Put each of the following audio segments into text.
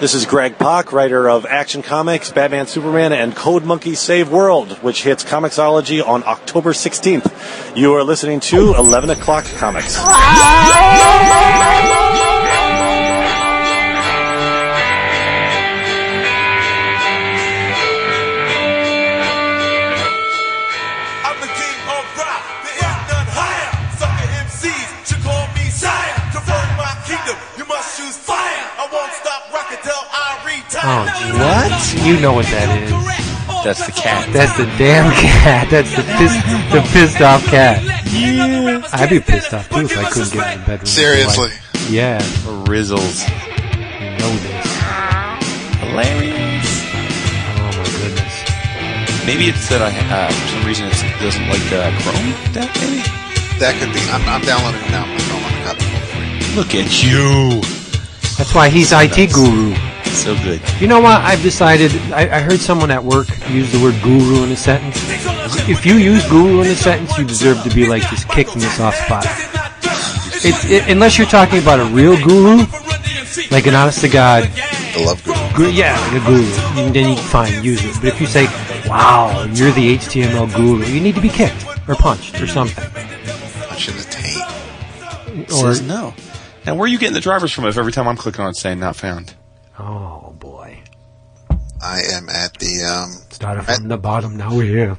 This is Greg Pak, writer of Action Comics, Batman Superman, and Code Monkey Save World, which hits Comixology on October 16th. You are listening to 11 O'Clock Comics. You know what that is. That's the cat. That's the damn cat. That's the pissed, the pissed off cat. I'd be pissed off too if I couldn't get in the bedroom. Seriously. wife. Yeah, Rizzles. you know this. Hilarious. Oh my goodness. Maybe it's that I, uh, for some reason it doesn't like uh, Chrome. That maybe. That could be. I'm, I'm downloading them now. I'm going to copy for. Look at you. That's why he's IT guru. So good. You know what? I've decided. I, I heard someone at work use the word guru in a sentence. If you use guru in a sentence, you deserve to be like just kicked in the soft spot. It's it, unless you're talking about a real guru, like an honest to god, The Love Guru. guru, yeah, like a guru. And then you fine use it. But if you say, "Wow, you're the HTML guru," you need to be kicked or punched or something. Punching the tape. Or Says no. Now, where are you getting the drivers from if every time I'm clicking on it saying not found? Oh boy, I am at the um. started from the bottom. Now we're here.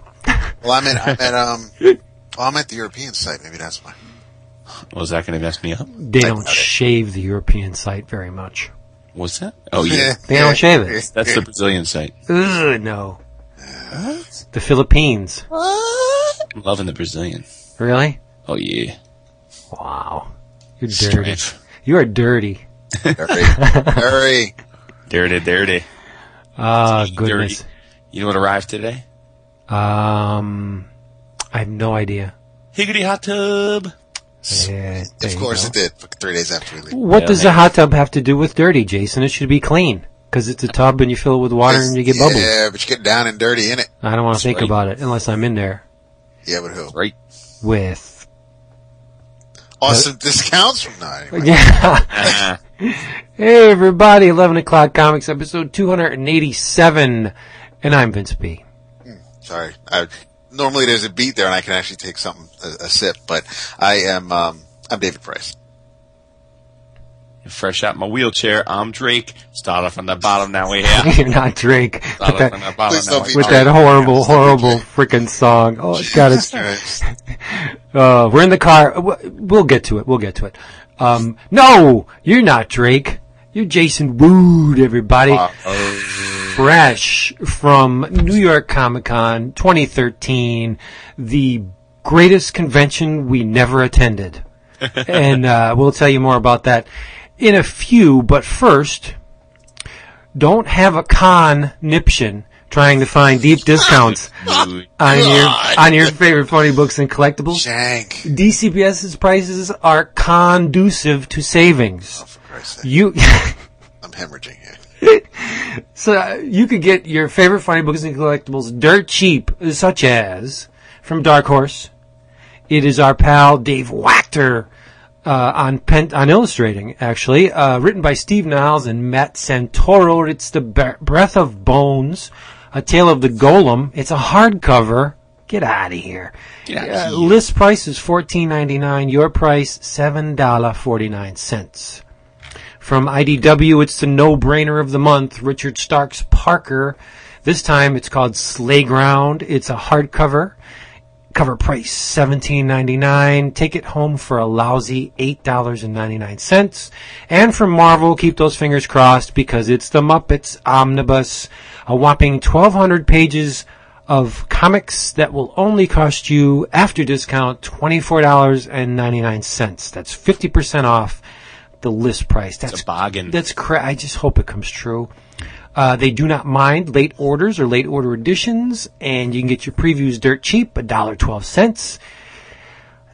Well, I'm at I'm at um. Well, I'm at the European site. Maybe that's why. Was that going to mess me up? They Type don't about it. shave the European site very much. Was that? Oh yeah. They don't shave it. That's the Brazilian site. Ugh, no. The Philippines. I'm loving the Brazilian. Really? Oh yeah. Wow. You're dirty. Strength. You are dirty. Hurry, hurry. Dirty, dirty. Ah, Dirty. goodness. You know what arrived today? Um, I have no idea. Higgity hot tub. Yeah, Of course it did. Three days after we leave. What Yeah, does the hot tub have to do with dirty, Jason? It should be clean. Because it's a tub and you fill it with water and you get bubbles. Yeah, but you get down and dirty in it. I don't want to think right. about it unless I'm in there Yeah, but who? Right. with. Awesome discounts from now. Anyway. Yeah. Hey, everybody. 11 o'clock comics episode 287. And I'm Vince B. Sorry. I, normally there's a beat there and I can actually take something, a, a sip, but I am, um, I'm David Price. fresh out my wheelchair. I'm Drake. Started from the bottom. Now we're here. You're not Drake. With Started from that, the bottom. Please Now don't be with that horrible, horrible freaking song. Oh, it's got its Christ. Uh, we're in the car. We'll get to it. We'll get to it. Um, no, you're not Drake. You're Jason Wood, everybody. Uh, Fresh from New York Comic Con 2013, the greatest convention we never attended. and, uh, we'll tell you more about that in a few, but first, don't have a con niption trying to find deep discounts on your, on your favorite funny books and collectibles. Shank. DCBS's prices are conducive to savings. Christ's sake. You, I'm hemorrhaging here. so uh, you could get your favorite funny books and collectibles dirt cheap, such as from Dark Horse. It is our pal Dave Wachter uh, on pen, on illustrating, actually, uh, written by Steve Niles and Matt Santoro. It's the Bre- Breath of Bones, a tale of the Golem. It's a hardcover. Get out of here. Uh, list price is fourteen ninety nine. Your price seven dollar forty nine cents. From IDW, it's the no-brainer of the month. Richard Starks Parker. This time it's called Slayground. It's a hardcover. Cover price seventeen ninety nine. Take it home for a lousy eight dollars and from Marvel, keep those fingers crossed because it's the Muppets Omnibus, a whopping twelve hundred pages of comics that will only cost you after discount twenty four dollars and ninety nine cents. That's fifty percent off the list price. That's It's a bargain. That's cra- I just hope it comes true. Uh, they do not mind late orders or late order editions, and you can get your previews dirt cheap, a dollar twelve cents.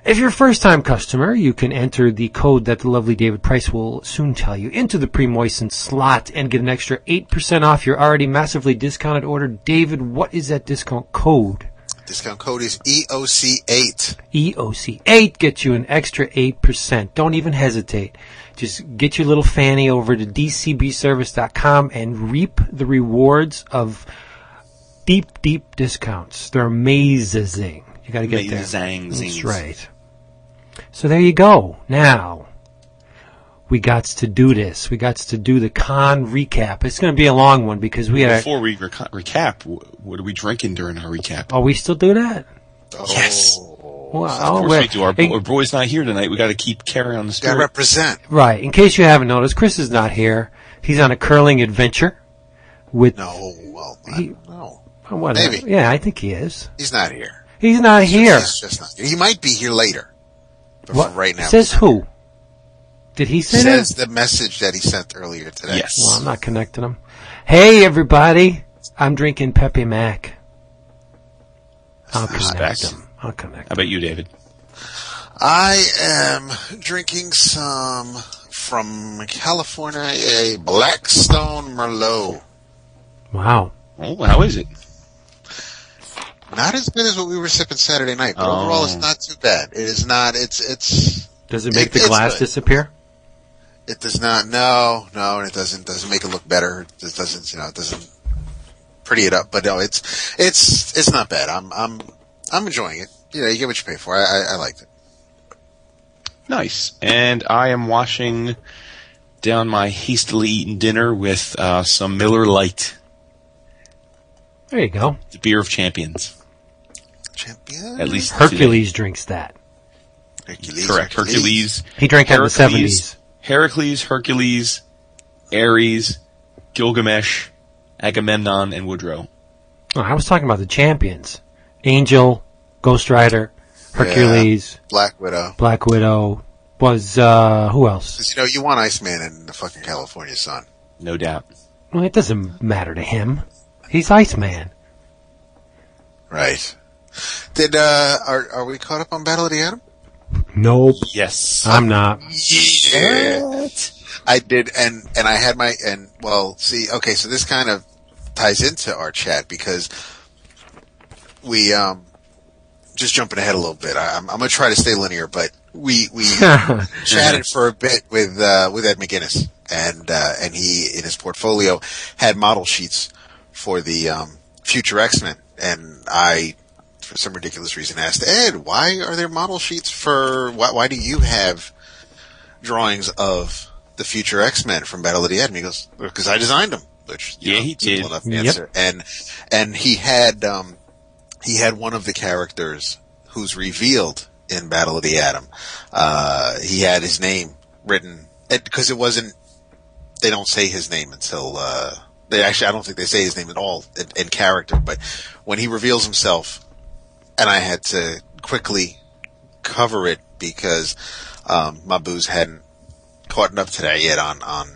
If you're a first time customer, you can enter the code that the lovely David Price will soon tell you into the pre-moistened slot and get an extra 8% off your already massively discounted order. David, what is that discount code? Discount code is E EOC8. EOC8 gets you an extra 8%. Don't even hesitate. Just get your little fanny over to dcbservice.com and reap the rewards of deep, deep discounts. They're amazing. You gotta get there. Amazing. That's right. So there you go. Now, we got to do this. We got to do the con recap. It's going to be a long one because we had. Before we reca- recap, what are we drinking during our recap? Oh, we still do that? Oh. Yes. Wow. Of oh, course well, we do. Our, hey, our boy's not here tonight. We got to keep carrying on the Gotta represent. right. In case you haven't noticed, Chris is not here. He's on a curling adventure with. No, well, I He- don't know. Whatever. maybe. Yeah, I think he is. He's not here. He's not here. He's just not here. He might be here later. But What for right now, Says who? Did he say says that? the message that he sent earlier today. Yes. Well, I'm not connecting him. Hey, everybody. I'm drinking Pepe Mac. I'll connect Respect. him. I'll connect How about you, David? I am drinking some from California, a Blackstone Merlot. Wow. Oh, how is it? Not as good as what we were sipping Saturday night, but Oh. overall it's oh. not too bad. It is not, it's, it's, Does it make It- the it's glass good. disappear? It does not, no, no, and it doesn't, doesn't make it look better. It doesn't, you know, it doesn't pretty it up, but no, it's, it's, it's not bad. I'm, I'm, I'm enjoying it. You know, you get what you pay for. I, I, I liked it. Nice. And I am washing down my hastily eaten dinner with uh, some Miller Lite, There you go. the beer of champions. Champion? At least Hercules drinks that. Hercules. Correct. Hercules. He drank that in the 70s. Heracles, Hercules, Ares, Gilgamesh, Agamemnon, and Woodrow. Oh, I was talking about the champions. Angel, Ghost Rider, Hercules, Black Widow. Black Widow. Was, uh, who else? 'Cause, you know, you want Iceman in the fucking California sun. No doubt. Well, it doesn't matter to him. He's Iceman. Right. Did, uh, are, are we caught up on Battle of the Atom? Nope. Yes. I'm not. Yeah. I did, and, and I had my, and, well, see, okay, so this kind of ties into our chat because we, um, just jumping ahead a little bit. I, I'm, I'm gonna try to stay linear, but we, we chatted for a bit with, uh, with Ed McGuinness and, uh, and he, in his portfolio, had model sheets for the, um, future X-Men. And I, for some ridiculous reason, asked Ed, why are there model sheets for, why, why do you have drawings of the future X-Men from Battle of the Atom? He goes, because I designed them. Which, Yeah, know, he simple did. enough Yep. And, and he had, um, he had one of the characters who's revealed in Battle of the Atom. Uh, he had his name written, because it wasn't, they don't say his name until, uh, they actually, I don't think they say his name at all in, in character, but when he reveals himself, and I had to quickly cover it because, um, my booze hadn't caught up to that yet on, on,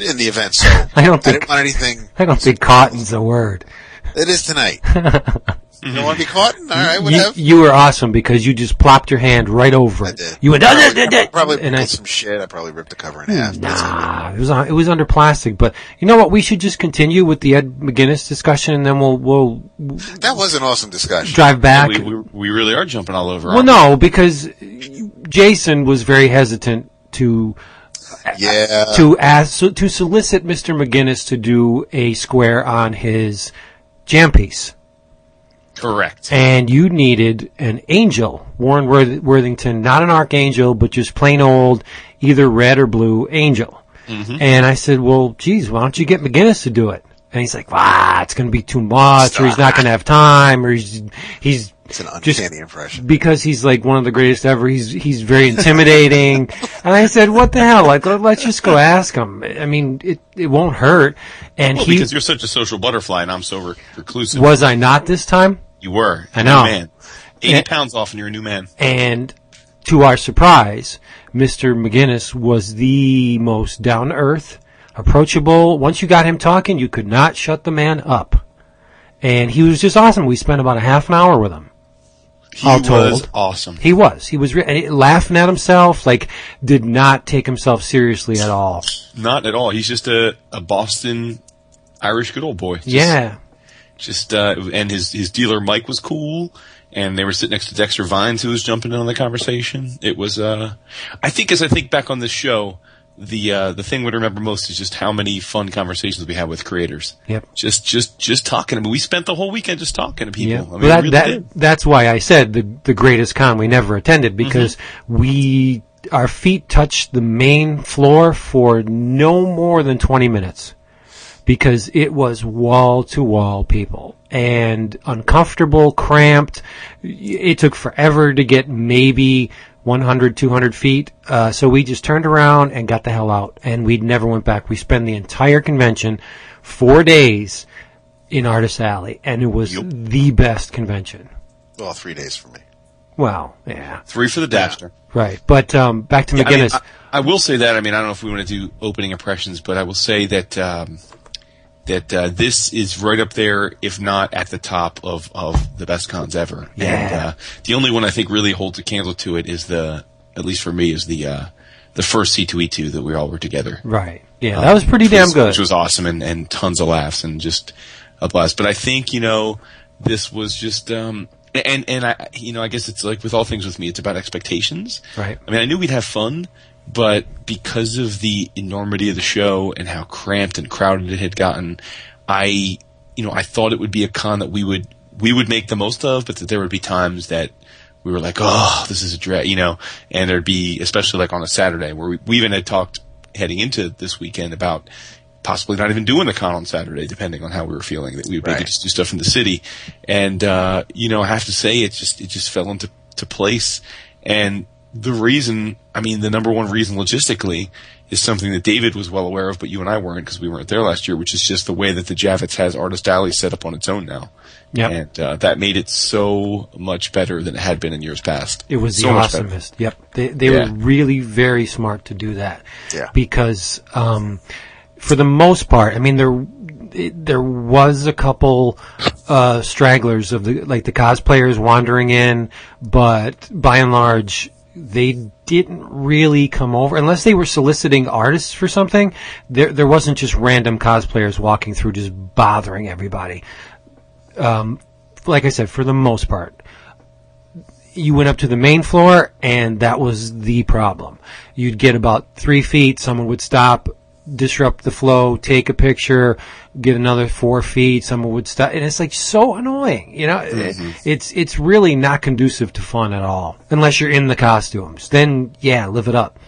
in the event, so I don't I think, didn't want anything, I don't think cotton's a word. it is tonight. you don't want to be caught? All right, You, whatever. you were awesome because you just plopped your hand right over I it. did. You went, probably, "Ah, da, da, da," probably and I pulled some shit. I probably ripped the cover in half. but it's okay. Nah, it was on, it was under plastic. But you know what? We should just continue with the Ed McGuinness discussion, and then we'll we'll That was an awesome discussion. drive back. We, we, we really are jumping all over. well, aren't we? no, because Jason was very hesitant to Yeah. to ask to solicit Mr. McGuinness to do a square on his jam piece. Correct. and you needed an angel, Warren Worth- Worthington, not an archangel, but just plain old, either red or blue angel. And I said, well, geez, why don't you get McGuinness to do it? And he's like, ah, it's going to be too much, or he's not going to have time, or he's, he's, It's an just- uncanny impression. because he's like one of the greatest ever. He's he's very intimidating. and I said, "What the hell? Like, let- let's just go ask him. I mean, it it won't hurt." And Well, he because you're such a social butterfly and I'm so reclusive. was I not this time? You were. I a know. New man. 80 Yeah. pounds off and you're a new man. And to our surprise, Mr. McGuinness was the most down to earth, approachable. Once you got him talking, you could not shut the man up. And he was just awesome. We spent about a half an hour with him. He All was told. awesome. He was. He was re- and laughing at himself, like, did not take himself seriously at all. Not at all. He's just a, a Boston Irish good old boy. Just- yeah. Just uh, and his his dealer Mike was cool, and they were sitting next to Dexter Vines, who was jumping in on the conversation. It was, uh, I think, as I think back on this show, the uh, the thing we'd remember most is just how many fun conversations we had with creators. Yep. Just just just talking. I mean, we spent the whole weekend just talking to people. Yeah, I mean, that, really that that's why I said the the greatest con we never attended because we our feet touched the main floor for no more than twenty minutes because it was wall to wall people and uncomfortable, cramped. It took forever to get maybe 100, 200 feet. Uh, so we just turned around and got the hell out and we never went back. We spent the entire convention, four days in Artist Alley and it was Yep. the best convention. Well, three days for me. Well, yeah, Three for the Daxter. right. But, um, back to I, mean, McGuinness. I, I will say that. I mean, I don't know if we want to do opening impressions, but I will say that um, that uh, this is right up there, if not at the top of, of the best cons ever. And Yeah. uh, the only one I think really holds a candle to it is the, at least for me, is the uh, the first C2E2 that we all were together. right. Yeah, that was pretty damn was- good. Which was awesome and, and tons of laughs and just a blast. But I think, you know, this was just, um, and, and I, you know, I guess it's like with all things with me, it's about expectations. Right. I mean, I knew we'd have fun, but because of the enormity of the show and how cramped and crowded it had gotten, I, you know, I thought it would be a con that we would, we would make the most of, but that there would be times that we were like, oh, this is a dread, you know, and there'd be, especially like on a Saturday where we, we even had talked heading into this weekend about possibly not even doing the con on Saturday, depending on how we were feeling, that we would maybe Right. just do stuff in the city. And, uh, you know, I have to say it just, it just fell into, to place. And the reason, I mean, the number one reason logistically is something that David was well aware of, but you and I weren't because we weren't there last year, which is just the way that the Javits has Artist Alley set up on its own now. Yep. And, uh, that made it so much better than it had been in years past. It was the so better. awesomest. Yep. They they Yeah. were really very smart to do that. Yeah. Because um, for the most part, I mean there there was a couple uh, stragglers of the like the cosplayers wandering in, but by and large they didn't really come over unless they were soliciting artists for something. There there wasn't just random cosplayers walking through just bothering everybody. Um, like I said, for the most part, you went up to the main floor and that was the problem. You'd get about three feet, someone would stop, disrupt the flow, take a picture, get another four feet, someone would stop, and it's like so annoying, you know? It- It's, it's really not conducive to fun at all. Unless you're in the costumes. Then, yeah, live it up.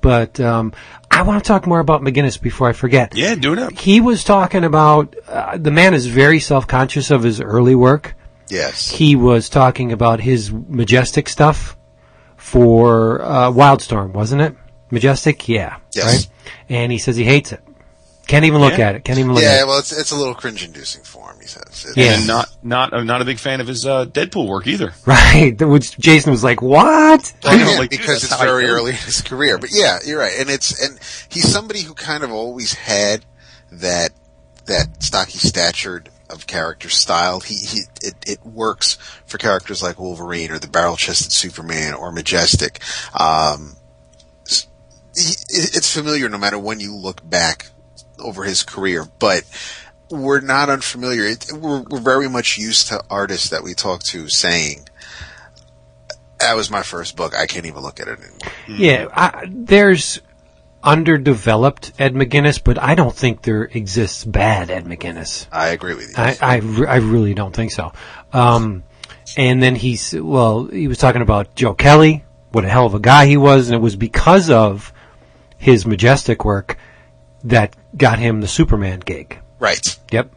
But, um, I want to talk more about McGuinness before I forget Yeah, do it up. he was talking about uh, the man is very self-conscious of his early work. Yes. He was talking about his majestic stuff for uh, Wildstorm, wasn't it? Majestic, yeah, Yes. right. And he says he hates it. Can't even look Yeah. at it. Can't even look Yeah, at it. well, it's it's a little cringe-inducing for him. He says. It- Yeah. And not, not, I'm not a big fan of his, uh, Deadpool work either. Right. Which Jason was like, "What?" Well, I know, yeah, like, because it's very early in his career. But yeah, you're right, and it's and he's somebody who kind of always had that that stocky statured of character style. He he it, it works for characters like Wolverine or the barrel chested Superman or Majestic. Um, s- he, it- it's familiar no matter when you look back over his career, but we're not unfamiliar. It, we're, we're very much used to artists that we talk to saying, that was my first book. I can't even look at it anymore. Yeah, I, there's underdeveloped Ed McGuinness, but I don't think there exists bad Ed McGuinness. I agree with you. I, I, re- I really don't think so. Um, and then he's, well, he was talking about Joe Kelly, what a hell of a guy he was, and it was because of his majestic work that got him the Superman gig. right. Yep.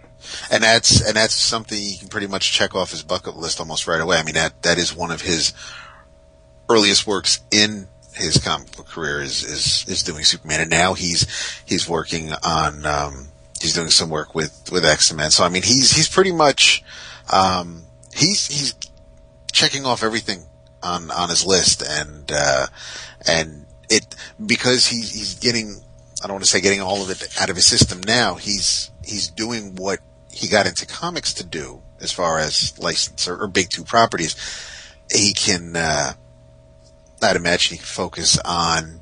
And that's, and that's something you can pretty much check off his bucket list almost right away. I mean, that, that is one of his earliest works in his comic book career is, is, is doing Superman. And now he's, he's working on, um, he's doing some work with, with X-Men. So, I mean, he's, he's pretty much, um, he's, he's checking off everything on, on his list and, uh, and it, because he, he's getting, I don't want to say getting all of it out of his system now, he's, he's doing what he got into comics to do as far as license or, or big two properties. He can, uh, I'd imagine he can focus on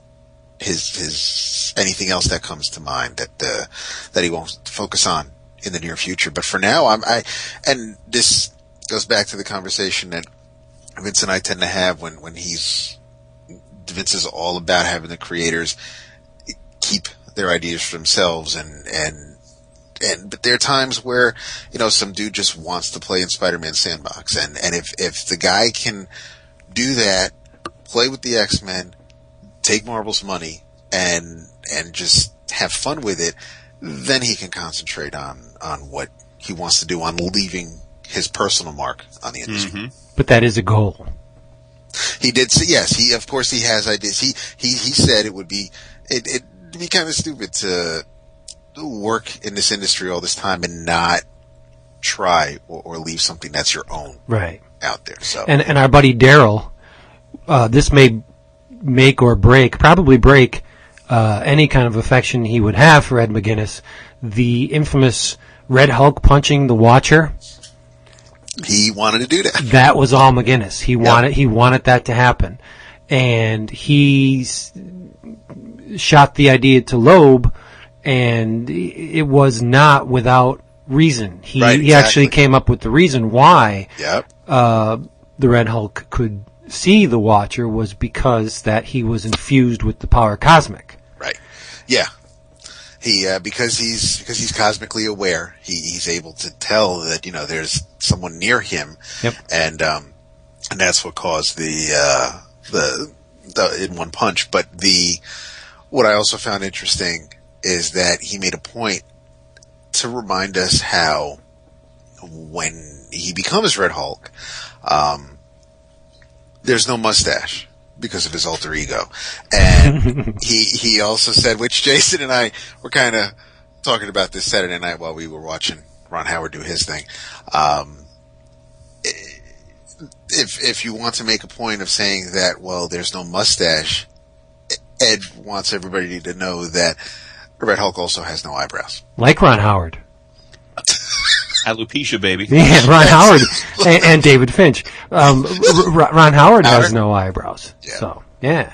his, his, anything else that comes to mind that, uh, that he won't focus on in the near future. But for now, I'm I, and this goes back to the conversation that Vince and I tend to have when when he's Vince is all about having the creators keep their ideas for themselves and and and but there are times where you know some dude just wants to play in Spider-Man sandbox. And and if if the guy can do that play with the X-Men take Marvel's money and and just have fun with it then he can concentrate on on what he wants to do on leaving his personal mark on the industry. Mm-hmm. But that is a goal. He did say yes. He of course he has ideas. He he he said it would be it it'd be kind of stupid to work in this industry all this time and not try or, or leave something that's your own Right. out there. So And and our buddy Daryl, uh, this may make or break, probably break, uh, any kind of affection he would have for Ed McGuinness. The infamous Red Hulk punching the Watcher. He wanted to do that. That was all McGuinness. He wanted he wanted that to happen, and he shot the idea to Loeb, and it was not without reason. He Right, he actually came up with the reason why Yep. uh, the Red Hulk could see the Watcher was because that he was infused with the power cosmic. Right. Yeah. He uh, because he's because he's cosmically aware. He, he's able to tell that you know there's someone near him, Yep. and um, and that's what caused the uh, the the in one punch. But the what I also found interesting is that he made a point to remind us how when he becomes Red Hulk, um, there's no mustache because of his alter ego, and he he also said, which Jason and I were kind of talking about this Saturday night while we were watching Ron Howard do his thing. Um, if if you want to make a point of saying that, well, there's no mustache, Ed wants everybody to know that Red Hulk also has no eyebrows. Like Ron Howard. Alopecia, baby. Yeah, Ron Howard and, and David Finch. Um, Ron Howard has no eyebrows. Yeah. So, yeah.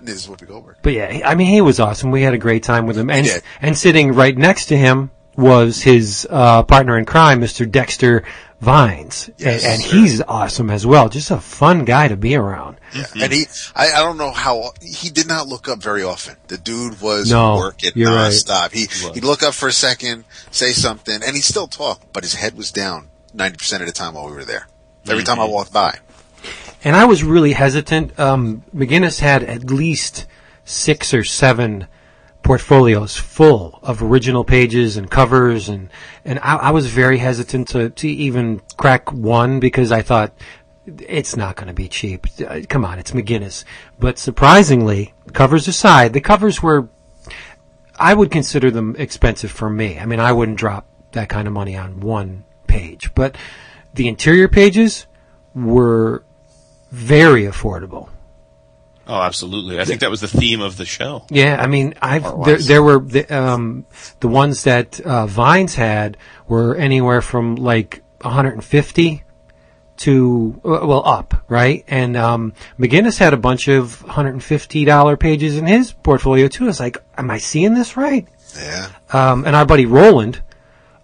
This is Whoopi Goldberg. But yeah, I mean, he was awesome. We had a great time with him. And, and sitting right next to him was his, uh, partner in crime, Mr. Dexter Vines. Yes, and and he's awesome as well. Just a fun guy to be around. Yeah. And he, I, I don't know how, he did not look up very often. The dude was No, working you're right. nonstop. He, he'd look up for a second, say something, and he'd still talk, but his head was down 90% of the time while we were there. Every time I walked by. And I was really hesitant. Um, McGuinness had at least six or seven portfolios full of original pages and covers, and and I, I was very hesitant to to even crack one because I thought it's not going to be cheap. Uh, Come on, it's McGuinness. But surprisingly, covers aside, the covers were. I would consider them expensive for me. I mean, I wouldn't drop that kind of money on one page, but the interior pages were very affordable. Oh, absolutely. I think that was the theme of the show. Yeah, I mean, I've there, there were the, um, the ones that uh, Vines had were anywhere from like 150 to uh, well up, right? And um, McGuinness had a bunch of 150 dollar pages in his portfolio too. I was like, am I seeing this right? Yeah. um, and our buddy Roland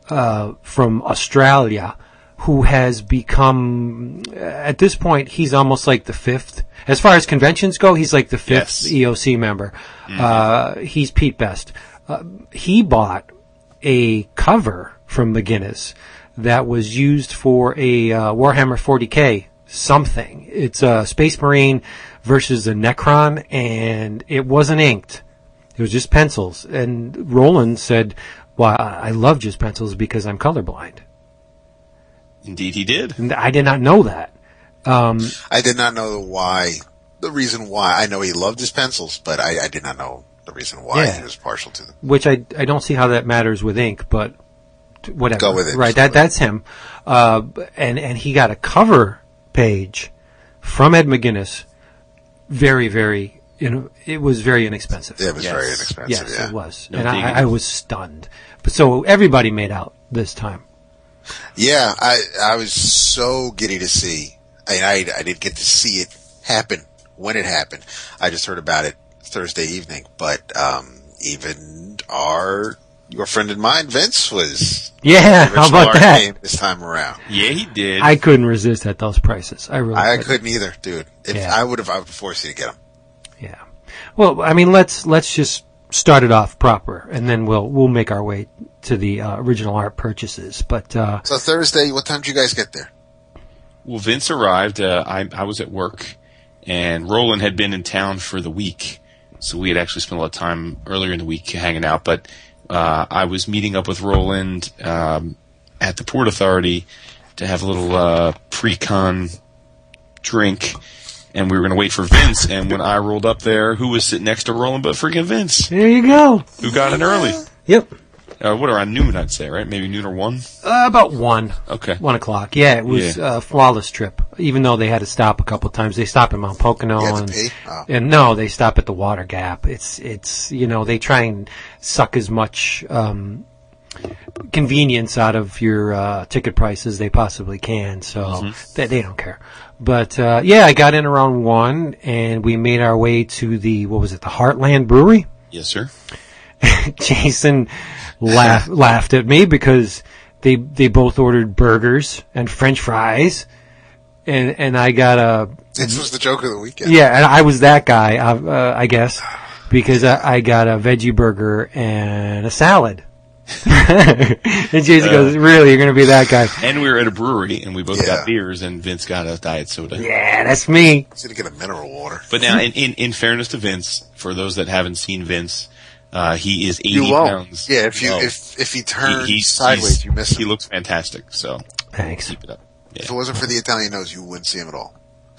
uh, from Australia, who has become at this point he's almost like the fifth as far as conventions go. He's like the fifth Yes. EOC member. Uh, he's Pete Best. Uh, he bought a cover from McGuinness that was used for a uh, Warhammer 40k something. It's a Space Marine versus a Necron, and it wasn't inked. It was just pencils. And Roland said, "Well, I love just pencils because I'm colorblind." Indeed, he did. And I did not know that. I did not know why, the reason why. I know he loved his pencils, but I, I did not know the reason why Yeah. he was partial to them. which I I don't see how that matters with ink, but whatever. Go with it. Right, that with that's him. Uh, and and he got a cover page from Ed McGuinness. Very very you know it was very inexpensive. It was Yes. very inexpensive. yes, yeah. it was, No and. I, I was stunned. But so everybody made out this time. Yeah, I I was so giddy to see. I I, I didn't get to see it happen when it happened. I just heard about it Thursday evening. But um, even our your friend and mine, Vince, was Yeah, how about art that? game this time around. Yeah, he did. I couldn't resist at those prices. I really I couldn't. couldn't either, dude. If Yeah. I would have, I would have forced you to get them. Yeah. Well, I mean, let's let's just start it off proper, and then we'll we'll make our way to the uh, original art purchases. But uh, So Thursday, what time did you guys get there? Well, Vince arrived. Uh, I, I was at work, and Roland had been in town for the week, so we had actually spent a lot of time earlier in the week hanging out. But uh, I was meeting up with Roland um, at the Port Authority to have a little uh, pre-con drink, and we were going to wait for Vince. And when I rolled up there, who was sitting next to Roland but freaking Vince, there you go. who got in early? Yep. Uh, what around noon, I'd say, right? Maybe noon or one. Uh, about one. Okay. One o'clock. Yeah, it was Yeah. a flawless trip. Even though they had to stop a couple times, they stopped at Mount Pocono You had to and, pee? Oh. and no, they stop at the Water Gap. It's it's you know they try and suck as much um, convenience out of your uh, ticket price as they possibly can. So Mm-hmm. they, they don't care. But uh, yeah, I got in around one, and we made our way to the what was it, the Heartland Brewery. Yes, sir. Jason laughed laughed at me because they they both ordered burgers and French fries, and and I got a This was the joke of the weekend. yeah, and I was that guy, uh, uh, I guess, because I, I got a veggie burger and a salad. and Jason goes, "Really, you're gonna be that guy?" And we were at a brewery, and we both Yeah. got beers, and Vince got a diet soda. Yeah, that's me. He's gonna get a mineral water. But now, in, in, in fairness to Vince, for those that haven't seen Vince, uh, he is 80 You won't. pounds. Yeah, if you low. if if he He- turns he's- sideways, he's- you miss him. He looks fantastic, so Thanks. keep it up. If it wasn't for the Italian nose, you wouldn't see him at all.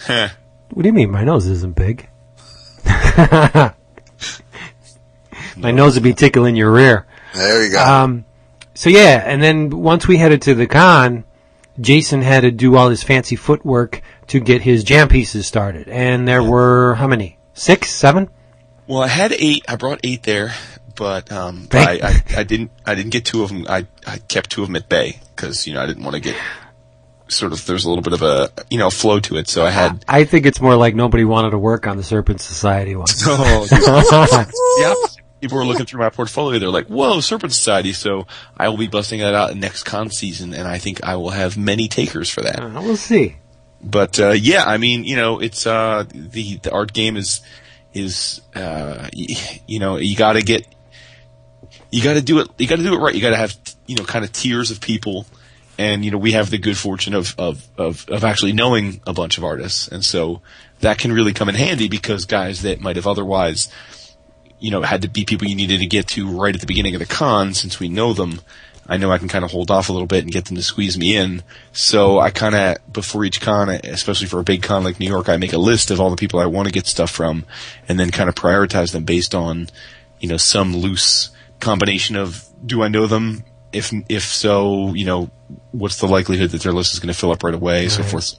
What do you mean? My nose isn't big. My nose would be tickling your rear. There you go. Um, so yeah, and then once we headed to the con, Jason had to do all his fancy footwork to get his jam pieces started. And there were how many? Six, seven? well, I had eight. I brought eight there, but um, I, I, I didn't. I didn't get two of them. I, I kept two of them at bay because you know I didn't want to get sort of. There's a little bit of a you know flow to it, so I had. I think it's more like nobody wanted to work on the Serpent Society one. Oh, yeah. People were looking through my portfolio. They're like, "Whoa, Serpent Society!" So I will be busting that out next con season, and I think I will have many takers for that. Uh, we'll see. But uh, yeah, I mean, you know, it's uh, the the art game is is uh, y- you know you got to get you got to do it you got to do it right. You got to have you know kind of tiers of people, and you know we have the good fortune of of of of actually knowing a bunch of artists, and so that can really come in handy because guys that might have otherwise you know had to be people you needed to get to right at the beginning of the con since we know them. I know I can kind of hold off a little bit and get them to squeeze me in. So I kind of, before each con, especially for a big con like New York, I make a list of all the people I want to get stuff from and then kind of prioritize them based on, you know, some loose combination of, do I know them? If, if so, you know, what's the likelihood that their list is going to fill up right away, so forth.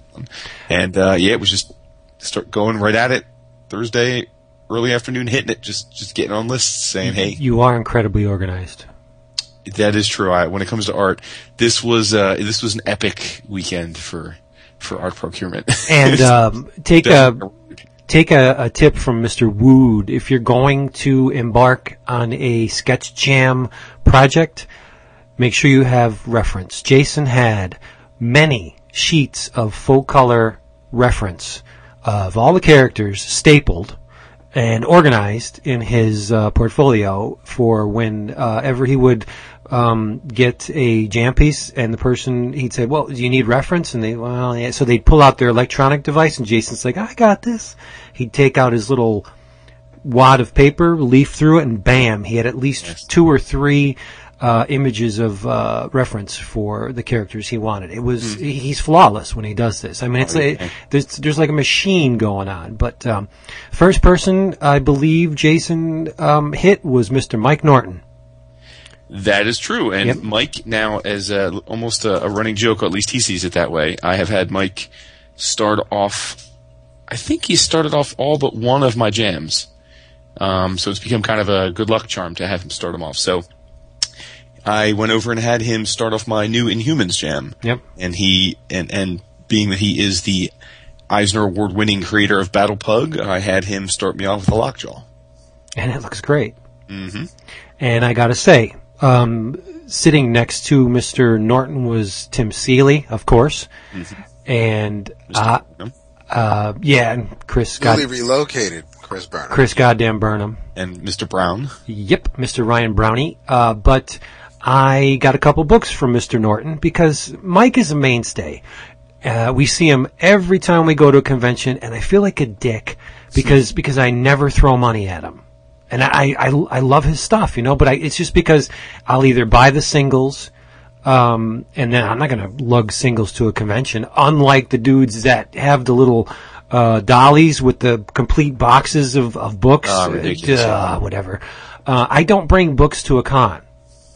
And, uh, yeah, it was just start going right at it Thursday, early afternoon, hitting it, just, just getting on lists saying, hey, You are incredibly organized. that is true. I, when it comes to art, this was uh, this was an epic weekend for for art procurement. And um, take a take a, a tip from Mr. Wood. If you're going to embark on a sketch jam project, make sure you have reference. Jason had many sheets of full color reference of all the characters stapled and organized in his uh, portfolio for when uh, ever he would um, get a jam piece and the person he'd say, "Well, do you need reference?" And they, well, yeah. So they'd pull out their electronic device, and Jason's like, "I got this." He'd take out his little wad of paper, leaf through it, and bam, he had at least two or three uh, images of uh, reference for the characters he wanted. It was he- he's flawless when he does this. I mean, it's a, there's there's like a machine going on. But um, first person I believe Jason um, hit was Mr. Mike Norton. that is true. And Yep. Mike now, as a, almost a, a running joke, or at least he sees it that way. I have had Mike start off. I think he started off all but one of my jams. Um, so it's become kind of a good luck charm to have him start them off. So I went over and had him start off my new Inhumans jam. Yep. and he and and being that he is the Eisner Award winning creator of Battle Pug, I had him start me off with a lockjaw. and it looks great. Mm-hmm. And I gotta say, Um, sitting next to Mr. Norton was Tim Seeley, of course, and uh, uh, yeah, and Chris God, Newly relocated Chris Burnham. Chris Goddamn Burnham. and Mr. Brown. Yep, Mr. Ryan Brownie. Uh, but I got a couple books from Mr. Norton because Mike is a mainstay. Uh, we see him every time we go to a convention, and I feel like a dick because because I never throw money at him, and I I, I love his stuff, you know. But I, it's just because I'll either buy the singles. Um, and then I'm not going to lug singles to a convention, unlike the dudes that have the little uh, dollies with the complete boxes of, of books. Ridiculous. Uh, whatever. Uh, I don't bring books to a con,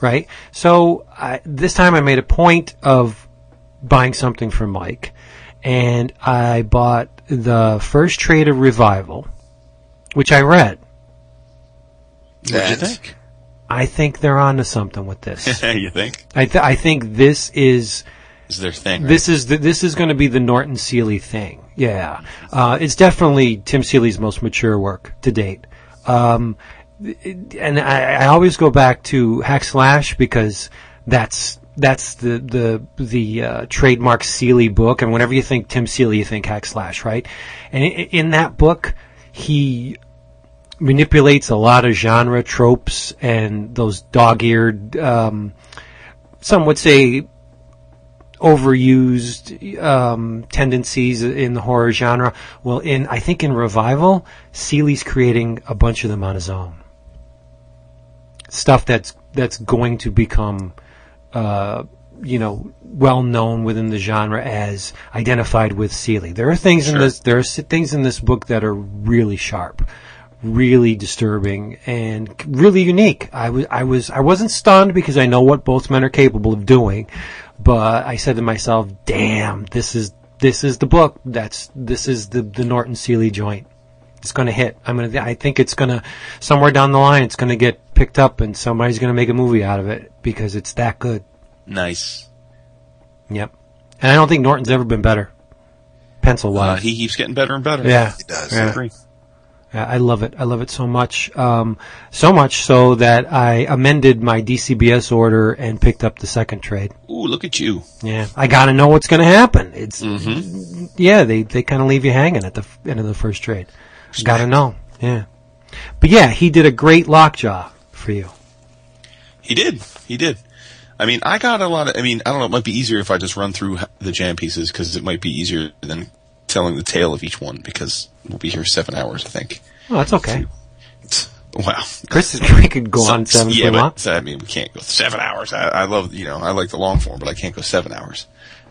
right? So I, this time I made a point of buying something for Mike, and I bought the first trade of Revival, which I read. What'd you think? I think they're onto something with this. you think? I, th- I think this is Is their thing? Right? this is the, this is going to be the Norton Seeley thing. Yeah, uh, it's definitely Tim Seeley's most mature work to date. Um, it- and I, I always go back to Hack Slash because that's that's the the the uh, trademark Seeley book. And whenever you think Tim Seeley, you think Hack Slash, right? And in that book, he manipulates a lot of genre tropes and those dog-eared, um, some would say overused um, tendencies in the horror genre. Well, in I think in Revival, Seeley's creating a bunch of them on his own. Stuff that's that's going to become, uh, you know, well known within the genre as identified with Seeley. There are things in this there are things in this book that are really sharp. Really disturbing and really unique. I was, I was, I wasn't stunned because I know what both men are capable of doing, but I said to myself, "Damn, this is this is the book. That's this is the the Norton Seeley joint. It's going to hit. I'm going to. I think it's going to somewhere down the line. It's going to get picked up, and somebody's going to make a movie out of it because it's that good. nice. Yep. And I don't think Norton's ever been better, pencil Uh, wise. he keeps getting better and better. yeah. He does. I agree. Yeah, I love it. I love it so much. Um, so much so that I amended my DCBS order and picked up the second trade. Ooh, look at you. Yeah, I got to know what's going to happen. It's Mm-hmm. yeah, they they kind of leave you hanging at the f- end of the first trade. Got to know. Yeah, but yeah, he did a great lockjaw for you. He did. He did. I mean, I got a lot of. I mean, I don't know. It might be easier if I just run through the jam pieces because it might be easier than telling the tale of each one because we'll be here seven hours. I think. Oh, that's okay. Wow. Chris, is, we could go So- on seven yeah, but so, I mean, we can't go seven hours. I, I love, you know, I like the long form, but I can't go seven hours.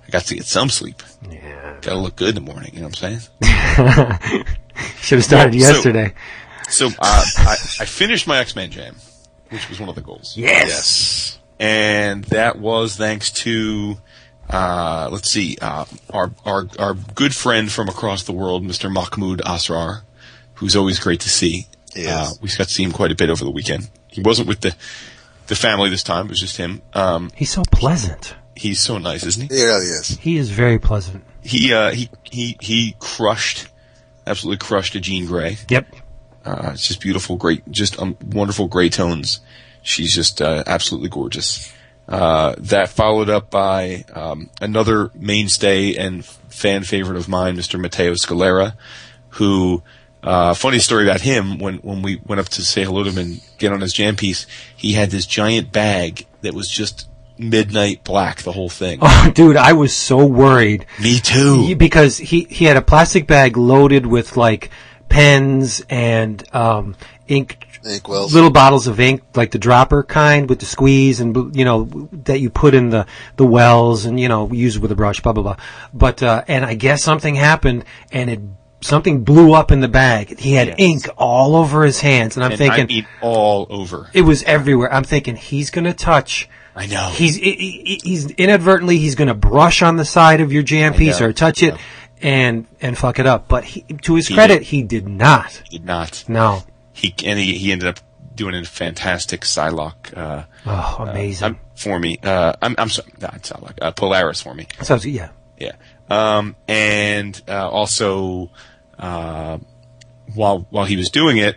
I got to get some sleep. Yeah, Got to look good in the morning. You know what I'm saying? should have started Well, so- yesterday. So uh, I, I finished my X Men Jam, which was one of the goals. yes. and that was thanks to uh, let's see uh, our our our good friend from across the world, Mr. Mahmud Asrar, who's always great to see. He is. Uh, we got to see him quite a bit over the weekend. He wasn't with the the family this time; it was just him. Um, He's so pleasant. he's so nice, isn't he? Yeah, he is. He is very pleasant. He uh, he he he crushed, absolutely crushed a Jean Grey. Yep. Uh, it's just beautiful, great, just um, wonderful gray tones. She's just uh, absolutely gorgeous. Uh, that followed up by um, another mainstay and fan favorite of mine, Mr. Matteo Scalera, who, uh, funny story about him, when, when we went up to say hello to him and get on his jam piece, he had this giant bag that was just midnight black, the whole thing. Oh, dude, I was so worried. Me too. Because he he had a plastic bag loaded with like pens and um, ink, Ink wells. little bottles of ink, like the dropper kind with the squeeze and you know that you put in the the wells and you know use with a brush, blah blah blah. But uh, and I guess something happened and it something blew up in the bag. He had Yes. ink all over his hands, and I'm and thinking I mean all over. it was everywhere. I'm thinking he's gonna touch. I know. He's he- he- he's inadvertently he's going to brush on the side of your jam piece or touch it and and fuck it up. But he, to his He credit, did. he did not. He did not. No. he and he, he ended up doing a fantastic Psylocke uh, Oh, amazing. um, for me. Uh, I'm I'm sorry, not Psylocke, uh, Polaris for me. so yeah, Yeah, um, and uh, also uh, while while he was doing it,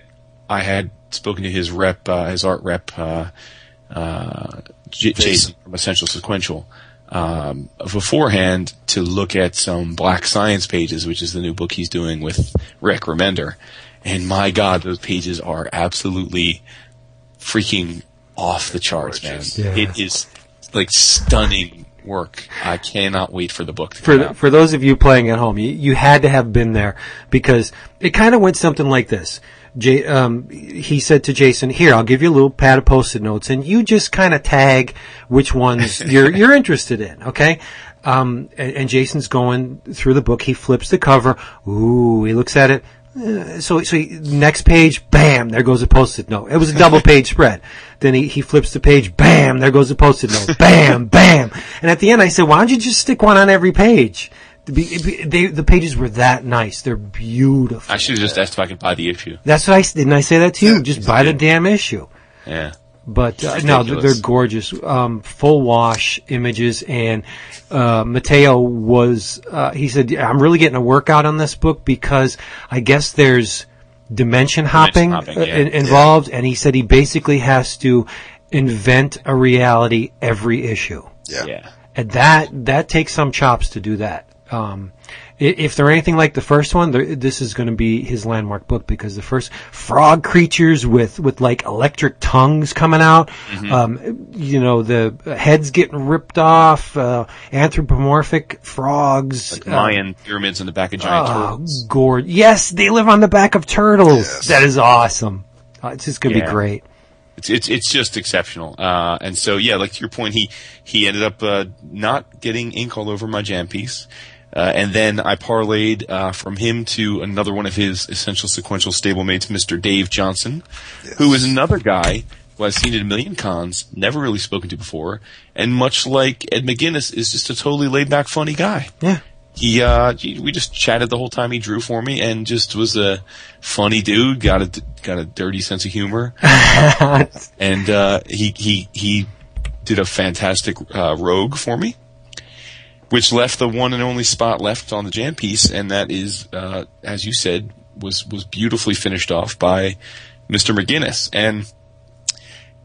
I had spoken to his rep, uh, his art rep, uh, J- Jason from Essential Sequential um, beforehand to look at some Black Science pages, which is the new book he's doing with Rick Remender. And my God, those pages are absolutely freaking off the charts, man. Yeah. It is like stunning work. I cannot wait for the book to for come the, out. for those of you playing at home, you, you had to have been there because it kind of went something like this. Jay, um, he said to Jason, "Here, I'll give you a little pad of post-it notes, and you just kind of tag which ones you're you're interested in." Okay. Um, and, and Jason's going through the book. He flips the cover. Ooh, he looks at it. Uh, so, so he, next page, bam, there goes a post-it note. It was a double page spread. Then he, he flips the page, bam, there goes a post-it note, bam, bam. And at the end I said, why don't you just stick one on every page? The, be- be- they, the pages were that nice. They're beautiful. I should have just asked if I could buy the issue. That's what I, s- didn't I say that to you? Just buy the damn issue. Yeah. But uh, no, they're, gorgeous. Um, full wash images, and uh, Matteo was. Uh, he said, "I'm really getting a workout on this book because I guess there's dimension hopping, hopping, uh, yeah. in- involved." And he said he basically has to invent a reality every issue, Yeah. Yeah. and that that takes some chops to do that. Um, if they're anything like the first one, this is going to be his landmark book because the first frog creatures with with like electric tongues coming out, Mm-hmm. um, you know, the heads getting ripped off, uh, anthropomorphic frogs, Like uh, Mayan pyramids on the back of giant oh, turtles. gourd. Yes, they live on the back of turtles. Yes. That is awesome. Uh, it's just going to Yeah. be great. It's it's it's just exceptional. Uh, and so yeah, like to your point, he he ended up uh, not getting ink all over my jam piece. Uh, and then I parlayed uh, from him to another one of his essential sequential stablemates, Mr. Dave Johnson, who is another guy who I've seen at a million cons, never really spoken to before, and much like Ed McGuinness, is just a totally laid back, funny guy. Yeah. He, uh, we just chatted the whole time he drew for me, and just was a funny dude. Got a got a dirty sense of humor, and uh, he he he did a fantastic uh, rogue for me, which left the one and only spot left on the jam piece, and that is, uh, as you said, was was beautifully finished off by Mr. McGuinness, and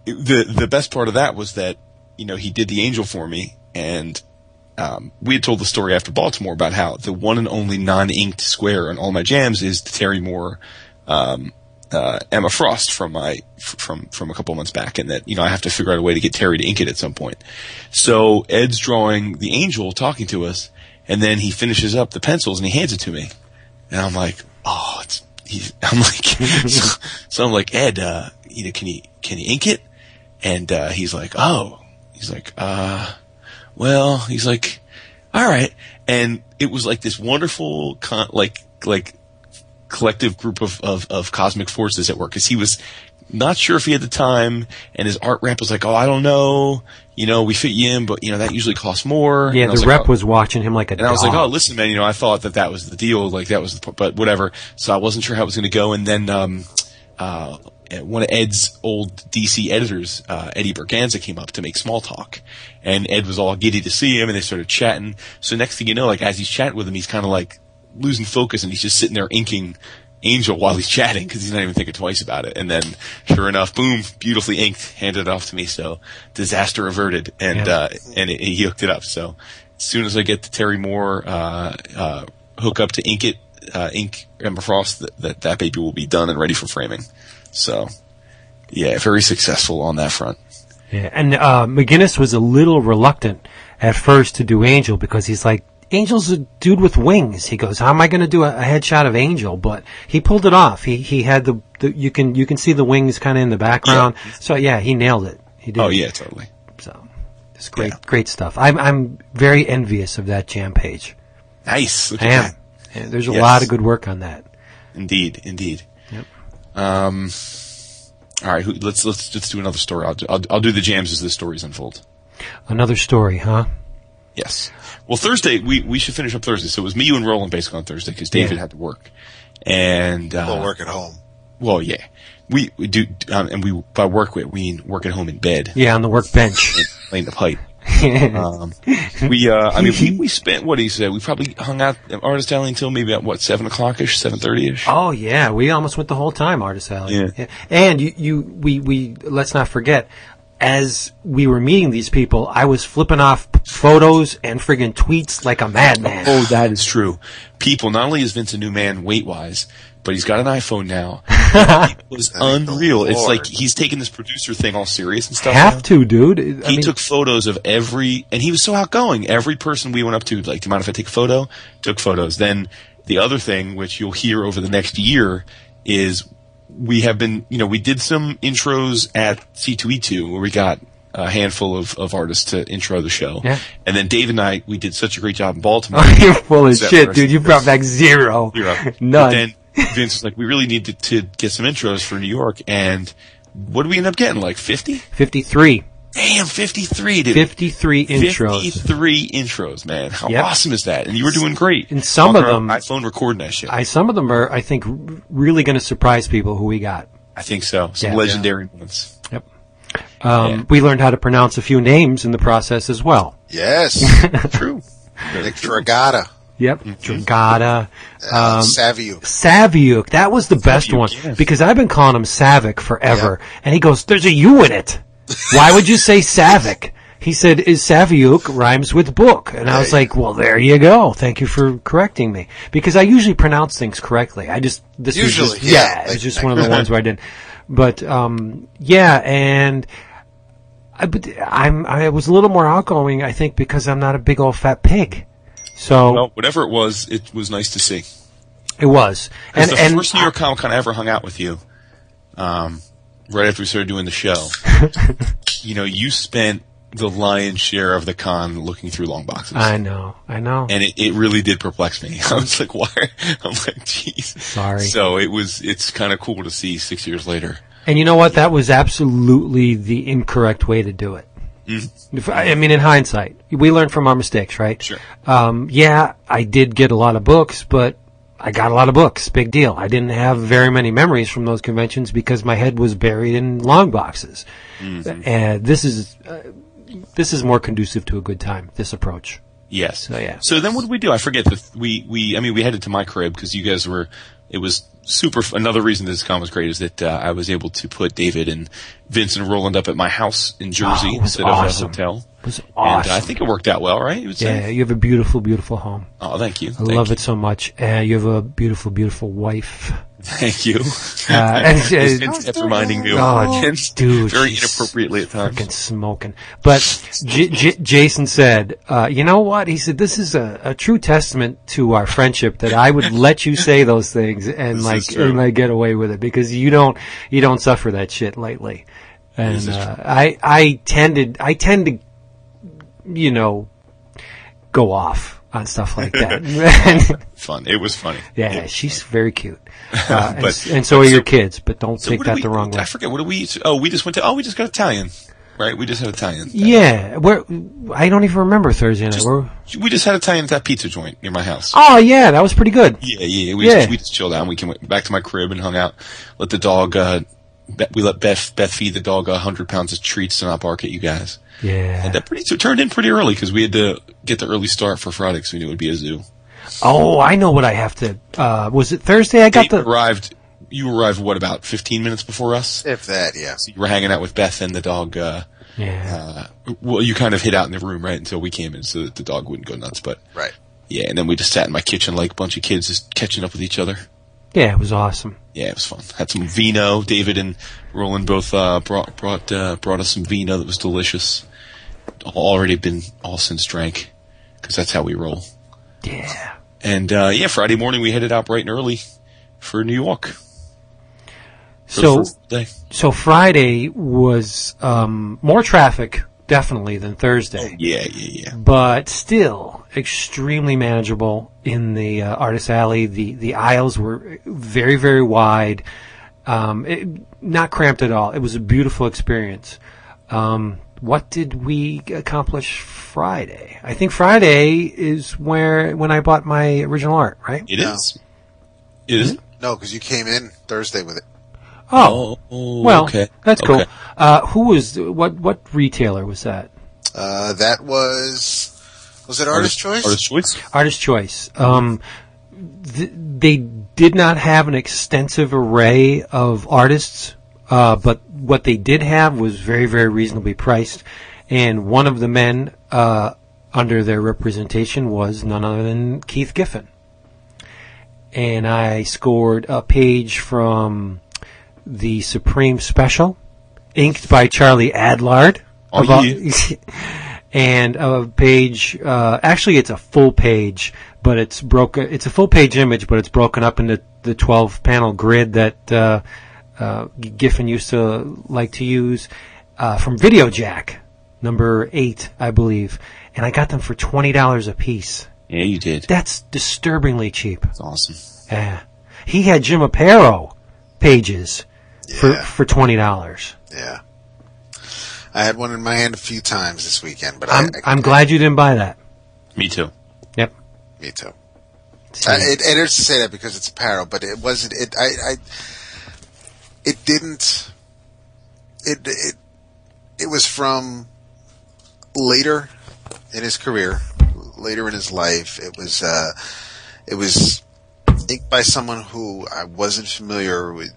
the the best part of that was that you know he did the angel for me, and um, we had told the story after Baltimore about how the one and only non-inked square on all my jams is the Terry Moore um, uh, Emma Frost from my from from a couple months back, and that you know I have to figure out a way to get Terry to ink it at some point. So Ed's drawing the angel talking to us, and then he finishes up the pencils and he hands it to me, and I'm like, oh, it's I'm like, so, so I'm like Ed, uh, you know, can you can you ink it? And uh, he's like, oh, he's like, uh, well, he's like, all right. And it was like this wonderful, con- like, like collective group of, of, of cosmic forces at work. Cause he was not sure if he had the time and his art rep was like, oh, I don't know. You know, we fit you in, but you know, that usually costs more. Yeah, the like, rep oh. was watching him like a And I was like, oh, listen, man, you know, I thought that that was the deal. Like that was the, but whatever. So I wasn't sure how it was going to go. And then, um, uh, one of Ed's old DC editors, uh, Eddie Berganza came up to make small talk. And Ed was all giddy to see him and they started chatting. So next thing you know, like as he's chatting with him, he's kind of like losing focus and he's just sitting there inking Angel while he's chatting because he's not even thinking twice about it. And then sure enough, boom, beautifully inked, handed it off to me. So disaster averted and, Yeah. uh, and it, he hooked it up. So as soon as I get the Terry Moore, uh, uh, hook up to ink it, uh, ink Emma Frost, that, that, that baby will be done and ready for framing. So yeah, very successful on that front. Yeah, and uh, McGuinness was a little reluctant at first to do Angel because he's like, Angel's a dude with wings. He goes, how am I going to do a, a headshot of Angel? But he pulled it off. He he had the, the you can you can see the wings kind of in the background. So yeah, he nailed it. He did. Oh yeah, totally. So it's great great stuff. I'm I'm very envious of that jam page. Nice. Look I am. Yeah, there's a Yes. lot of good work on that. Indeed, indeed. Yep. Um, all right, who, let's let's let's do another story. I'll do, I'll, I'll do the jams as the stories unfold. Another story, huh? Yes. Well, Thursday we we should finish up Thursday. So it was me, you, and Roland basically on Thursday because David Yeah. had to work, and uh, We'll work at home. Well, yeah, we, we do, um, and we by work we we mean work at home in bed, Yeah, on the workbench. playing the pipe. Um, we, uh, I mean, we, we spent what he said. We probably hung out at Artist Alley until maybe at what seven o'clock ish, seven thirty ish. Oh yeah, we almost went the whole time, Artist Alley. Yeah. And you, you, we, we, let's not forget, as we were meeting these people, I was flipping off photos and friggin' tweets like a madman. Oh, that is true. People, not only is Vince a new man weight wise, but he's got an iPhone now. it was unreal. It's like he's taking this producer thing all serious and stuff. Have now. to, dude. I He mean, took photos of every, and he was so outgoing. Every person we went up to, like, do you mind if I take a photo? Took photos. Then the other thing, which you'll hear over the next year, is we have been, you know, we did some intros at C2E2 where we got a handful of, of artists to intro the show. Yeah. And then Dave and I, we did such a great job in Baltimore. you're full of shit, dude. You brought back zero. You're up. But None. then Vince was like, we really need to, to get some intros for New York. And what did we end up getting? Like 50? 53. Damn, 53, dude. 53 intros. 53 intros, man. How Yep. awesome is that? And you were doing great. And some of them- iPhone recording that shit. I, I, some of them are, I think, really going to surprise people who we got. I think so. Some Yeah. legendary ones. Yep. Um, Yeah. We learned how to pronounce a few names in the process as well. Yes. True. Nick Dragotta. Yep. Dragotta. Uh, Um, Saviuk. Saviuk. That was the best Saviuk, one yes. because I've been calling him Savick forever. And he goes, there's a U in it. Why would you say Savick? He said, is Saviuk rhymes with book? And I was like, well, there you go. Thank you for correcting me. Because I usually pronounce things correctly. I just, this Usually, was just, yeah, yeah, it was like- just one of the ones where I didn't. But, um, yeah, and I, but I'm, I was a little more outgoing, I think, because I'm not a big old fat pig. So Well, whatever it was, it was nice to see. it was. And, the and first New York Comic Con I ever hung out with you. Um, right after we started doing the show. you know, you spent the lion's share of the con looking through long boxes. I know, I know. and it, it really did perplex me. I was like, why? I'm like, jeez. Sorry. So it was, it's kind of cool to see six years later. And you know what? That was absolutely the incorrect way to do it. I I mean, in hindsight, we learn from our mistakes, right? Sure. Um, yeah, I did get a lot of books, but I got a lot of books. Big deal. I didn't have very many memories from those conventions because my head was buried in long boxes. And this is uh, this is more conducive to a good time. This approach. Yes. So, yeah. So then what did we do? I forget that we, we, I mean, we headed to my crib because you guys were, it was super, f- another reason this con was great is that, uh, I was able to put David and Vince and Roland up at my house in ah, Jersey Oh, instead awesome. of a hotel. It was And uh, awesome. I think it worked out well, right? You uh, say? yeah, you have a beautiful, beautiful home. Oh, thank you. I love it so much. And you have a beautiful, beautiful wife. Thank you. Uh, uh, kept reminding me of Oh, dude, very inappropriately at times. freaking smoking. But J- J- Jason said, uh, "You know what?" He said, "This is a, a true testament to our friendship that I would let you say those things and This like and like get away with it because you don't you don't suffer that shit lately." And uh, I I tended I tend to you know go off on stuff like that. Fun. It was funny. yeah, she's very cute, uh, and, But- and so are but your kids. But don't So take that we- the wrong way. I forget. What did we? eat? Oh, we just went to. Oh, we just got Italian. Right. We just had Italian. Yeah, where I don't even remember Thursday night. Just- Where- We just had Italian at that pizza joint near my house. oh yeah, that was pretty good. Yeah, yeah. We Yeah. just we just chilled out. and We came back to my crib and hung out. Let the dog. Uh, we let Beth Beth feed the dog a hundred pounds of treats to not bark at you guys. Yeah. And that pretty it turned in pretty early because we had to get the early start for Friday because we knew it would be a zoo. Oh, I know what I have to. Uh, was it Thursday? I got Dave the. arrived. You arrived what about fifteen minutes before us? If that, yeah. So you were hanging out with Beth and the dog. Uh, Yeah. uh, well, you kind of hid out in the room right until we came in, so that the dog wouldn't go nuts. But Right. yeah, and then we just sat in my kitchen like a bunch of kids just catching up with each other. Yeah, it was awesome. Yeah, it was fun. Had some vino. David and Roland both uh, brought brought uh, brought us some vino that was delicious. Already been all since drank because that's how we roll. Yeah. And uh, yeah, Friday morning we headed out bright and early for New York. For So so Friday was um, more traffic definitely than Thursday, yeah, yeah, yeah. but still extremely manageable in the uh, artist alley. The the aisles were very very wide, um, it, not cramped at all. It was a beautiful experience. Um, what did we accomplish Friday? I think Friday is where when I bought my original art, right? It No. is. It is. No, because you came in Thursday with it. Oh, Oh, well, okay. that's cool. Okay. Uh, who was what? What retailer was that? Uh, that was was it Artist Choice? Artist choice. Artist Choice. Um, th- they did not have an extensive array of artists, uh, but what they did have was very, very reasonably priced. And one of the men uh, under their representation was none other than Keith Giffen. And I scored a page from the Supreme Special, inked by Charlie Adlard. Oh, about- yeah. and a page. Uh, actually, it's a full page, but it's broken. It's a full page image, but it's broken up into the twelve panel grid that uh, uh, Giffen used to like to use uh, from VideoJack, number eight, I believe. And I got them for twenty dollars a piece. Yeah, you did. That's disturbingly cheap. That's awesome. Yeah, he had Jim Aparo pages Yeah. for twenty dollars. Yeah. I had one in my hand a few times this weekend, but I'm I, I I'm glad you didn't buy that. Me too. Yep. Me too. Uh, it, it hurts to say that because it's Aparo, but it wasn't. It I, I it didn't. It it it was from later in his career, later in his life. It was uh, it was inked by someone who I wasn't familiar with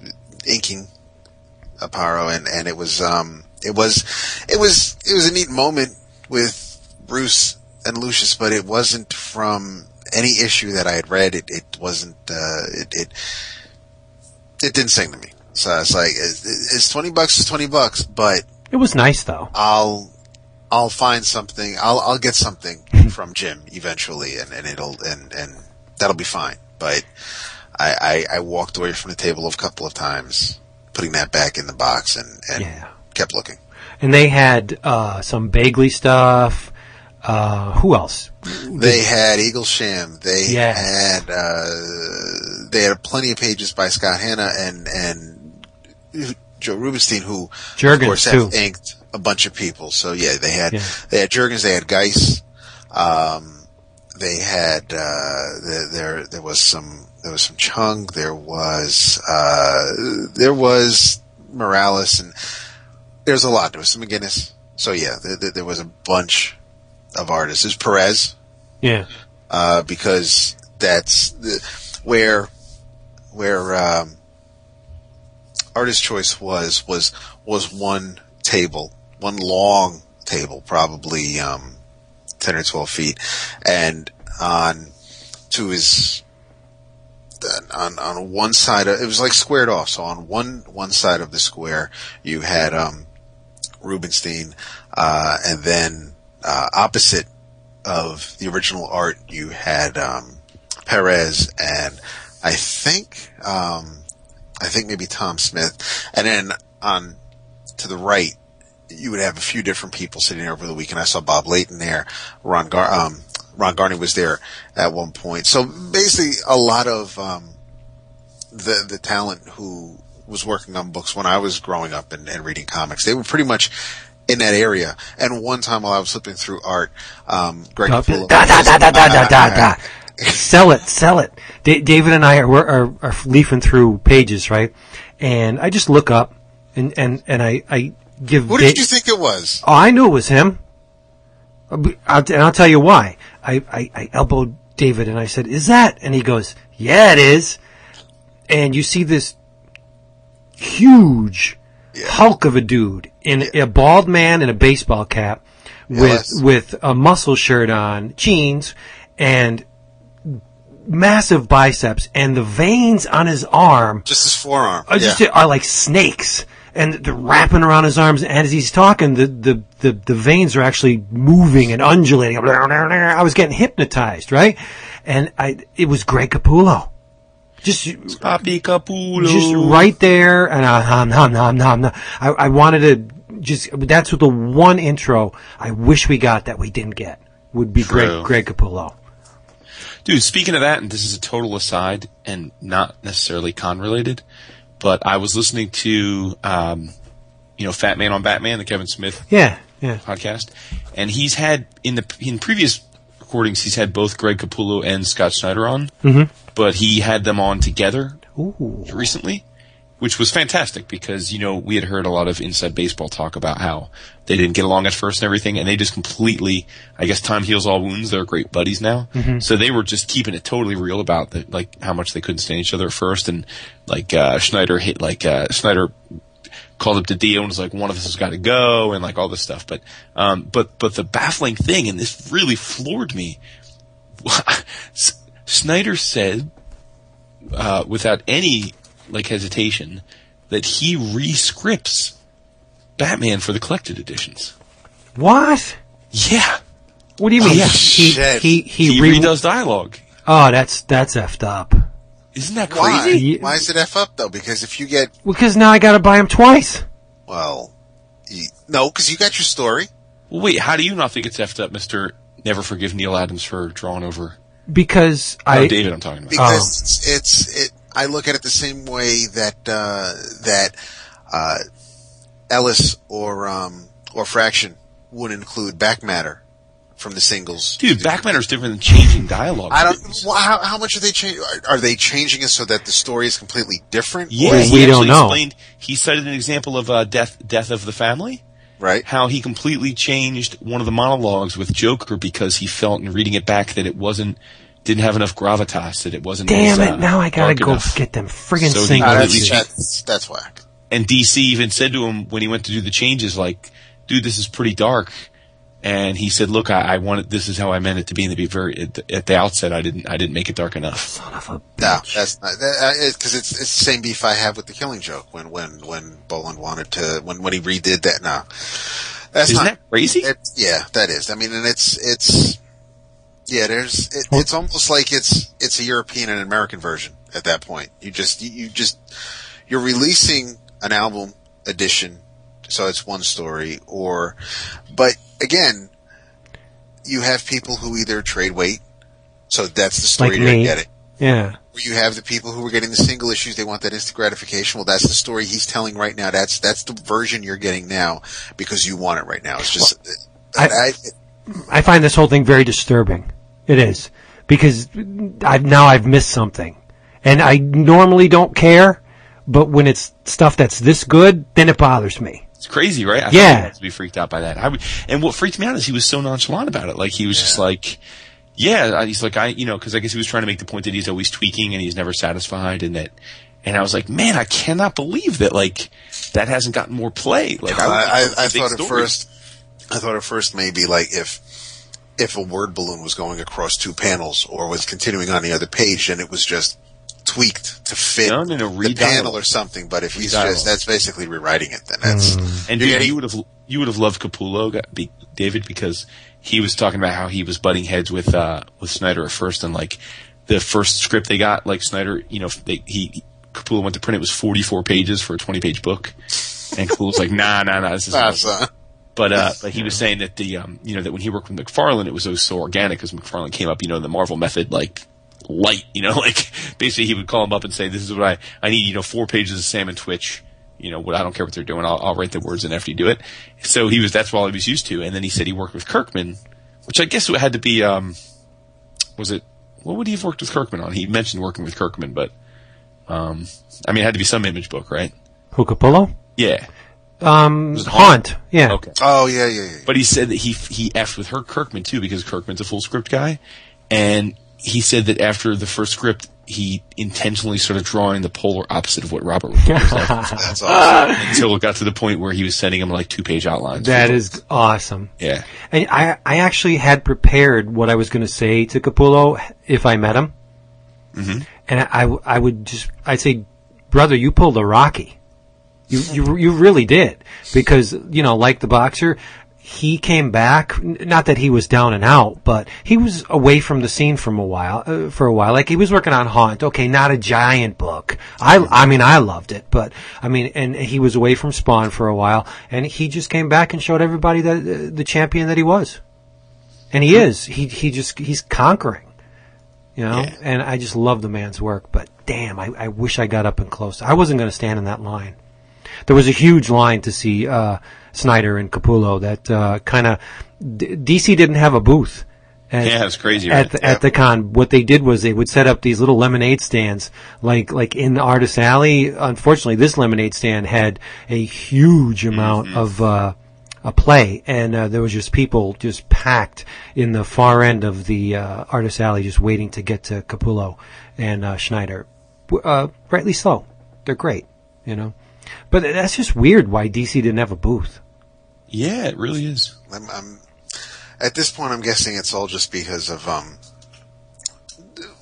inking Aparo, and and it was um it was it was it was a neat moment with Bruce and Lucius, but it wasn't from any issue that I had read. It it wasn't uh, it it it didn't sing to me. So it's like it's, it's twenty bucks is twenty bucks, but It was nice though. I'll I'll find something. I'll I'll get something from Jim eventually, and, and it'll and and that'll be fine. But I, I I walked away from the table a couple of times, putting that back in the box, and and Yeah. kept looking. And they had uh, some Bagley stuff. Uh, who else? They had Eaglesham. They Yeah. had uh, they had plenty of pages by Scott Hanna and and Joe Rubinstein, who Jurgens, of course have too. inked a bunch of people. So yeah, they had Yeah. they had Jurgens, they had Geis, um, they had uh, there, there there was some there was some Cheung, there was uh, there was Morales, and there's a lot. There was some McGuinness. So yeah, there, there, there was a bunch of artists. There's Perez Yeah. uh, because that's the, where where um, artist choice was was was one table, one long table, probably um, ten or twelve feet, and on to his on on one side of it was like squared off. So on one one side of the square you had um, Rubinstein, uh, and then uh, opposite of the original art, you had um, Perez and I think um, I think maybe Tom Smith, and then on to the right, you would have a few different people sitting there over the weekend. I saw Bob Layton there, Ron Gar- um, Ron Garney was there at one point. So basically, a lot of um, the the talent who was working on books when I was growing up and, and reading comics, they were pretty much in that area. And one time while I was flipping through art, um, Greg Da, da, da, da, da, da, da, da. sell it, sell it. Da- David and I are, are, are leafing through pages, right? And I just look up and, and, and I, I give. Da- did you think it was? Oh, I knew it was him. Uh, I'll, and I'll tell you why. I, I, I elbowed David and I said, "Is that?" And he goes, "Yeah, it is." And you see this huge hulk of a dude in a bald man in a baseball cap with Yes. with a muscle shirt on, jeans, and massive biceps, and the veins on his arm Just his forearm. are, just, yeah. are like snakes, and they're wrapping around his arms. And as he's talking, the, the, the, the veins are actually moving and undulating. I was getting hypnotized, right? And I, it was Greg Capullo. Just, Papi Capullo. just right there, and I, nom, nom, nom, nom, nom. I, I wanted to just, that's what the one intro I wish we got that we didn't get would be True. Greg, Greg Capullo. Dude, speaking of that, and this is a total aside and not necessarily con related, but I was listening to, um, you know, Fat Man on Batman, the Kevin Smith Yeah, yeah. podcast, and he's had in the in previous recordings he's had both Greg Capullo and Scott Snyder on, mm-hmm. but he had them on together Ooh. recently, which was fantastic because you know we had heard a lot of inside baseball talk about how they didn't get along at first and everything, and they just completely, I guess, time heals all wounds. They're great buddies now, so they were just keeping it totally real about the, like how much they couldn't stand each other at first, and like uh, Snyder hit like uh, Snyder called up to Dio and was like, one of us has got to go and like all this stuff. But, um, but, but the baffling thing, and this really floored me, Snyder said, uh, without any like hesitation, that he re-scripts Batman for the collected editions. What? Yeah. What do you oh, mean? Oh, he, shit. he he He, re- redoes dialogue. Oh, that's that's effed up. Isn't that crazy? Why Why is it f up though? Because if you get Because now I got to buy him twice. well, you, no, because you got your story. Well, wait, how do you not think it's effed up, Mister? Never forgive Neal Adams for drawing over. Because Oh, I David, I'm talking about. because oh. it's, it's it. I look at it the same way that uh, that uh, Ellis or um, or Fraction would include back matter from the singles. Dude, back matter is different than changing dialogue. I don't. Well, how, how much are they changing? Are, are they changing it so that the story is completely different? Yeah, Or- We he don't know. explained. He cited an example of uh, death, death of the family. right. How he completely changed one of the monologues with Joker because he felt in reading it back that it wasn't, didn't have enough gravitas, that it wasn't. damn as, it, uh, now I gotta go enough. get them friggin' So he singles. Uh, that's, that's that's whack. And DC even said to him when he went to do the changes, like, "Dude, this is pretty dark." And he said, "Look, I, I wanted. This is how I meant it to be in the very at the, at the outset. I didn't. I didn't make it dark enough." Son of a No, that's not because it's, it's it's the same beef I have with the Killing Joke when when when Bolland wanted to when when he redid that. No, that's Isn't not. that crazy? It, yeah, that is. I mean, and it's it's yeah. There's it, it's almost like it's it's a European and American version at that point. You just you, you just you're releasing an album edition, so it's one story. Or, but again, you have people who either trade weight, so that's the story Like you're me. getting. Yeah. Or you have the people who are getting the single issues. They want that instant gratification. Well, that's the story he's telling right now. That's that's the version you're getting now because you want it right now. It's just. I- I, I find this whole thing very disturbing. It is because I've now I've missed something, and I normally don't care, but when it's stuff that's this good, then it bothers me. It's crazy, right? I Yeah. thought he to be freaked out by that. I would, and what freaked me out is he was so nonchalant about it. Like he was just like, yeah, he's like, I, you know, because I guess he was trying to make the point that he's always tweaking and he's never satisfied, and that, and I was like, man, I cannot believe that like that hasn't gotten more play. Like I, I, I, it's a I big thought at first, I thought at first maybe like if if a word balloon was going across two panels or was continuing on the other page, then it was just tweaked to fit No, no, no, the panel or something. But if he's dialogue. just that's basically rewriting it. Then that's And You're dude, getting- you would have you would have loved Capullo, David, because he was talking about how he was butting heads with uh, with Snyder at first, and like the first script they got, like Snyder, you know, they, he Capullo went to print it was forty four pages for a twenty page book, and Capullo's like, nah, nah, nah, this is. Nah, son. But uh, but he was saying that the um, you know that when he worked with McFarlane, it was always so organic because McFarlane came up, you know, in the Marvel method, like light, you know, like basically he would call him up and say, "This is what I I need, you know, four pages of Sam and Twitch." You know, what I don't care what they're doing. I'll, I'll write the words in after you do it. So he was that's all he was used to. And then he said he worked with Kirkman, which I guess it had to be. Um, was it what would he have worked with Kirkman on? He mentioned working with Kirkman, but um, I mean, it had to be some image book, right? Hookapullo? Yeah. Um, Was it Haunt. Yeah. Okay. Oh yeah, yeah, yeah. But he said that he he effed with her Kirkman too because Kirkman's a full script guy, and he said that after the first script, he intentionally started drawing the polar opposite of what Robert would do That's awesome. until it got to the point where he was sending him like two page outlines. That is awesome. yeah. And I, I actually had prepared what I was going to say to Capullo if I met him. Mm-hmm. And I, I, I would just, I'd say, brother, you pulled a Rocky. You, you, you really did. Because, you know, like the boxer, he came back, not that he was down and out, but he was away from the scene from a while, uh, for a while. Like he was working on Haunt. Okay, not a giant book. I, I mean, I loved it, but I mean, and he was away from Spawn for a while, and he just came back and showed everybody that uh, the champion that he was. And he is. He, he just, he's conquering. You know, Yeah. and I just love the man's work, but damn, I, I wish I got up and close. I wasn't going to stand in that line. There was a huge line to see uh, Snyder and Capullo. That uh, kind of D- DC didn't have a booth. At, Yeah, it's crazy, At right? the, at the con, what they did was they would set up these little lemonade stands, like like in the artist alley. Unfortunately, this lemonade stand had a huge amount Mm-hmm. of uh, a play, and uh, there was just people just packed in the far end of the uh, artist alley, just waiting to get to Capullo and uh, Snyder. Uh, rightly so. They're great, you know. But that's just weird. Why DC didn't have a booth? Yeah, it really is. I'm, I'm at this point. I'm guessing it's all just because of um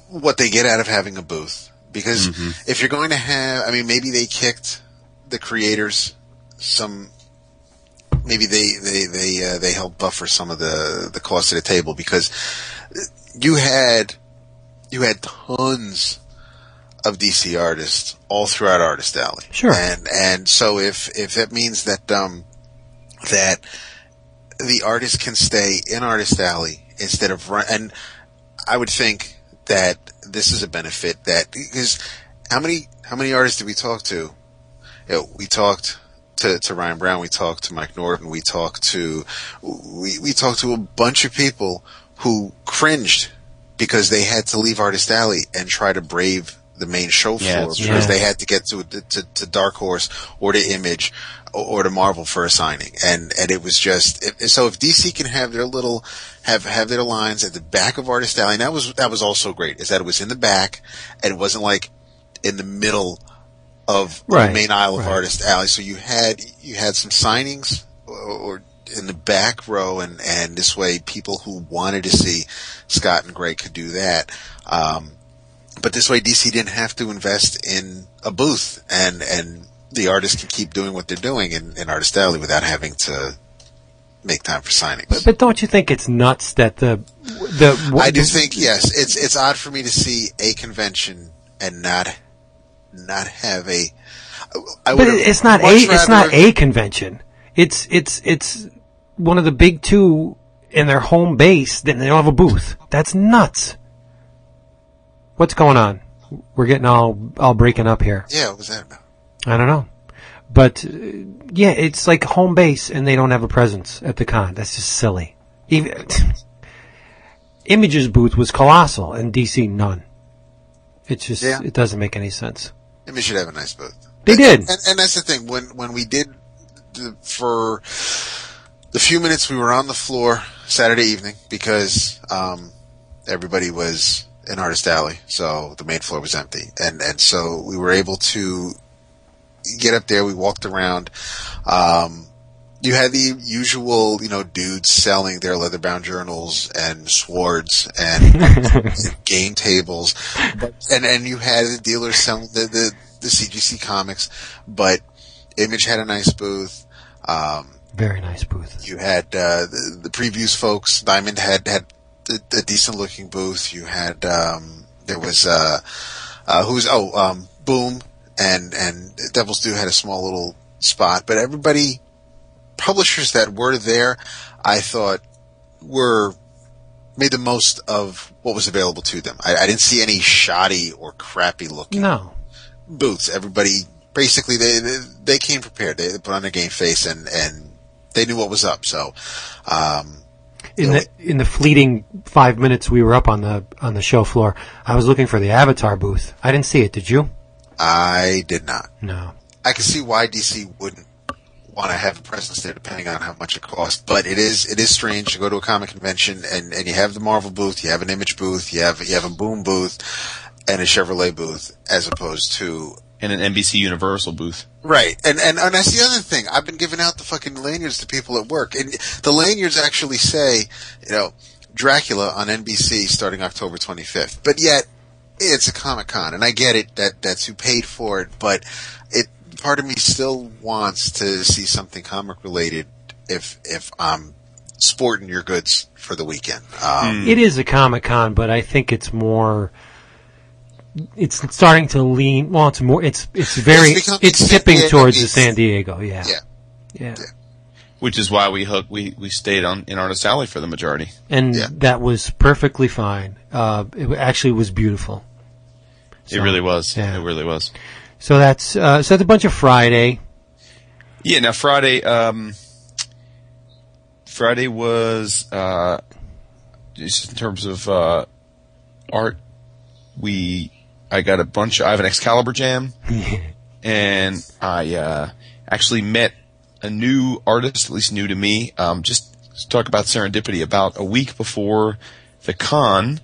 what they get out of having a booth. Because if you're going to have, I mean, maybe they kicked the creators some. Maybe they they they uh, they helped buffer some of the the cost of the table because you had you had tons of DC artists all throughout Artist Alley. Sure. And and so if if that means that um that the artist can stay in Artist Alley instead of run and I would think that this is a benefit that because how many how many artists did we talk to? You know, we talked to, to Ryan Brown, we talked to Mike Norton, we talked to we we talked to a bunch of people who cringed because they had to leave Artist Alley and try to brave the main show floor it's because they had to get to, to to Dark Horse or to Image or, or to Marvel for a signing, and and it was just if, so if DC can have their little have have their lines at the back of Artist Alley, and that was that was also great is that it was in the back and it wasn't like in the middle of Right, the main aisle of right. Artist Alley, so you had you had some signings or, or in the back row, and and this way people who wanted to see Scott and Gray could do that. Um, but this way DC didn't have to invest in a booth and and the artists can keep doing what they're doing in, in Artist Alley without having to make time for signings. But don't you think it's nuts that the the I do think yes, it's it's odd for me to see a convention and not not have a. I But it's not a it's not a convention. It's it's it's one of the big two in their home base. Then they don't have a booth. That's nuts. What's going on? We're getting all all breaking up here. Yeah, what was that about? I don't know, but uh, yeah, it's like home base, and they don't have a presence at the con. That's just silly. Even Image's booth was colossal, and DC none. It's just Yeah. it doesn't make any sense. Image should have a nice booth. They And- did. and, and that's the thing. When when we did the, for the few minutes we were on the floor Saturday evening because um, everybody was in Artist Alley, so the main floor was empty, and and so we were able to get up there. We walked around. Um, you had the usual, you know, dudes selling their leather-bound journals and swords and game tables, but, and and you had the dealers selling the, the the CGC comics, but Image had a nice booth. Um, Very nice booth. you had uh, the, the previews folks. Diamond had had a, a decent looking booth. You had um, there was uh, uh, who's oh um, Boom and and Devil's Due had a small little spot, but everybody publishers that were there, I thought were made the most of what was available to them. I, I didn't see any shoddy or crappy looking No, booths. Everybody basically they they, they came prepared. They, put on their game face and and they knew what was up. So, um, in the in the fleeting five minutes we were up on the on the show floor, I was looking for the Avatar booth. I didn't see it. Did you? I did not. No. I can see why DC wouldn't want to have a presence there, depending on how much it costs. But it is it is strange to go to a comic convention and, and you have the Marvel booth, you have an Image booth, you have you have a Boom booth, and a Chevrolet booth, as opposed to And an NBC Universal booth. Right, and, and and that's the other thing. I've been giving out the fucking lanyards to people at work, and the lanyards actually say, you know, Dracula on NBC starting October 25th. But yet, it's a Comic Con, and I get it that that's who paid for it. But it part of me still wants to see something comic related if if I'm sporting your goods for the weekend. Um, It is a Comic Con, but I think it's more. It's starting to lean. Well, it's more. It's it's very. It's It's, tipping Diego towards the San Diego. Yeah. Yeah. Yeah. Which is why we hook we, we stayed on in Artist Alley for the majority. And Yeah. that was perfectly fine. Uh, it actually was beautiful. it really was. yeah. It really was. So that's uh, so that's a bunch of Friday. Yeah. Now Friday, um, Friday was uh, just in terms of uh, art. We I got a bunch. I have an Excalibur jam, and I uh, actually met a new artist, at least new to me. Um, just to talk about serendipity. About a week before the con,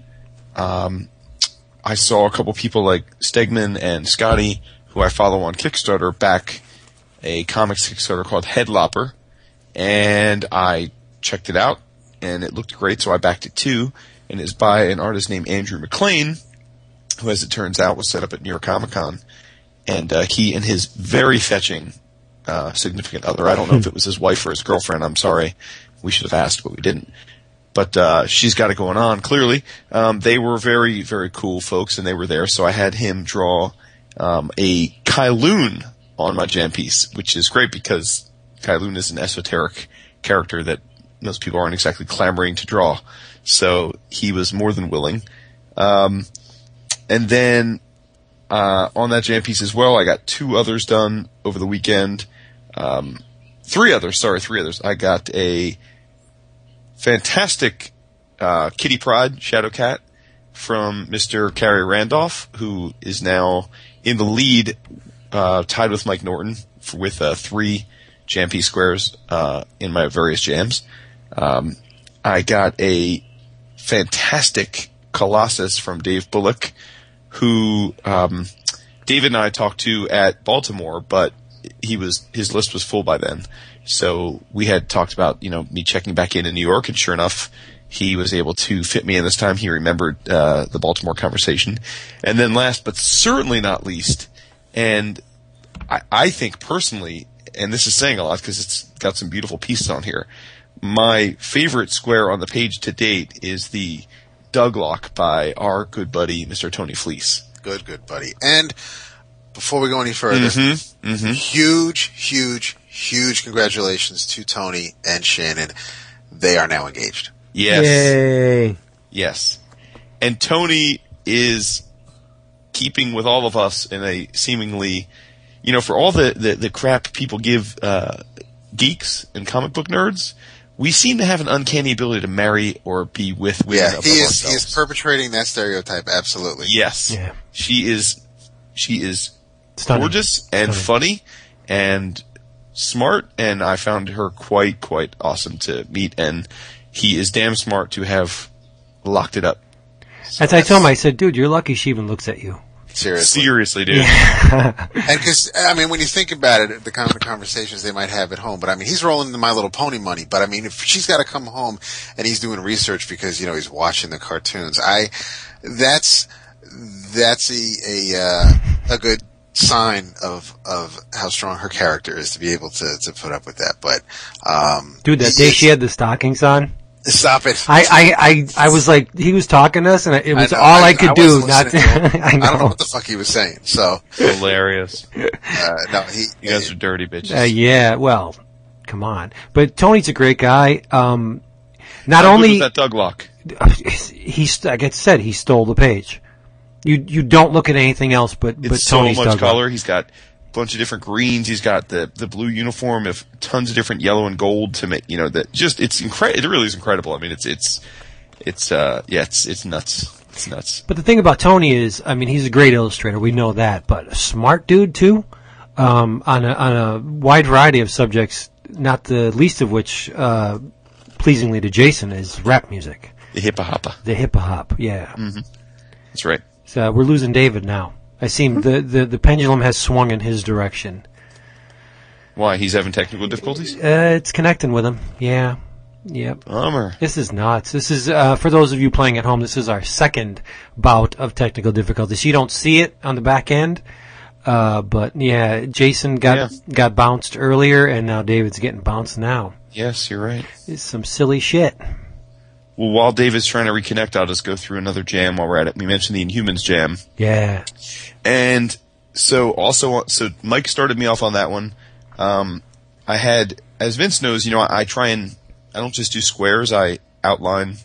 um, I saw a couple people like Stegman and Scotty, who I follow on Kickstarter, back a comics Kickstarter called Headlopper, and I checked it out, and it looked great, so I backed it too. And it's by an artist named Andrew MacLean, who, as it turns out, was set up at New York Comic Con, and uh, he and his very fetching uh, significant other. I don't know if it was his wife or his girlfriend. I'm sorry. We should have asked, but we didn't. But uh, she's got it going on. Clearly, um, they were very, very cool folks, and they were there. So I had him draw um, a Kylun on my jam piece, which is great because Kylun is an esoteric character that most people aren't exactly clamoring to draw. So he was more than willing. Um, and then uh, on that jam piece as well, I got two others done over the weekend. Um, three others, sorry, three others. I got a fantastic uh, Kitty Pryde Shadow Cat from Mr. Khary Randolph, who is now in the lead, uh, tied with Mike Norton for, with uh, three jam piece squares uh, in my various jams. Um, I got a fantastic Colossus from Dave Bullock, who um, David and I talked to at Baltimore, but he was his list was full by then. So we had talked about you know me checking back in in New York, and sure enough, he was able to fit me in this time. He remembered uh, the Baltimore conversation, and then last but certainly not least, and I, I think personally, and this is saying a lot because it's got some beautiful pieces on here. My favorite square on the page to date is the Douglock by our good buddy Mr. Tony Fleecs. Good, good, buddy. And before we go any further, Mm-hmm. huge, huge, huge congratulations to Tony and Shannon. They are now engaged. Yes. Yay. Yes. And Tony is keeping with all of us in a seemingly, you know, for all the, the, the crap people give uh, geeks and comic book nerds, we seem to have an uncanny ability to marry or be with women Yeah, above he is. He is perpetrating that stereotype. Absolutely. yes. Yeah. She is. She is Stunning. gorgeous and Stunning. funny and smart, and I found her quite quite awesome to meet. And he is damn smart to have locked it up. As I told him, I said, dude, you're lucky she even looks at you. Seriously. Seriously, dude. And because I mean, when you think about it, the kind of conversations they might have at home. But I mean, he's rolling in My Little Pony money. But I mean, if she's got to come home and he's doing research because you know he's watching the cartoons, I that's that's a a uh, a good sign of of how strong her character is to be able to to put up with that. But um, Dude, that day she had the stockings on. Stop it. I, I, I, I was like, he was talking to us, and it was know, all I, could do. Not, to, listening to him. I I don't know know. what the fuck he was saying. So Hilarious. uh, no, he. You guys are dirty bitches. Uh, yeah, well, come on. But Tony's a great guy. Um, not How good only was that Douglock. he, st- like I said, he stole the page. You, you don't look at anything else but, It's but so Tony's much Douglas. color. He's got a bunch of different greens. He's got the the blue uniform of tons of different yellow and gold to make you know that just it's incredible. It really is incredible. I mean, it's it's it's uh yeah, it's it's nuts. It's nuts. But the thing about Tony is, I mean, he's a great illustrator. We know that, but a smart dude too, um, on a on a wide variety of subjects. Not the least of which, uh, pleasingly to Jason, is rap music, The hippa hop. the hip hop. Yeah, That's right. so we're losing David now. I see the, the the pendulum has swung in his direction. Why he's having technical difficulties? Uh, it's connecting with him. Yeah, yep. Bummer. This is nuts. This is uh, for those of you playing at home. This is our second bout of technical difficulties. You don't see it on the back end, uh, but yeah, Jason got Yeah. got bounced earlier, and now David's getting bounced now. Yes, you're right. It's some silly shit. Well, while David's trying to reconnect, I'll just go through another jam while we're at it. We mentioned the Inhumans jam. Yeah, And so also, so Mike started me off on that one. Um, I had, as Vince knows, you know, I, I try and, I don't just do squares, I outline,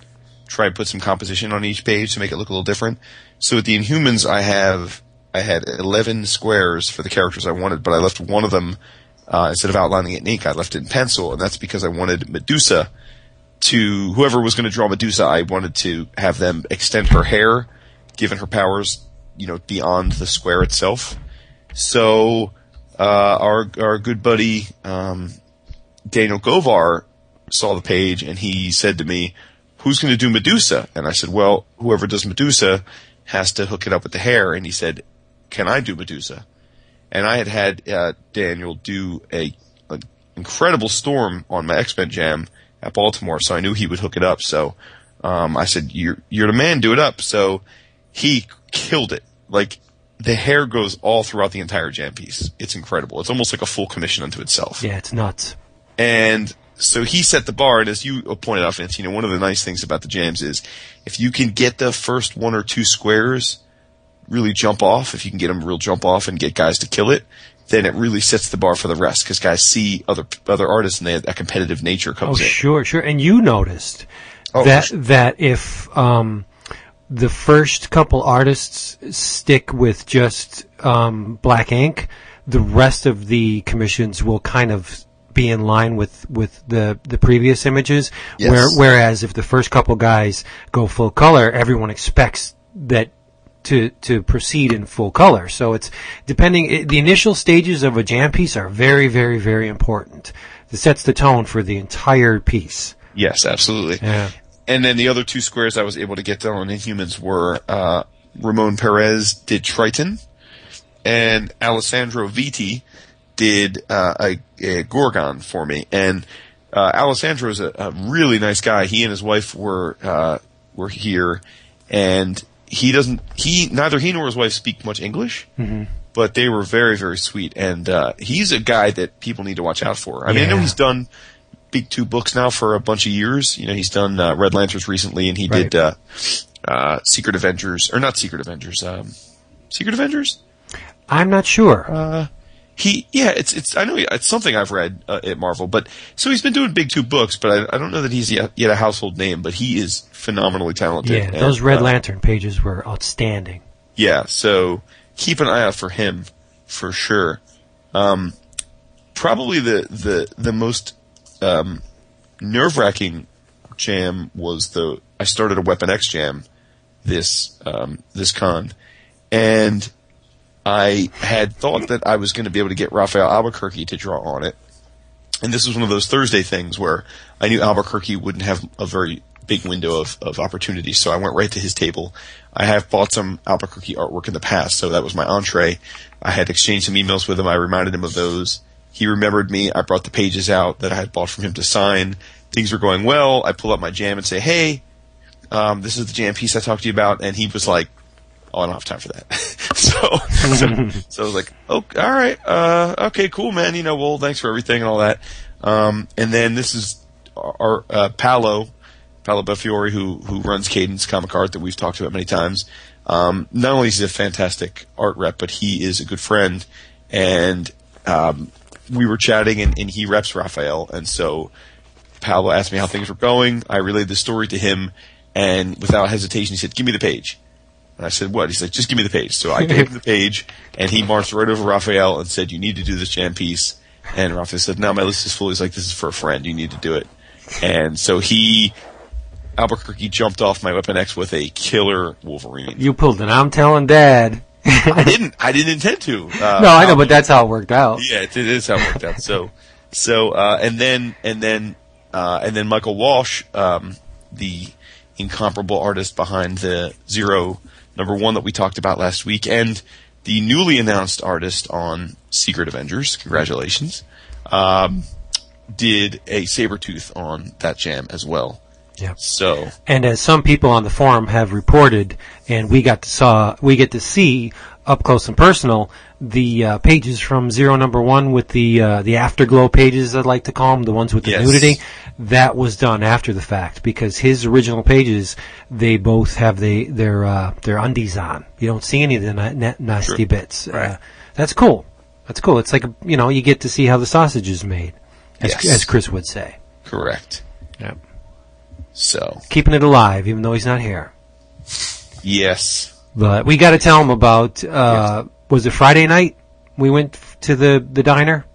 try and put some composition on each page to make it look a little different. So with the Inhumans, I have, I had 11 squares for the characters I wanted, but I left one of them, uh, instead of outlining it in ink, I left it in pencil, and that's because I wanted Medusa to, whoever was going to draw Medusa, I wanted to have them extend her hair, given her powers, you know, beyond the square itself. So, uh, our, our good buddy, um, Daniel Govar saw the page and he said to me, who's going to do Medusa? And I said, well, whoever does Medusa has to hook it up with the hair. And he said, can I do Medusa? and I had had uh, Daniel do a, a incredible storm on my X Men Jam at Baltimore, so I knew he would hook it up. So um, I said, "You're you're the man, do it up." So he killed it. Like the hair goes all throughout the entire jam piece. It's incredible. It's almost like a full commission unto itself. Yeah, it's nuts. And so he set the bar, and as you pointed out, Vince, you know, one of the nice things about the jams is if you can get the first one or two squares really jump off, if you can get them real jump off and get guys to kill it, then it really sets the bar for the rest because guys see other other artists and they, that competitive nature Oh, comes in. sure, sure. And you noticed Oh, that sure. that if um, the first couple artists stick with just um, black ink, the rest of the commissions will kind of be in line with, with the, the previous images. Yes. Where, whereas if the first couple guys go full color, everyone expects that to to proceed in full color. So it's depending. It, the initial stages of a jam piece are very, very, very important. It sets the tone for the entire piece. Yes, absolutely. Yeah. And then the other two squares I was able to get done on Inhumans were uh, Ramon Perez did Triton, and Alessandro Vitti did uh, a, a Gorgon for me. And uh, Alessandro is a, a really nice guy. He and his wife were uh, were here, and he doesn't. He neither he nor his wife speak much English. But they were very, very sweet, and uh, he's a guy that people need to watch out for. I mean, I know he's done big two books now for a bunch of years. You know, he's done uh, Red Lanterns recently, and he Right. did uh, uh, Secret Avengers, or not Secret Avengers, um, Secret Avengers. I'm not sure. He, yeah, it's it's. I know it's something I've read uh, at Marvel, but so he's been doing big two books, but I, I don't know that he's yet, yet a household name. But he is phenomenally talented. yeah, and, those Red uh, Lantern pages were outstanding. yeah, so keep an eye out for him for sure. Um, probably the the the most um, nerve wracking jam was the I started a Weapon X jam this um, this con, and I had thought that I was going to be able to get Rafael Albuquerque to draw on it, and this was one of those Thursday things where I knew Albuquerque wouldn't have a very big window of, of opportunity, so I went right to his table. I have bought some Albuquerque artwork in the past, so that was my entree. I had exchanged some emails with him. I reminded him of those. He remembered me. I brought the pages out that I had bought from him to sign. Things were going well. I pull up my jam and say, "Hey, um, this is the jam piece I talked to you about," and he was like, "Oh, I don't have time for that." so, so, so I was like, "Oh, all right, uh, okay, cool, man. You know, well, thanks for everything and all that." Um, and then this is our uh, Paolo, Paolo Belfiore, who who runs Cadence Comic Art that we've talked about many times. Um, not only is he a fantastic art rep, but he is a good friend, and um, we were chatting, and, and he reps Rafael, and so Paolo asked me how things were going. I relayed the story to him, and without hesitation, he said, "Give me the page." And I said, "What?" He said, "Just give me the page." So I gave him the page, and he marched right over Rafael and said, "You need to do this jam piece." And Rafael said, "No, my list is full." He's like, "This is for a friend. You need to do it." And so he, Albuquerque, jumped off my Weapon X with a killer Wolverine. You pulled it. I'm telling Dad. I didn't. I didn't intend to. Uh, no, I know, but that's how it worked out. yeah, it, it is how it worked out. So, so uh, and then and then uh, and then Michael Walsh, um, the incomparable artist behind the Zero number one that we talked about last week, and the newly announced artist on Secret Avengers. Congratulations! Um, did a Sabretooth on that jam as well. Yeah. So And as some people on the forum have reported, and we got to saw, we get to see up close and personal the uh, pages from Zero Number One with the uh, the afterglow pages, I'd like to call them, the ones with the Yes. nudity. That was done after the fact because his original pages, they both have the their uh, their undies on. You don't see any of the na- na- nasty Sure. bits. Right. Uh, that's cool. That's cool. It's like you know you get to see how the sausage is made, as, Yes. as Chris would say. correct. Yep. So Keeping it alive, even though he's not here. yes, But we got to tell him about. Uh, Was it Friday night? We went f- to the the diner.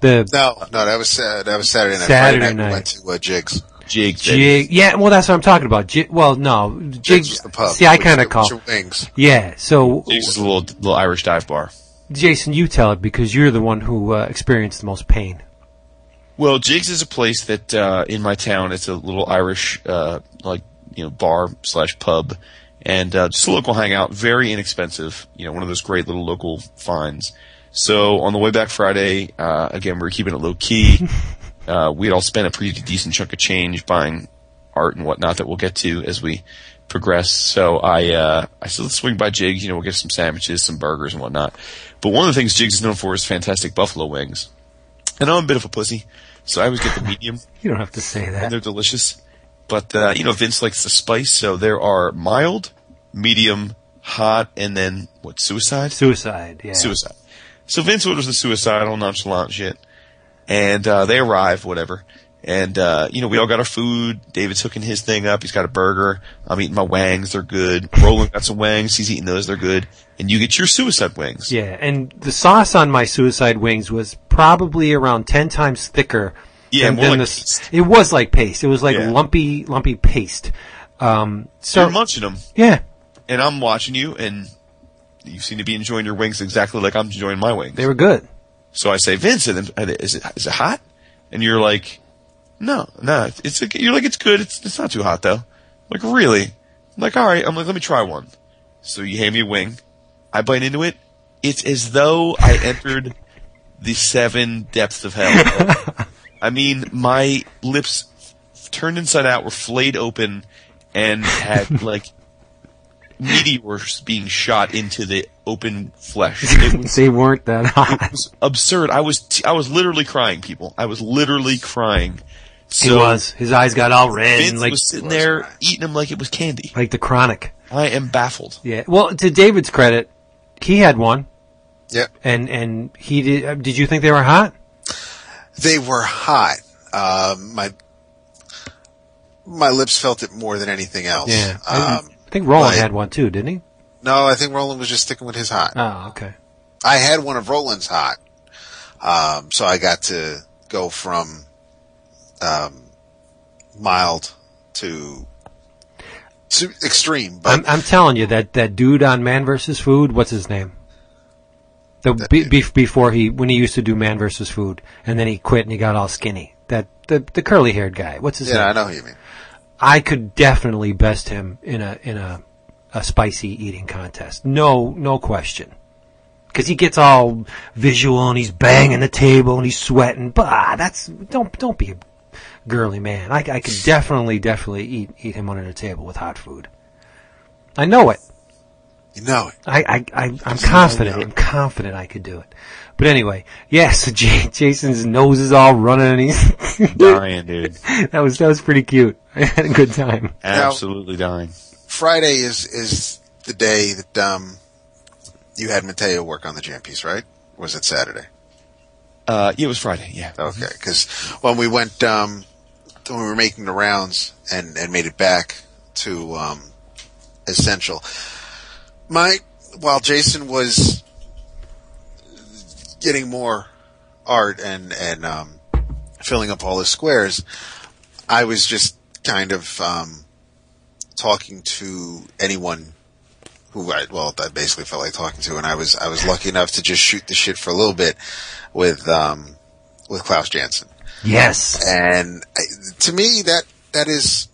The No, no, that was uh, that was Saturday night. Saturday Friday night. We went to uh, Jigs. Jig. jig. Yeah, well, that's what I'm talking about. Jig, well, no, jig. Jigs was the pub. See, I kind of call. your wings. Yeah. So, Jigs is a little little Irish dive bar. Jason, you tell it because you're the one who uh, experienced the most pain. Well, Jigs is a place that uh, in my town. It's a little Irish, uh, like you know, bar slash pub, and uh, just a local hangout, very inexpensive. You know, one of those great little local finds. So on the way back Friday, uh, again we were keeping it low key. uh, we'd all spent a pretty decent chunk of change buying art and whatnot that we'll get to as we progress. So I uh, I said let's swing by Jigs. You know, we'll get some sandwiches, some burgers, and whatnot. But one of the things Jigs is known for is fantastic buffalo wings. And I'm a bit of a pussy, so I always get the medium You don't have to say that. and that. they're delicious. But uh, you know, Vince likes the spice, so there are mild, medium, hot, and then what? Suicide. Suicide. Yeah. Suicide. So Vince orders the suicidal nonchalant shit, and uh, they arrive, whatever. And uh, you know, we all got our food. David's hooking his thing up. He's got a burger. I'm eating my wangs. They're good. Roland got some wangs. He's eating those. They're good. And you get your suicide wings. Yeah, and the sauce on my suicide wings was probably around ten times thicker. Yeah, than, more than like the, paste. It was like paste. It was like Yeah. lumpy, lumpy paste. Um, So you're munching them, yeah, and I'm watching you, and you seem to be enjoying your wings exactly like I'm enjoying my wings. they were good. So I say, Vince, is it is it hot? And you're like, no, no. It's you're like it's good. It's it's not too hot though. I'm like really? I'm like all right. I'm like let me try one. So you hand me a wing. I bite into it. It's as though I entered the seven depths of hell. I mean, my lips turned inside out, were flayed open, and had like meteors being shot into the open flesh. It was they weren't that hot. It was absurd. I was t- I was literally crying, people. I was literally crying. He was. His eyes got all red Vince and like was sitting there eating them like it was candy. like the chronic. I am baffled. Yeah. Well, to David's credit, he had one, Yep. and and he did. uh, Did you think they were hot? They were hot. Um, my my lips felt it more than anything else. Yeah. I, Um, I think Roland but- had one too, didn't he? no, I think Roland was just sticking with his hot. Oh, okay. I had one of Roland's hot. Um, so I got to go from um, mild to, to extreme. But I'm, I'm telling you that that dude on Man vs. Food. What's his name? The be, be, before he when he used to do Man versus Food, and then he quit and he got all skinny. That the the curly haired guy. What's his name? yeah, I know who you mean. I could definitely best him in a in a a spicy eating contest. No no question. Because he gets all visual and he's banging the table and he's sweating. Bah, that's don't don't be a girly man. I, I could definitely definitely eat eat him under the table with hot food. I know it. You know it. I, I, I I'm confident. I'm confident I could do it. But anyway, yes, J- Jason's nose is all running and he's Dying, dude. that was that was pretty cute. I had a good time. Absolutely dying. Friday is is the day that um, you had Matteo work on the jam piece, right? Was it Saturday? Uh, yeah, it was Friday. Yeah. Okay, because when we went, um, when we were making the rounds and, and made it back to um, Essential, my while Jason was getting more art and and um, filling up all his squares, I was just kind of um, talking to anyone who I well I basically felt like talking to, and I was I was lucky enough to just shoot the shit for a little bit with um, with Klaus Janson. Yes. And I, to me, that that is,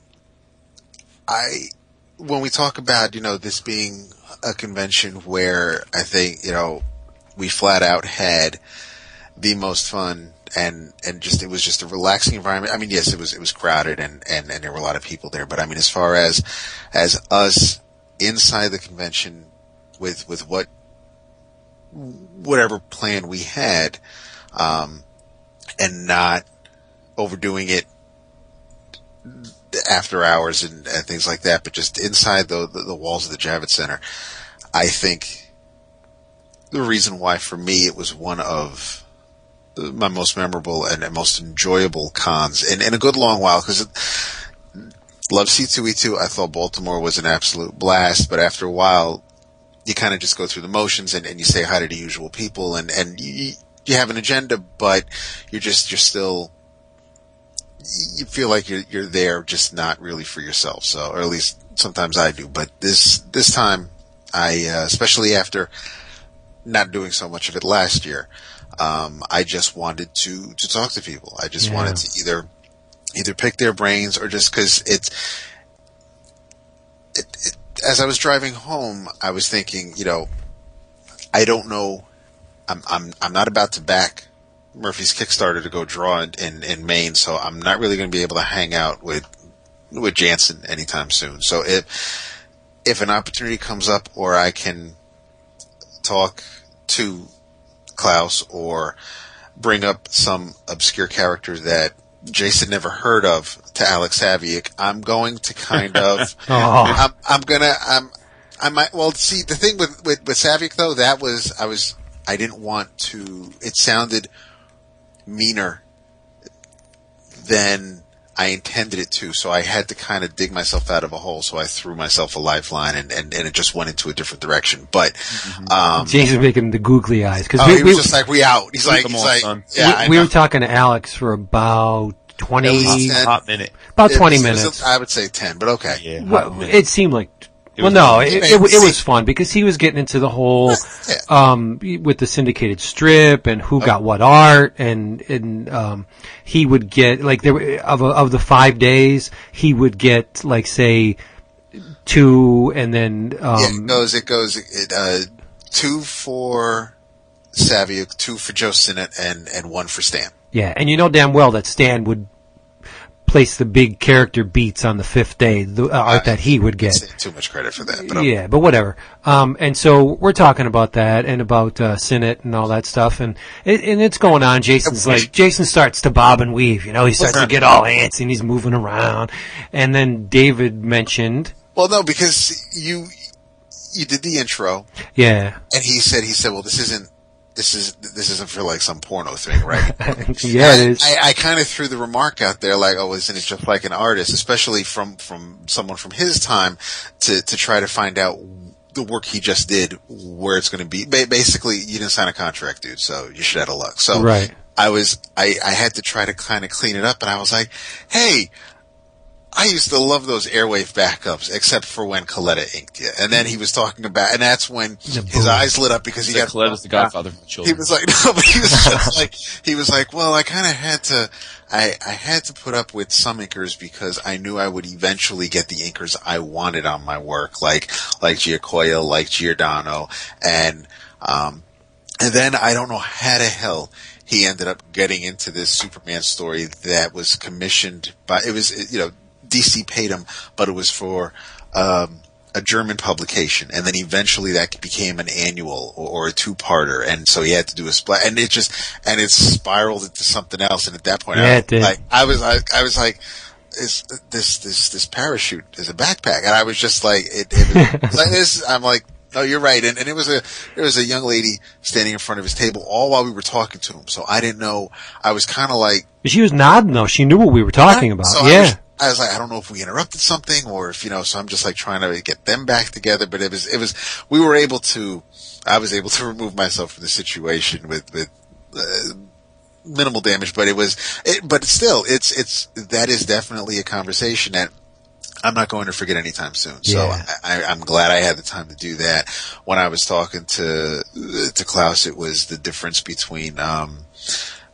I when we talk about you know this being a convention where I think you know we flat out had the most fun and and just it was just a relaxing environment. I mean, yes, it was it was crowded and and and there were a lot of people there, but I mean, as far as as us inside the convention with with what whatever plan we had, um, and not overdoing it after hours and, and things like that, but just inside the, the, the walls of the Javits Center, I think the reason why for me it was one of my most memorable and, and most enjoyable cons in, in a good long while because love C2E2. I thought Baltimore was an absolute blast, but after a while, you kind of just go through the motions and, and you say hi to the usual people and, and you, you have an agenda, but you're just, you're still, you feel like you're, you're there just not really for yourself. So, or at least sometimes I do, but this, this time I, uh, especially after not doing so much of it last year, um, I just wanted to, to talk to people. I just Yeah. wanted to either, either pick their brains or just cause it's, it, it, as I was driving home, I was thinking, you know, I don't know. I'm I'm I'm not about to back Murphy's Kickstarter to go draw in, in, in Maine, so I'm not really going to be able to hang out with with Janson anytime soon. So if if an opportunity comes up, or I can talk to Klaus or bring up some obscure character that Jason never heard of to Alex Saviuk, I'm going to kind of, Oh. I'm, I'm gonna, I'm, I might, well, see, the thing with, with, with Saviuk though, that was, I was, I didn't want to, it sounded meaner than I intended it to, so I had to kind of dig myself out of a hole, so I threw myself a lifeline and, and, and it just went into a different direction. But, um, James is making the googly eyes because oh, we, he we, was just like, we out. He's like, them he's like, son. yeah, I we know. were talking to Alex for about twenty, At least ten. Hot minute. about It twenty was- it was minutes. I would say 10, but okay. Yeah. Well, it seemed like. Well, no, it, it, it was fun because he was getting into the whole Yeah. um, with the syndicated strip and who got what art, and and um, he would get like there were- of of the five days he would get like say two, and then Yeah, it um, goes, it goes, it, uh, two for Saviuk, two for Joe Sinnott, and, and one for Stan. yeah, and you know damn well that Stan would place the big character beats on the fifth day, the uh, art that he would get. Too much credit for that, but. Yeah, but whatever. Um, and so we're talking about that and about uh, Sinnott and all that stuff, and it, and it's going on. Jason's like Jason starts to bob and weave. You know, he starts to get all antsy and he's moving around. And then David mentioned, Well, no, because you, you did the intro, yeah, and he said, he said, well, this isn't, this is, this isn't for like some porno thing, right? yeah, it is. I, I kind of threw the remark out there, like, "Oh, isn't it just like an artist?" Especially from from someone from his time, to to try to find out the work he just did, where it's going to be. Ba- Basically, you didn't sign a contract, dude, so you should have had a luck. So Right. I was, I I had to try to kind of clean it up, and I was like, "Hey." I used to love those airwave backups, except for when Colletta inked you. And then he was talking about, and that's when The his boom. eyes lit up because he That got Colletta's the godfather of he children. He was like, no, but he was just like, he was like, well, I kind of had to, I, I had to put up with some inkers because I knew I would eventually get the inkers I wanted on my work, like, like Giacoia, like Giordano, and, um, and then I don't know how the hell he ended up getting into this Superman story that was commissioned by, it was, you know, DC paid him, but it was for, um, a German publication, and then eventually that became an annual or, or a two-parter, and so he had to do a split, and it just and it spiraled into something else. And at that point, Yeah, I, did. like I was, I, I was like, "Is this this this parachute is a backpack?" And I was just like, "It, it was like this." I'm like, "No, you're right." And, and it was a there was a young lady standing in front of his table all while we were talking to him, so I didn't know. I was kind of like, She was nodding though. She knew what we were talking about. so I yeah. I was like, I don't know if we interrupted something or if, you know, so I'm just like trying to get them back together. But it was, it was, we were able to, I was able to remove myself from the situation with, with, uh, minimal damage, but it was, it, but still, it's, it's, that is definitely a conversation that I'm not going to forget anytime soon. So Yeah. I, I'm glad I had the time to do that. When I was talking to, to Klaus, it was the difference between, um,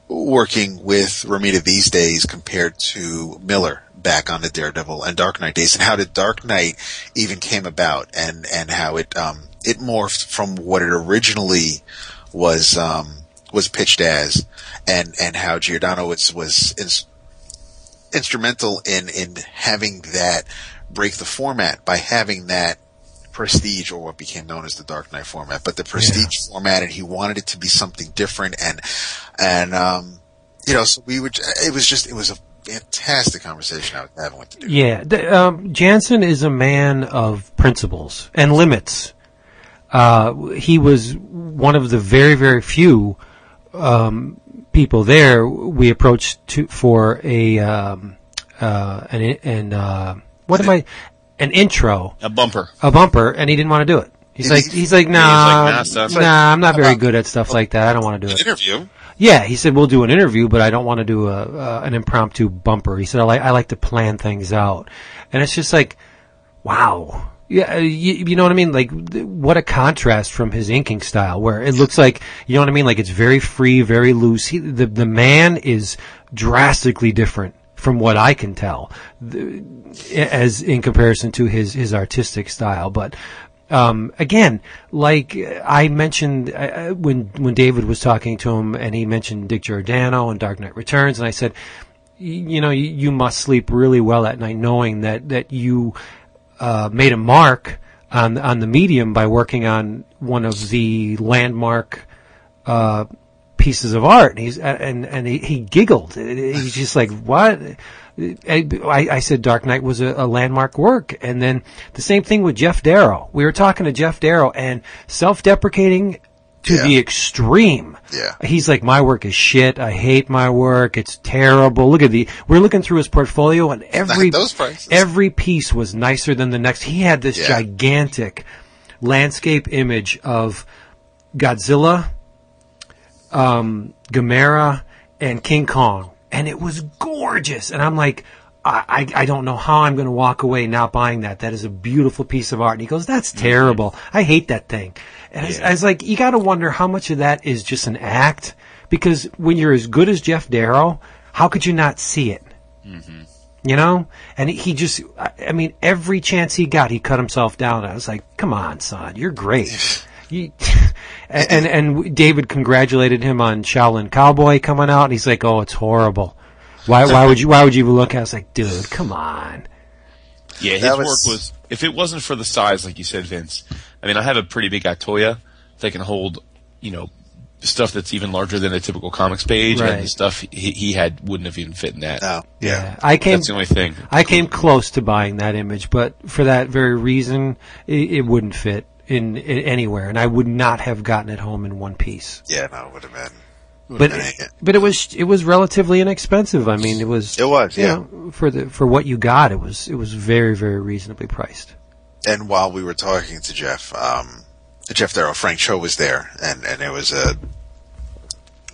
working with Romita these days compared to Miller back on the Daredevil and Dark Knight days and how the Dark Knight even came about and, and how it, um, it morphed from what it originally was, um, was pitched as and, and how Giordano was, was ins- instrumental in, in having that break the format by having that prestige or what became known as the Dark Knight format, but the prestige format and he wanted it to be something different and, and, um, you know, so we would, it was just, it was a fantastic conversation I was having with the dude. Yeah, the, um, Janson is a man of principles and limits. Uh, he was one of the very, very few um, people there we approached to for a um, uh, an, an uh, what am I an intro a bumper. a bumper, and he didn't want to do it. He's Did like, he? he's like, nah, like, nah, son. nah, I'm not very good at stuff like that. I don't want to do An it. interview. Yeah, he said we'll do an interview, but I don't want to do a uh, an impromptu bumper. He said I like I like to plan things out, and it's just like, wow, yeah, you, you know what I mean? Like, what a contrast from his inking style, where it looks like you know what I mean? Like it's very free, very loose. He, the the man is drastically different from what I can tell, as in comparison to his his artistic style. But um, again, like I mentioned uh, when when David was talking to him, and he mentioned Dick Giordano and Dark Knight Returns, and I said, you know, you, you must sleep really well at night, knowing that that you uh, made a mark on on the medium by working on one of the landmark uh, pieces of art. And he's and and he, he giggled. He's just like, what? I, I said Dark Knight was a, a landmark work, and then the same thing with Geoff Darrow. We were talking to Geoff Darrow, and self-deprecating to Yeah. the extreme. Yeah. He's like, my work is shit. I hate my work. It's terrible. Look at the, we're looking through his portfolio and every, every piece was nicer than the next. He had this Yeah. gigantic landscape image of Godzilla, um, Gamera, and King Kong. And it was gorgeous. And I'm like, I, I, I don't know how I'm going to walk away not buying that. That is a beautiful piece of art. And he goes, that's terrible. I hate that thing. And I was- I, was like, you got to wonder how much of that is just an act. Because when you're as good as Geoff Darrow, how could you not see it? Mm-hmm. You know? And he just, I I mean, every chance he got, he cut himself down. I was like, come on, son, you're great. You, and, and, and David congratulated him on Shaolin Cowboy coming out, and he's like, oh, it's horrible. Why, why would you, why would you even look at it? I was like, dude, come on. Yeah, his That work was- was. If it wasn't for the size, like you said, Vince. I mean, I have a pretty big Itoya that can hold, you know, stuff that's even larger than a typical comics page, Right. and the stuff he, he had wouldn't have even fit in that. Oh, no. Yeah. I came, That's the only thing. I came close to buying that image, but for that very reason, it, it wouldn't fit in, in anywhere, and I would not have gotten it home in one piece. Yeah, no, it would have been. But been it. but it was it was relatively inexpensive. I mean, it was It was, you yeah. know, for the for what you got, it was it was very very reasonably priced. And while we were talking to Geoff, um, Geoff Darrow, Frank Cho was there, and and it was a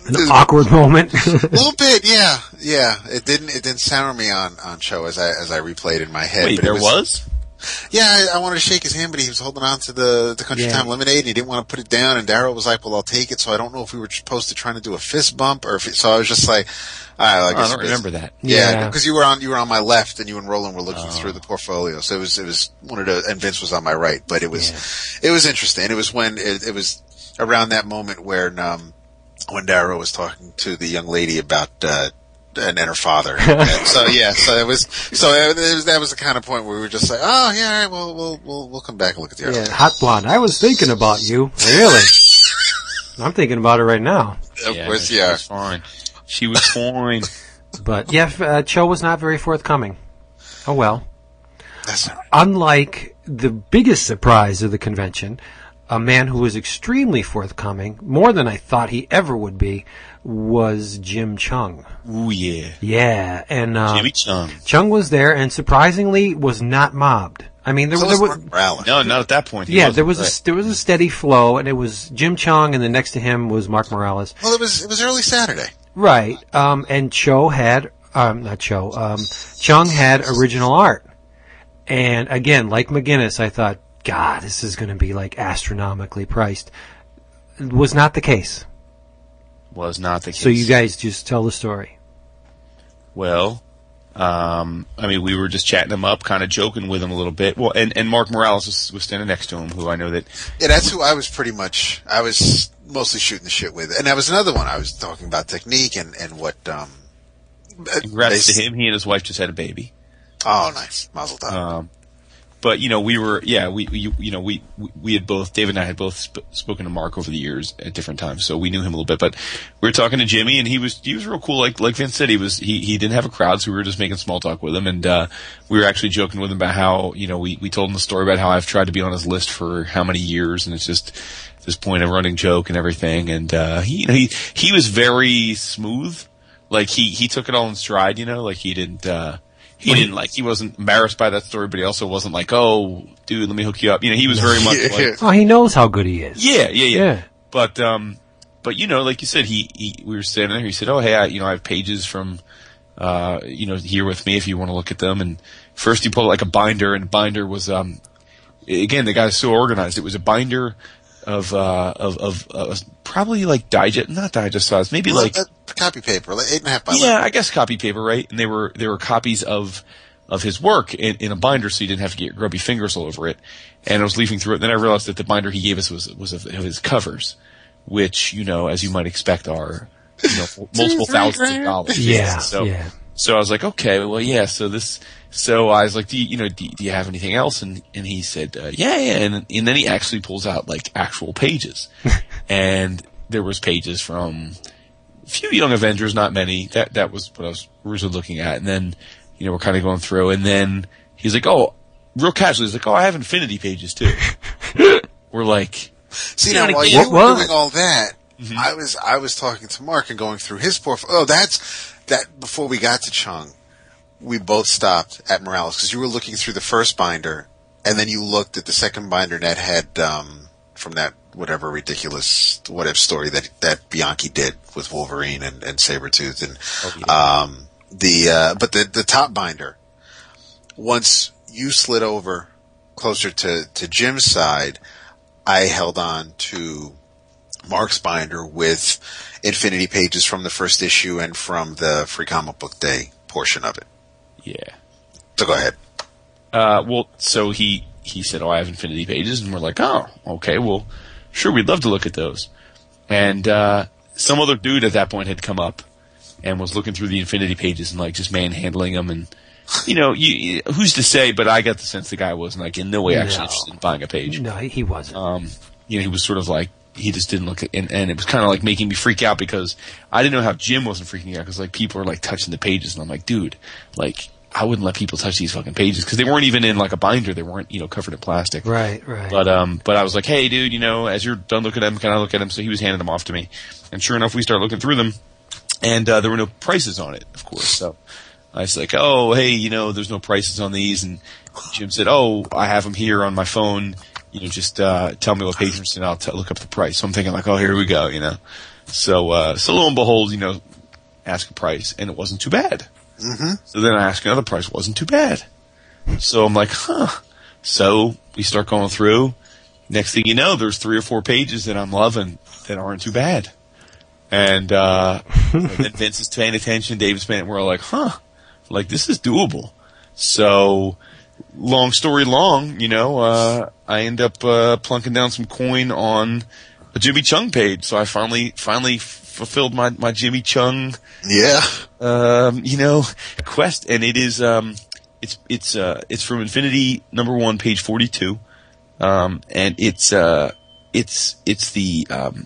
An awkward moment. A little bit, yeah, yeah. It didn't it didn't sour me on on Cho as I as I replayed in my head. Wait, but it there was? Yeah, I, I wanted to shake his hand, but he was holding on to the the Country Yeah. Time Lemonade, and he didn't want to put it down. And Daryl was like, "Well, I'll take it." So I don't know if we were supposed to trying to do a fist bump, or if it, so I was just like, "All right, I I don't remember that. Yeah, Yeah. because you were on you were on my left, and you and Roland were looking Oh. through the portfolio. So it was it was one of the and Vince was on my right, but it was it was interesting. It was when it, it was around that moment where um when Darrow was talking to the young lady about uh and, and her father. And so yeah, so it was so it, was, that was the kind of point where we were just like, oh yeah, all right, well we'll we'll we'll come back and look at the other. yeah, hot blonde. I was thinking about you. Really? I'm thinking about it right now. Of course, yeah. she yeah. was fine. She was fine. But yeah, uh, Cho was not very forthcoming. Oh well. That's not- Unlike the biggest surprise of the convention, a man who was extremely forthcoming, more than I thought he ever would be, was Jim Cheung. Ooh yeah. Yeah, and uh, Jimmy Cheung. Cheung was there, and surprisingly was not mobbed. I mean, there, so there was was Mark Morales. No, not at that point. He yeah, there was right. a there was a steady flow, and it was Jim Cheung, and then next to him was Mark Morales. Well, it was it was early Saturday. Right. Um, and Cho had, um, not Cho, um, Cheung had original art. And again, like McGuinness, I thought, God, this is going to be like astronomically priced. It was not the case. was not the case. So you guys just tell the story. Well, um, I mean, we were just chatting him up, kind of joking with him a little bit. Well, and, and Mark Morales was, was standing next to him, who I know that. Yeah, that's who I was pretty much. I was mostly shooting the shit with, and that was another one. I was talking about technique and and what. um Congrats they- to him. He and his wife just had a baby. Oh, nice, Mazel tov. Um, but you know, we were, yeah, we, you know, we, we had both, David and I had both sp- spoken to Mark over the years at different times, so we knew him a little bit. But we were talking to Jimmy, and he was he was real cool. Like like Vince said, he was he he didn't have a crowd, so we were just making small talk with him, and uh, we were actually joking with him about how you know we we told him the story about how I've tried to be on his list for how many years, and it's just this point of running joke and everything. And uh, he you know he he was very smooth, like he he took it all in stride, you know, like he didn't. uh he didn't like he wasn't embarrassed by that story, but he also wasn't like, "Oh, dude, let me hook you up." You know, he was very much like, Oh, he knows how good he is. yeah, yeah, yeah. Yeah. But um, but you know, like you said, he, he we were standing there. He said, "Oh, hey, I, you know, I have pages from, uh, you know, here with me if you want to look at them." And first, he pulled like a binder, and binder was um, again, the guy's so organized. It was a binder of uh, of of uh, probably like digest, not digest size, maybe like uh, copy paper, like eight and a half by yeah, 11. I guess copy paper, right? And they were they were copies of of his work in, in a binder, so you didn't have to get your grubby fingers all over it. And I was leafing through it, and then I realized that the binder he gave us was was of, of his covers, which you know, as you might expect, are you know multiple three thousands of dollars. Yeah, So yeah. So I was like, okay, well, yeah. So this, so I was like, do you, you know, do, do you have anything else? And and he said, uh, yeah, yeah. And and then he actually pulls out like actual pages, and there was pages from a few Young Avengers, not many. That that was what I was originally looking at. And then, you know, we're kind of going through, and then he's like, oh, real casually, he's like, oh, I have Infinity pages too. we're like, See You now, while you were doing all that, Mm-hmm. I was I was talking to Mark and going through his portfolio. Oh, that's that. Before we got to Cheung, we both stopped at Morales because you were looking through the first binder, and then you looked at the second binder that had um, from that whatever ridiculous what if story that that Bianchi did with Wolverine and, and Sabretooth and Oh, um, the uh, but the the top binder. Once you slid over closer to to Jim's side, I held on to Mark's binder with Infinity pages from the first issue and from the Free Comic Book Day portion of it. yeah. So go ahead. Uh, well, so he he said, "Oh, I have Infinity pages," and we're like, "Oh, okay, well, sure, we'd love to look at those." And uh, some other dude at that point had come up and was looking through the Infinity pages and like just manhandling them, and you know, you, you- who's to say? But I got the sense the guy wasn't like in no way actually No. interested in buying a page. No, he he wasn't. Um, you know, he was sort of like he just didn't look at, and, and it was kind of like making me freak out because I didn't know how Jim wasn't freaking out because like people are like touching the pages and I'm like, dude, like I wouldn't let people touch these fucking pages because they weren't even in like a binder, they weren't you know covered in plastic. right, right. But um, but I was like, hey, dude, you know, as you're done looking at them, can I look at them? So he was handing them off to me, and sure enough, we started looking through them, and uh, there were no prices on it, of course. So I was like, oh, hey, you know, there's no prices on these, and Jim said, oh, I have them here on my phone. You know, just uh, tell me what page it's in, I'll t- look up the price. So I'm thinking like, oh, here we go, you know. So uh, so lo and behold, you know, ask a price, and it wasn't too bad. Mm-hmm. So then I ask another price, wasn't too bad. So I'm like, huh. So we start going through. Next thing you know, there's three or four pages that I'm loving that aren't too bad. And, uh, and then Vince is paying attention, David's paying, we're all like, huh, like this is doable. So, long story long, you know, uh, I end up, uh, plunking down some coin on a Jimmy Cheung page. So I finally, finally fulfilled my, my Jimmy Cheung, Yeah. um, you know, quest, and it is um, it's it's uh, it's from Infinity number one, page forty two, um, and it's uh, it's it's the um,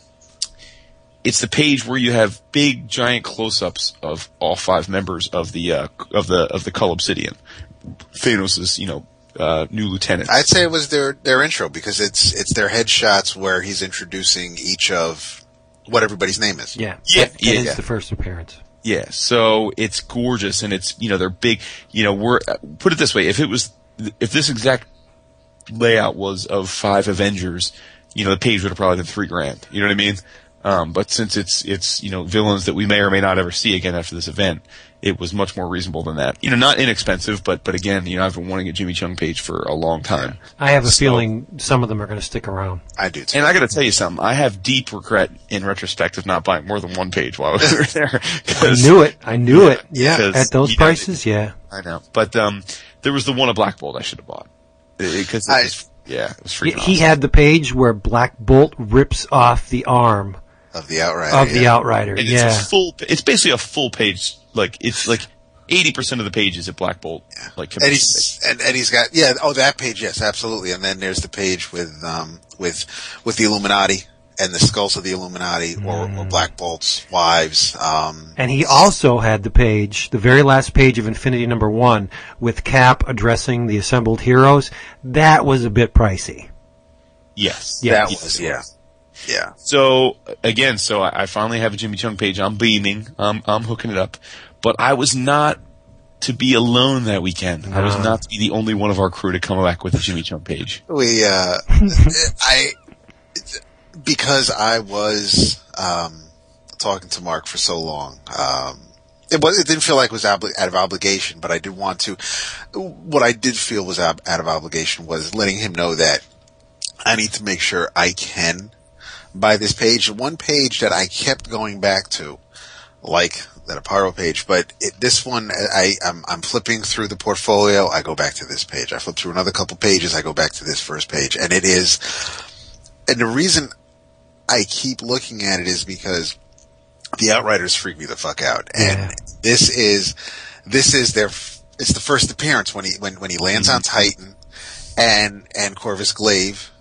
it's the page where you have big giant close ups of all five members of the uh, of the of the Cull Obsidian, Thanos' you know uh, new lieutenant. I'd say it was their their intro because it's it's their headshots where he's introducing each of what everybody's name is. yeah, Yeah, that, that yeah, is yeah. the first appearance. Yeah, so it's gorgeous and it's, you know, they're big, you know, we're, uh, put it this way, if it was, if this exact layout was of five Avengers, you know, the page would have probably been three grand. You know what I mean? Um, but since it's, it's, you know, villains that we may or may not ever see again after this event, it was much more reasonable than that. You know, not inexpensive, but, but again, you know, I've been wanting a Jimmy Cheung page for a long time. I have a So- feeling some of them are going to stick around. I do too. And I gotta tell you something, I have deep regret in retrospect of not buying more than one page while we were there. I knew it. I knew it. Yeah, 'cause at those you know, prices, yeah. I know, but um, there was the one of Black Bolt I should have bought because I- yeah, it was He, freaking he awesome. had the page where Black Bolt rips off the arm of the Outrider. of the yeah. Outrider. and Yeah, it's a full. It's basically a full page. Like it's like eighty percent of the pages at Black Bolt. Yeah. Like And he's and, and he's got yeah oh that page yes absolutely and then there's the page with um with with the Illuminati and the skulls of the Illuminati or, or Black Bolt's wives um and he also had the page, the very last page of Infinity Number One, with Cap addressing the assembled heroes. That was a bit pricey. yes, Yeah. that was yeah yeah So again, so I, I finally have a Jimmy Cheung page. I'm beaming. I'm I'm hooking it up, but I was not to be alone that weekend. I was not to be the only one of our crew to come back with a Jimmy Cheung page. we uh I because I was um talking to Mark for so long um it was. It didn't feel like it was obli- out of obligation, but I did want to. What I did feel was ob- out of obligation was letting him know that I need to make sure I can buy this page. One page that I kept going back to, like that Aparo page, but it, this one, I, I'm, I'm flipping through the portfolio. I go back to this page. I flip through another couple pages. I go back to this first page, and it is. And the reason I keep looking at it is because the Outriders freak me the fuck out, and Yeah. this is this is their it's the first appearance when he when when he lands on mm-hmm. Titan, and and Corvus Glaive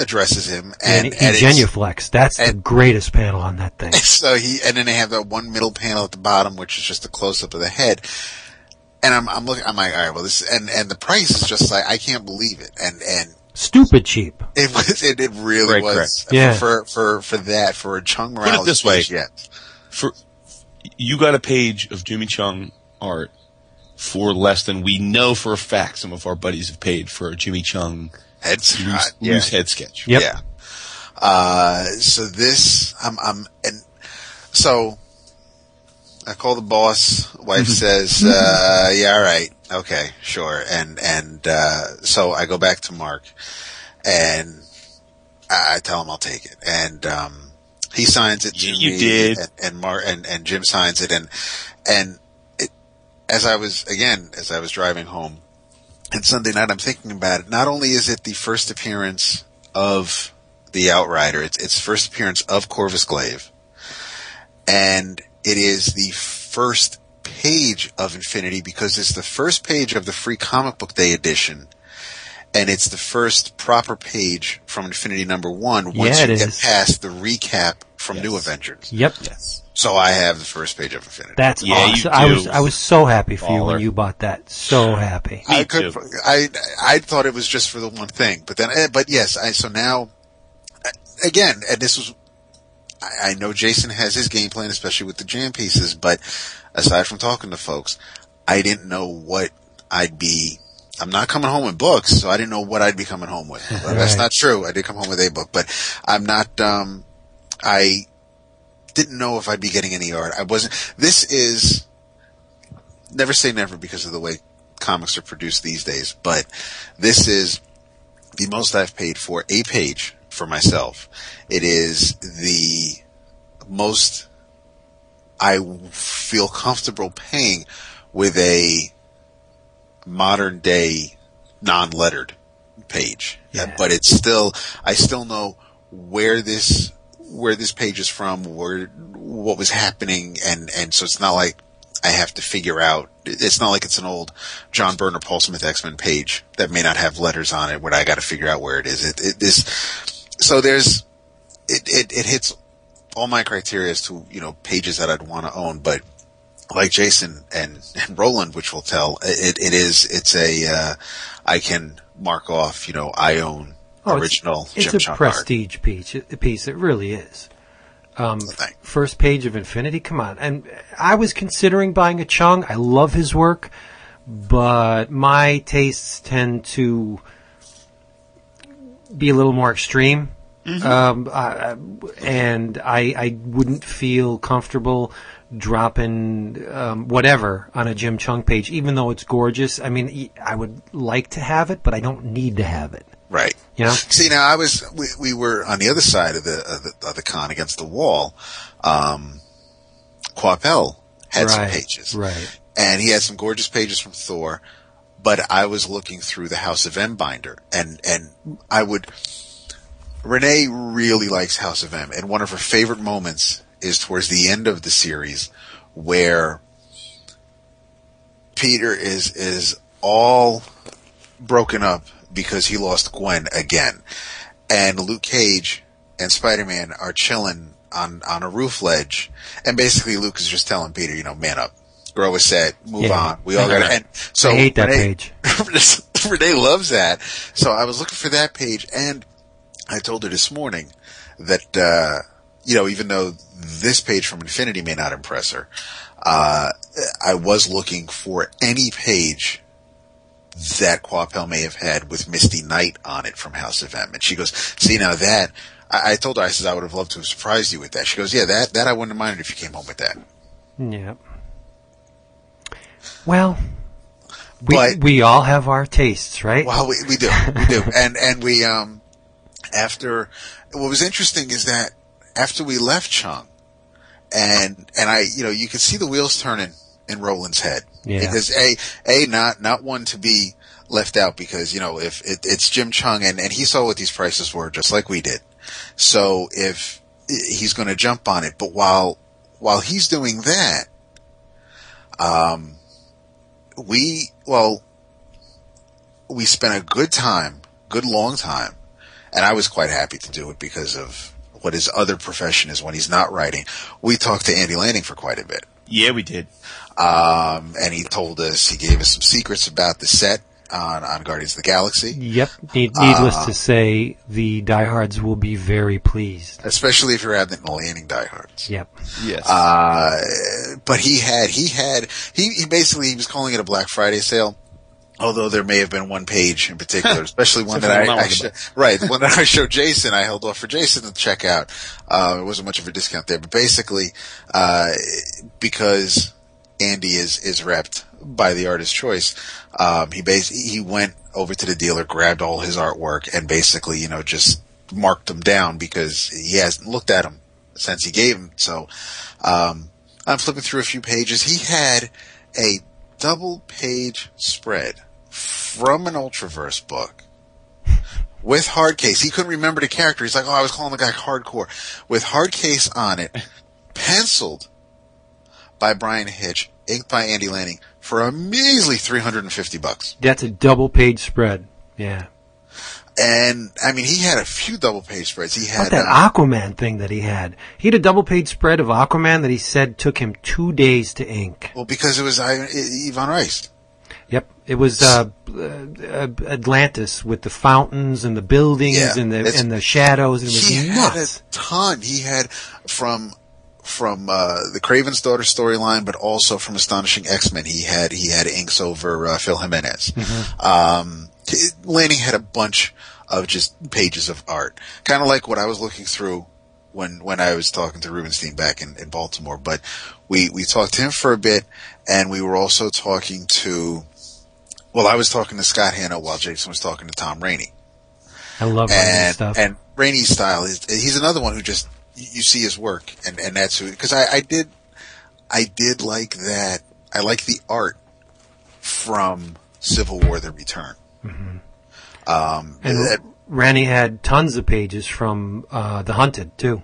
addresses him, and, And, and he genuflex. That's the greatest panel on that thing. so he and then they have that one middle panel at the bottom, which is just a close up of the head. And I'm I'm looking I'm like, all right, well this and and the price is just like I can't believe it. And and Stupid cheap. it was it, it really Right, was correct. Yeah. for for for that for a Cheung Put it Morales this way. page, for you got a page of Jimmy Cheung art for less than we know for a fact some of our buddies have paid for Jimmy Cheung Heads, loose, yeah. loose head sketch. Yep. Yeah. Uh, so this, I'm, I'm, and so I call the boss. Wife says, uh, yeah, all right. Okay, sure. And, and, uh, so I go back to Mark and I, I tell him I'll take it. And, um, he signs it. You- you did. And, and Mark, and, and Jim signs it. And, and it, as I was, again, as I was driving home, and Sunday night, I'm thinking about it. Not only is it the first appearance of the Outrider, it's its first appearance of Corvus Glaive, and it is the first page of Infinity because it's the first page of the free comic book day edition, and it's the first proper page from Infinity number one once Yeah, you get is. past the recap from New Yes. Avengers. Yep. Yes. So I have the first page of Infinity. That's Yeah, you awesome. I was I was so happy for you when you bought that. So happy. I could, too. I, I thought it was just for the one thing, but then, eh, but yes, I, so now, again, and this was, I, I know Jason has his game plan, especially with the jam pieces, but aside from talking to folks, I didn't know what I'd be, I'm not coming home with books, so I didn't know what I'd be coming home with. Well, That's Right. not true. I did come home with a book, but I'm not, um, I didn't know if I'd be getting any art. I wasn't, this is, never say never because of the way comics are produced these days, but this is the most I've paid for a page for myself. It is the most I feel comfortable paying with a modern day non-lettered page. Yeah. But it's still, I still know where this, where this page is from, where, what was happening, and, and so it's not like I have to figure out, it's not like it's an old John Byrne or Paul Smith X-Men page that may not have letters on it where I gotta figure out where it is. It, so there's, it, it, it hits all my criteria as to, you know, pages that I'd want to own, but like Jason and, and Roland, which will tell, it, it is, it's a, uh, I can mark off, you know, I own Oh, original It's Jim a Cheung art. prestige piece. A piece. It really is. Um, first page of Infinity. Come on. And I was considering buying a Cheung. I love his work, but my tastes tend to be a little more extreme. Um, I, I- and I, I wouldn't feel comfortable dropping um, whatever on a Jim Cheung page, even though it's gorgeous. I mean, I would like to have it, but I don't need to have it. Right. You know? See, now I was, we, we were on the other side of the, of the, of the con against the wall. Um, Coipel had some pages. right. And he had some gorgeous pages from Thor, but I was looking through the House of M binder and, and I would, Renee really likes House of M and one of her favorite moments is towards the end of the series where Peter is, is all broken up because he lost Gwen again. And Luke Cage and Spider-Man are chilling on, on a roof ledge. And basically Luke is just telling Peter, you know, man up, grow a set, move Yeah. on. We all gotta, and so I hate that Renee- page. Renee loves that. So I was looking for that page and I told her this morning that, uh, you know, even though this page from Infinity may not impress her, uh, I was looking for any page that Coipel may have had with Misty Knight on it from House of M. And she goes, see now that, I, I told her, I says, I would have loved to have surprised you with that. She goes, yeah, that, that I wouldn't have minded if you came home with that. Yeah. Well, we But- we all have our tastes, right? Well, we, we do, we do, and and we um, after what was interesting is that after we left Cheung, and and I, you know, you could see the wheels turning in Roland's head Yeah. because a a not not one to be left out because you know if it, it's Jim Cheung and and he saw what these prices were just like we did, so if he's going to jump on it, but while while he's doing that, um, we well we spent a good time, good long time, and I was quite happy to do it because of what his other profession is when he's not writing. We talked to Andy Lanning for quite a bit. Yeah, we did. Um, and he told us, he gave us some secrets about the set on, on Guardians of the Galaxy, Yep. Need, needless Uh, to say, the diehards will be very pleased. especially if you're having the Lanning diehards. Yep. Yes. Uh, but he had, he had, he, he basically, he was calling it a Black Friday sale. Although there may have been one page in particular, especially one that I, I I sho- wanted right, the one that I showed Jason, I held off for Jason to check out. Uh, it wasn't much of a discount there, but basically, uh, because Andy is, is repped by the artist choice, um, he bas- he went over to the dealer, grabbed all his artwork, and basically, you know, just marked them down because he hasn't looked at them since he gave them. So, um, I'm flipping through a few pages. He had a double page spread from an Ultraverse book with Hardcase. He couldn't remember the character. He's like, oh, I was calling the guy hardcore. With Hardcase on it, penciled by Bryan Hitch, inked by Andy Lanning for a measly 350 bucks. That's a double page spread. Yeah. And I mean, he had a few double page spreads. He What had that uh, Aquaman thing that he had? He had a double page spread of Aquaman that he said took him two days to ink. well because it was I, Ivan Reis. Yep, it was uh, uh, Atlantis with the fountains and the buildings Yeah, and the and the shadows. It was he had a ton. He had from from uh, the Kraven's Daughter storyline, but also from Astonishing X Men. He had he had inks over uh, Phil Jimenez. Um, t- Lanning had a bunch of just pages of art, kind of like what I was looking through when when I was talking to Rubinstein back in, in Baltimore. But we we talked to him for a bit, and we were also talking to. Well, I was talking to Scott Hanna while Jason was talking to Tom Raney I love and stuff. and Raney's style is he's another one who just you see his work and and that's who because I, I did I did like that I like the art from Civil War: The Return. Um, Mm-hmm. and that- Randy had tons of pages from uh, The Hunted too.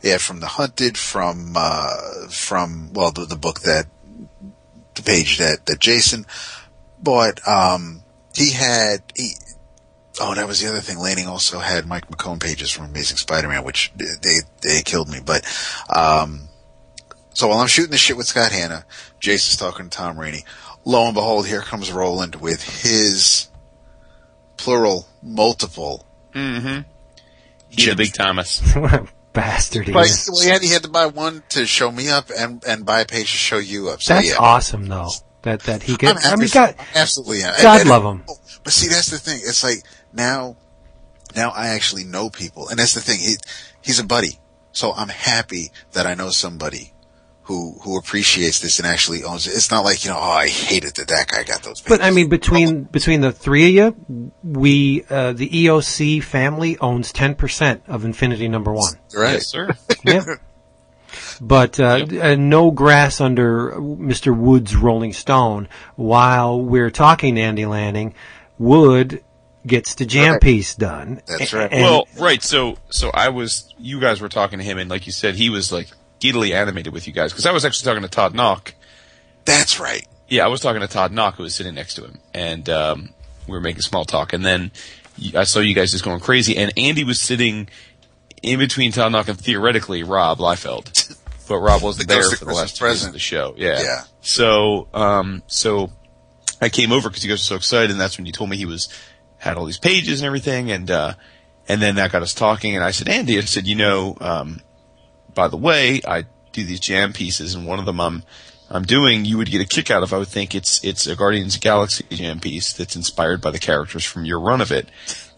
yeah, from the Hunted, from uh, from well the the book that the page that that Jason bought. Um, he had he. Oh, that was the other thing. Lanning also had Mike McKone pages from Amazing Spider-Man, which they they killed me. But um, so while I'm shooting the shit with Scott Hanna, Jason's talking to Tom Raney. Lo and behold, here comes Roland with his plural, multiple. He's a big Thomas. what a bastard he is. well, he had, he had to buy one to show me up and and buy a page to show you up. So That's yeah, awesome though. That that he I'm. I mean, God, absolutely. yeah. God And- love him. oh, But see, that's the thing. It's like now, now I actually know people, and that's the thing. He he's a buddy, so I'm happy that I know somebody who who appreciates this and actually owns it. It's not like you know, oh, I hated that that guy got those. But I mean, between between the three of you, we uh, the EOC family owns ten percent of Infinity Number One. right? Yes, sir. Yeah. But uh, uh, no grass under Mr. Wood's Rolling Stone. While we're talking to Andy Lanning, Wood gets the jam Right. piece done. That's right. and- well, right. So, so I was. You guys were talking to him, and like you said, he was like giddily animated with you guys because I was actually talking to Todd Nauck. That's right. Yeah, I was talking to Todd Nauck, who was sitting next to him, and um, we were making small talk. And then I saw you guys just going crazy, and Andy was sitting in between Todd Nauck and theoretically Rob Liefeld, but Rob wasn't The there for the last Christmas two years present. of the show. Yeah. Yeah. So, um, so I came over because you guys were so excited, and that's when you told me he was had all these pages and everything, and uh, and then that got us talking, and I said, Andy, I said, you know, um, by the way, I do these jam pieces, and one of them I'm I'm doing, you would get a kick out of. I would think it's it's a Guardians of Galaxy jam piece that's inspired by the characters from your run of it.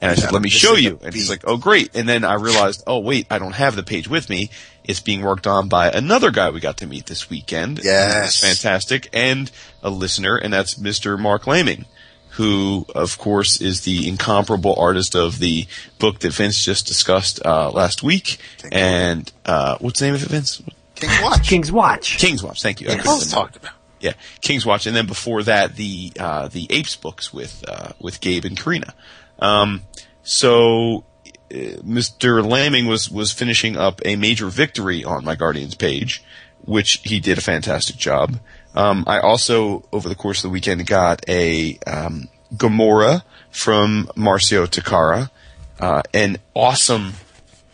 And I said, let me show you. And he's like, oh great. And then I realized, oh wait, I don't have the page with me. It's being worked on by another guy we got to meet this weekend. Yes. Fantastic, and a listener, and that's Mr. Mark Laming, who, of course, is the incomparable artist of the book that Vince just discussed uh, last week. And uh, what's the name of it, Vince? King's Watch. King's Watch. King's Watch. Thank you. I Yes. couldn't Both talked about. Yeah, King's Watch, and then before that, the uh, the Apes books with uh, with Gabe and Corina. Um, so uh, Mr. Laming was was finishing up a major victory on my Guardians page, which he did a fantastic job. Um, I also, over the course of the weekend, got a um, Gamora from Marcio Takara, uh, an awesome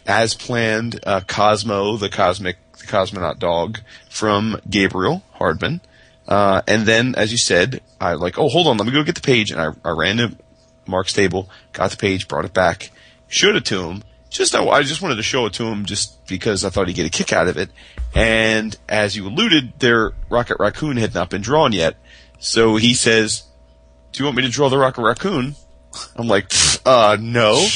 as planned, uh, Cosmo, the cosmic, the cosmonaut dog from Gabriel Hardman. Uh, and then, as you said, I like, oh, hold on, let me go get the page. And I, I ran to Mark's table, got the page, brought it back, showed it to him. Just, I, I just wanted to show it to him just because I thought he'd get a kick out of it. And as you alluded, their Rocket Raccoon had not been drawn yet. So he says, do you want me to draw the Rocket Raccoon? I'm like, uh, no.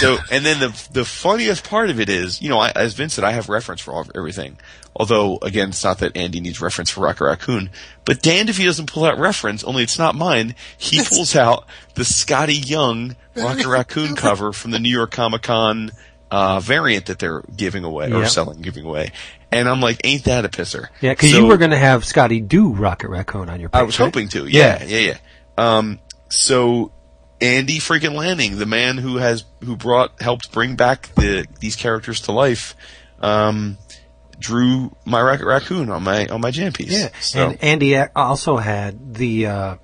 so, and then the the funniest part of it is, you know, I, as Vince said, I have reference for all, everything. Although, again, it's not that Andy needs reference for Rocket Raccoon, but damned if he doesn't pull out reference. Only it's not mine. He pulls out the Skottie Young Rocket Raccoon cover from the New York Comic Con uh, variant that they're giving away or Yep. selling, giving away. And I'm like, ain't that a pisser? Yeah, because So- you were going to have Skottie do Rocket Raccoon on your page. I was right? hoping to. Yeah, Yeah. yeah, yeah. Um, so Andy freaking Lanning, the man who has who brought helped bring back the these characters to life, um, drew my Rocket Raccoon on my on my jam piece. Yeah, So, and Andy also had the uh,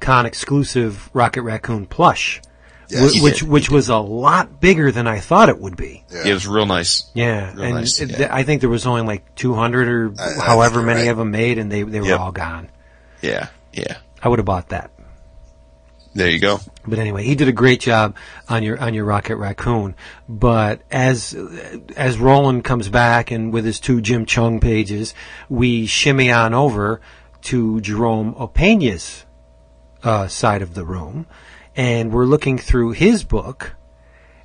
con exclusive Rocket Raccoon plush, Yes. which which was a lot bigger than I thought it would be. yeah, it was real nice. Yeah, Real and nice, it- yeah. I think there was only like 200 or I- I however think many right. of them made, and they they were Yep. all gone. Yeah, yeah. I would have bought that. There you go. But anyway, he did a great job on your on your Rocket Raccoon. But as as Roland comes back and with his two Jim Cheung pages, we shimmy on over to Jerome Opena's uh, side of the room, and we're looking through his book.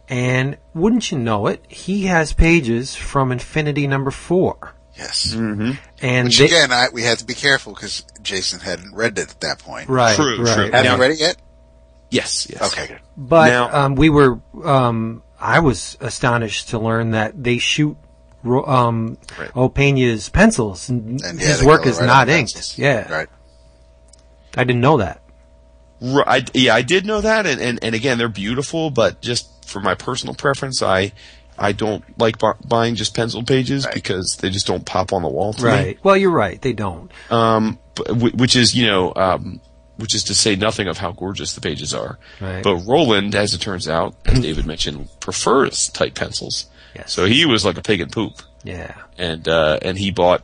And wouldn't you know it, he has pages from Infinity number four. Yes. And Which they- again, I, we had to be careful because Jason hadn't read it at that point. right, True, right. true. Have Now- you read it yet? Yes, yes. Okay, good. But Now- um, we were, um, I was astonished to learn that they shoot ro- um, Right. Opena's pencils, and, And his they work is right not inked. pencils. Yeah, Right. I didn't know that. I, yeah, I did know that, and, and, and again, they're beautiful, but just for my personal preference, I I don't like bu- buying just pencil pages Right. because they just don't pop on the wall to me. Right. Well, you're right. They don't. um, b- wh- which is you know, um, which is to say nothing of how gorgeous the pages are. Right. But Roland, as it turns out, as David mentioned, prefers tight pencils. Yes. So he was like a pig in poop, Yeah. and uh, and he bought.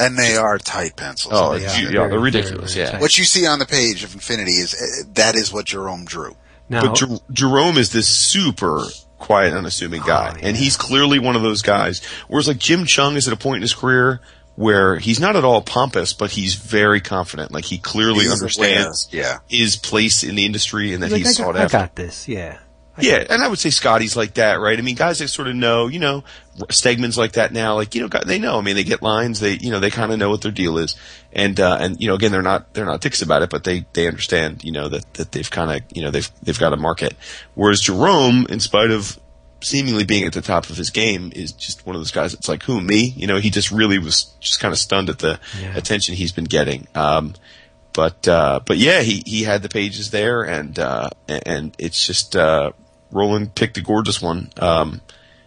And they are tight pencils. Oh, They it's- are yeah, they're ridiculous. very yeah. What you see on the page of Infinity is uh, that is what Jerome drew. Now, But Jer- Jerome is this super quiet, unassuming guy, Oh, and he's clearly one of those guys. Whereas like Jim Cheung is at a point in his career where he's not at all pompous, but he's very confident. Like he clearly He's understands aware, yeah. his place in the industry and that like, he's I, sought got, I after. got this. Yeah. I Yeah, and I would say Scotty's like that, right? I mean, guys that sort of know, you know, Stegman's like that now. Like, you know, they know. I mean, they get lines. They, you know, they kind of know what their deal is. And, uh, and, you know, again, they're not, they're not dicks about it, but they, they understand, you know, that, that they've kind of, you know, they've, they've got a market. Whereas Jerome, in spite of seemingly being at the top of his game, is just one of those guys that's like, who, me? You know, he just really was just kind of stunned at the Yeah. attention he's been getting. Um, but uh, but yeah, he, he had the pages there, and uh, and it's just uh, Roland picked a gorgeous one. Um,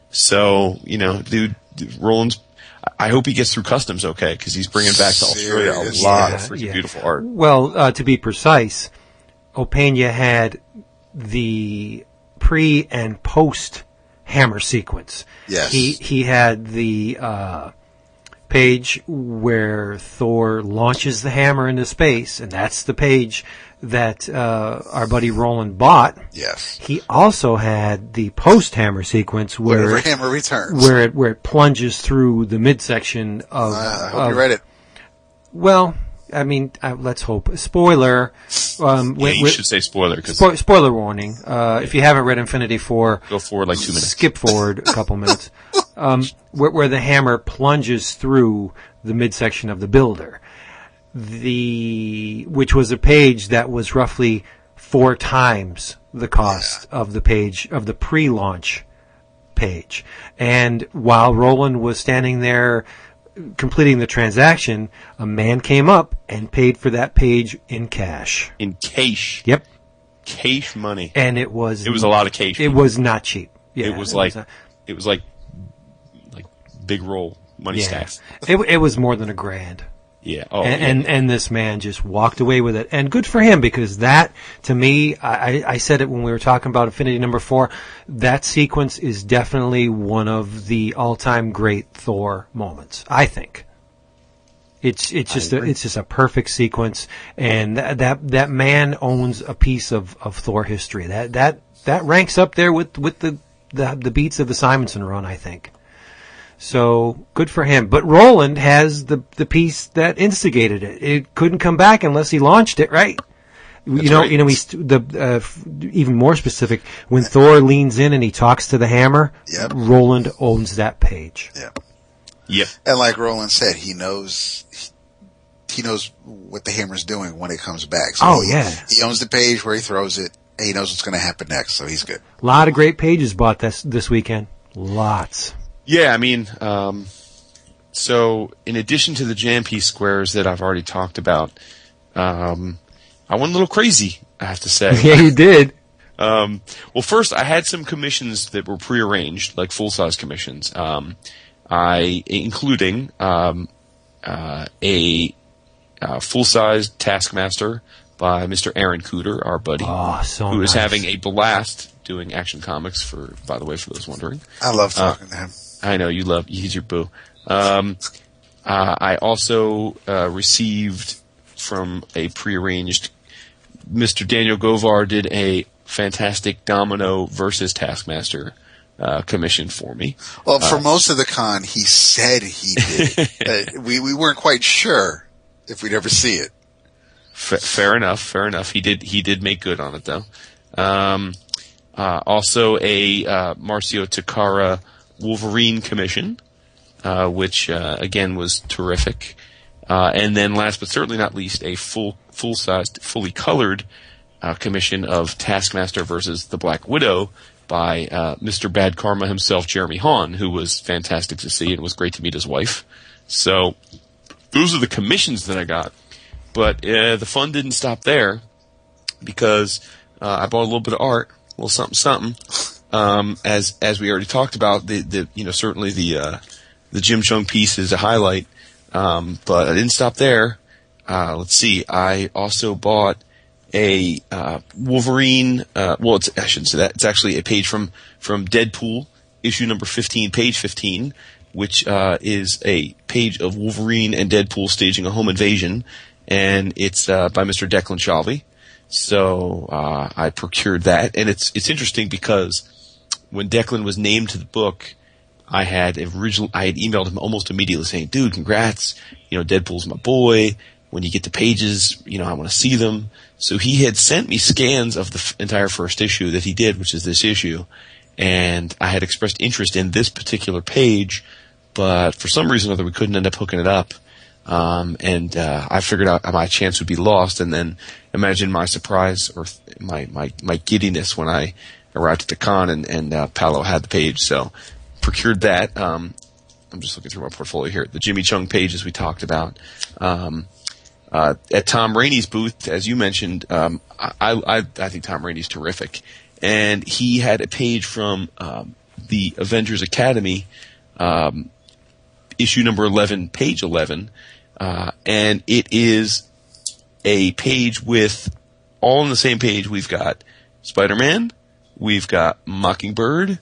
so you know, dude, dude, Roland's. I hope he gets through customs okay because he's bringing back to Australia a Seriously. lot of freaking yeah. beautiful art. Well, uh, to be precise, Opena had the pre and post hammer sequence. Yes. He he had the uh, page where Thor launches the hammer into space, and that's the page that uh, our buddy Roland bought. Yes. He also had the post hammer sequence where Wherever it, Hammer returns. where it where it plunges through the midsection of. Uh, I hope of- you read it. well, I mean, uh, let's hope. Spoiler. Um, Yeah, when- you when- should say spoiler spo- spoiler warning. Uh, if you haven't read Infinity Four, go forward like two minutes. skip forward a couple minutes. Um, where, where the hammer plunges through the midsection of the builder. The which was a page that was roughly four times the cost of the page of the pre-launch page. And while Roland was standing there completing the transaction, a man came up and paid for that page in cash. In cash. Yep. Cash money. And it was It was a lot of cash. It was not cheap. Yeah, it was like not- it was like like big roll money yeah. stacks. It, it was more than a grand. Yeah. Oh, and, yeah. and and this man just walked away with it, and good for him because that, to me, I, I- said it when we were talking about Infinity Number Four. That sequence is definitely one of the all-time great Thor moments. I think. It's it's just a, it's just a perfect sequence, and that, that that man owns a piece of, of Thor history. That that that ranks up there with with the the, the beats of the Simonson run. I think. So good for him. But Roland has the the piece that instigated it. It couldn't come back unless he launched it, right? you know, right. you know, he's the uh, f- even more specific. When Thor leans in and he talks to the hammer, Yep. Roland owns that page. Yeah. yeah. And like Roland said, he knows he knows what the hammer's doing when it comes back. So Oh, he, yeah. he owns the page where he throws it. And he knows what's going to happen next, so he's good. A lot of great pages bought this this weekend. Lots. Yeah, I mean, um, so in addition to the jam piece squares that I've already talked about, um, I went a little crazy, I have to say. Yeah, you did. Um, well, first, I had some commissions that were prearranged, like full size commissions. Um, I, including um, uh, a uh, full size Taskmaster by Mr. Aaron Kuder, our buddy, Oh, so who is nice. having a blast doing action comics. For by the way, for those wondering. I love talking to him. I know you love he's your boo. Um, uh, I also uh, received from a prearranged Mr. Daniel Govar did a fantastic Domino versus Taskmaster uh, commission for me. Well, for most of the con, he said he did. uh, we we weren't quite sure if we'd ever see it. F- fair enough, fair enough. He did he did make good on it though. Um, uh, also a uh, Marcio Takara Wolverine commission, uh, which uh, again was terrific. Uh, and then last but certainly not least, a full full sized, fully colored uh, commission of Taskmaster versus the Black Widow by Mr. Bad Karma himself, Jeremy Haun, who was fantastic to see and it was great to meet his wife. So those are the commissions that I got. But uh, the fun didn't stop there because uh, I bought a little bit of art, a little something, something. Um, as as we already talked about, the, the you know certainly the uh, the Jim Cheung piece is a highlight. Um, but I didn't stop there. Uh, let's see. I also bought a uh, Wolverine. Uh, well, it's, I shouldn't say that. It's actually a page from from Deadpool, issue number fifteen, page fifteen, which uh, is a page of Wolverine and Deadpool staging a home invasion, and it's uh, by Mr. Declan Shalvey. So uh, I procured that, and it's it's interesting because when Declan was named to the book, I had original I had emailed him almost immediately saying, "Dude, congrats! You know, Deadpool's my boy. When you get the pages, you know, I want to see them." So he had sent me scans of the f- entire first issue that he did, which is this issue, and I had expressed interest in this particular page, but for some reason or other we couldn't end up hooking it up. Um, and uh, I figured out my chance would be lost, and then imagine my surprise or th- my, my my giddiness when I arrived at the con and and uh, Palo had the page. So procured that. Um, I'm just looking through my portfolio here. The Jimmy Cheung pages we talked about. Um, uh, at Tom Raney's booth, as you mentioned, um, I, I I think Tom Raney's terrific, and he had a page from um, the Avengers Academy um, issue number 11, page 11, uh, and it is a page with all on the same page. We've got Spider-Man, we've got Mockingbird,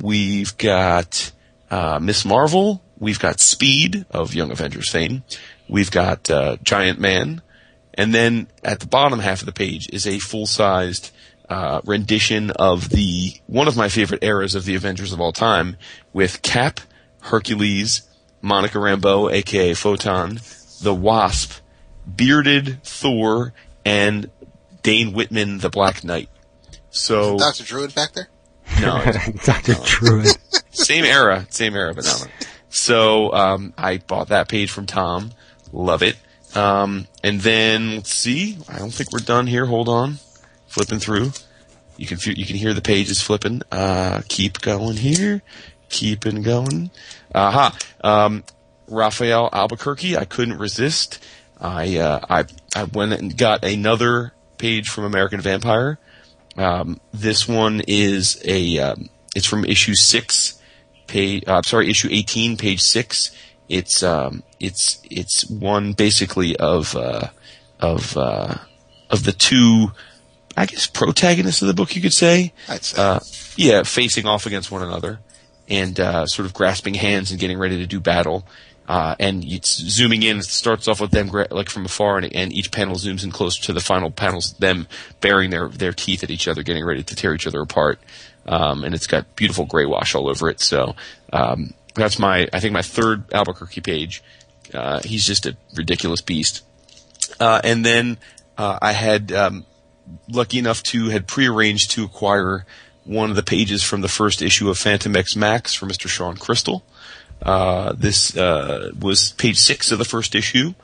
we've got uh, Miss Marvel, we've got Speed of Young Avengers fame, we've got uh, Giant Man, and then at the bottom half of the page is a full-sized uh, rendition of the one of my favorite eras of the Avengers of all time, with Cap, Hercules, Monica Rambeau, aka Photon, the Wasp, bearded Thor, and Dane Whitman, the Black Knight. So Doctor Druid back there. no, Dr. Druid. same era, same era, but no. So um, I bought that page from Tom. Love it. Um, and then let's see. I don't think we're done here. Hold on, flipping through. You can you can hear the pages flipping. Uh, keep going here. Keeping going. Aha. Um, Rafael Albuquerque. I couldn't resist. I uh, I I went and got another page from American Vampire. Um, this one is a um, it's from issue six, page. Uh, sorry, issue eighteen, page six. It's um, it's it's one basically of uh, of uh, of the two, I guess, protagonists of the book. You could say, say. uh, yeah, facing off against one another and uh, sort of grasping hands and getting ready to do battle. Uh, and it's zooming in. It starts off with them like from afar, and, and each panel zooms in closer to the final panels. Them baring their their teeth at each other, getting ready to tear each other apart. Um, and it's got beautiful gray wash all over it. So um, that's my I think my third Albuquerque page. Uh, he's just a ridiculous beast. Uh, and then uh, I had um, lucky enough to had prearranged to acquire one of the pages from the first issue of Phantom X Max for Mr. Shawn Crystal. Uh, this uh, was page six of the first issue,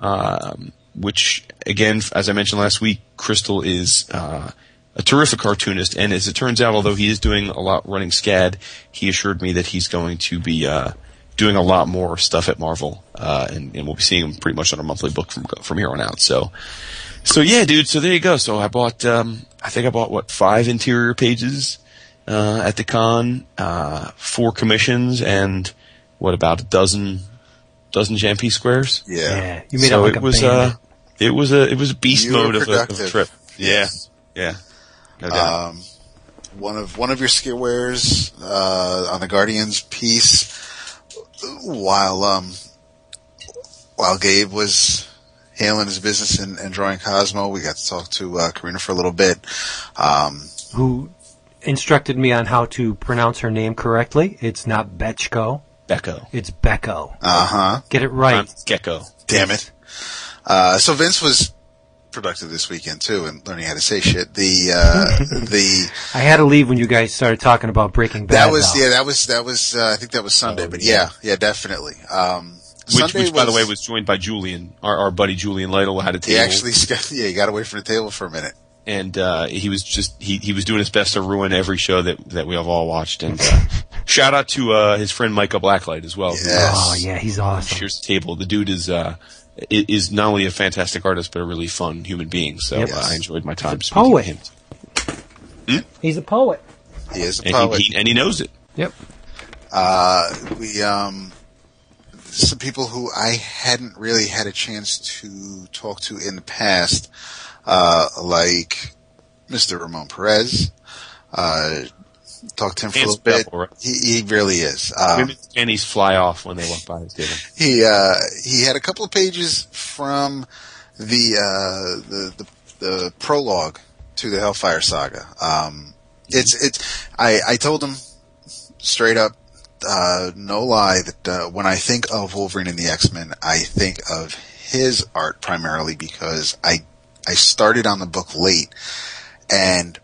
um, which again, as I mentioned last week, Crystal is uh, a terrific cartoonist, and as it turns out, although he is doing a lot running SCAD, he assured me that he's going to be uh, doing a lot more stuff at Marvel, uh, and, and we'll be seeing him pretty much on a monthly book from from here on out. So, so yeah, dude. So there you go. So I bought, um, I think I bought what five interior pages uh, at the con, uh, four commissions, and what about a dozen dozen Jampy squares? yeah. Yeah, you made so it like it a was bandit. uh, it was a it was a beast You mode of a, of a trip. Yeah, yeah, no doubt. Um, one of one of your scarewares uh, on the Guardians piece, while um, while Gabe was handling his business and, and drawing Cosmo, we got to talk to uh, Corina for a little bit. Um, who instructed me on how to pronounce her name correctly. It's not Betchko. Becco, It's Becco. uh huh. Get it right. Gecko. Damn it. Uh, so Vince was productive this weekend too, and learning how to say shit. The uh, the I had to leave when you guys started talking about Breaking Bad. that was though. yeah that was that was uh, I think that was Sunday, Oh, but yeah. yeah yeah definitely. Um, Which, Sunday which by the way, was joined by Julian, our, our buddy Julian Lytle had a table. he table, actually yeah he got away from the table for a minute. And uh, he was just he, he was doing his best to ruin every show that that we have all watched. And uh, shout out to uh, his friend Micah Blacklight as well. Yes. Oh yeah, he's awesome. shares the table. The dude is uh, is not only a fantastic artist but a really fun human being. So Yep. uh, I enjoyed my time speaking Poet. to him. He's a poet. He is a And poet. he, he, and he knows it. Yep. Uh, we um, some people who I hadn't really had a chance to talk to in the past, uh, like Mr. Ramon Perez. Uh, talked to him for a little bit. right? He, he really is. Um, Women's panties fly off when they walk by his table. he uh, he had a couple of pages from the uh, the, the the prologue to the Hellfire Saga. Um, it's it's I I told him straight up, uh, no lie, that uh, when I think of Wolverine and the X Men, I think of his art primarily because I I started on the book late, and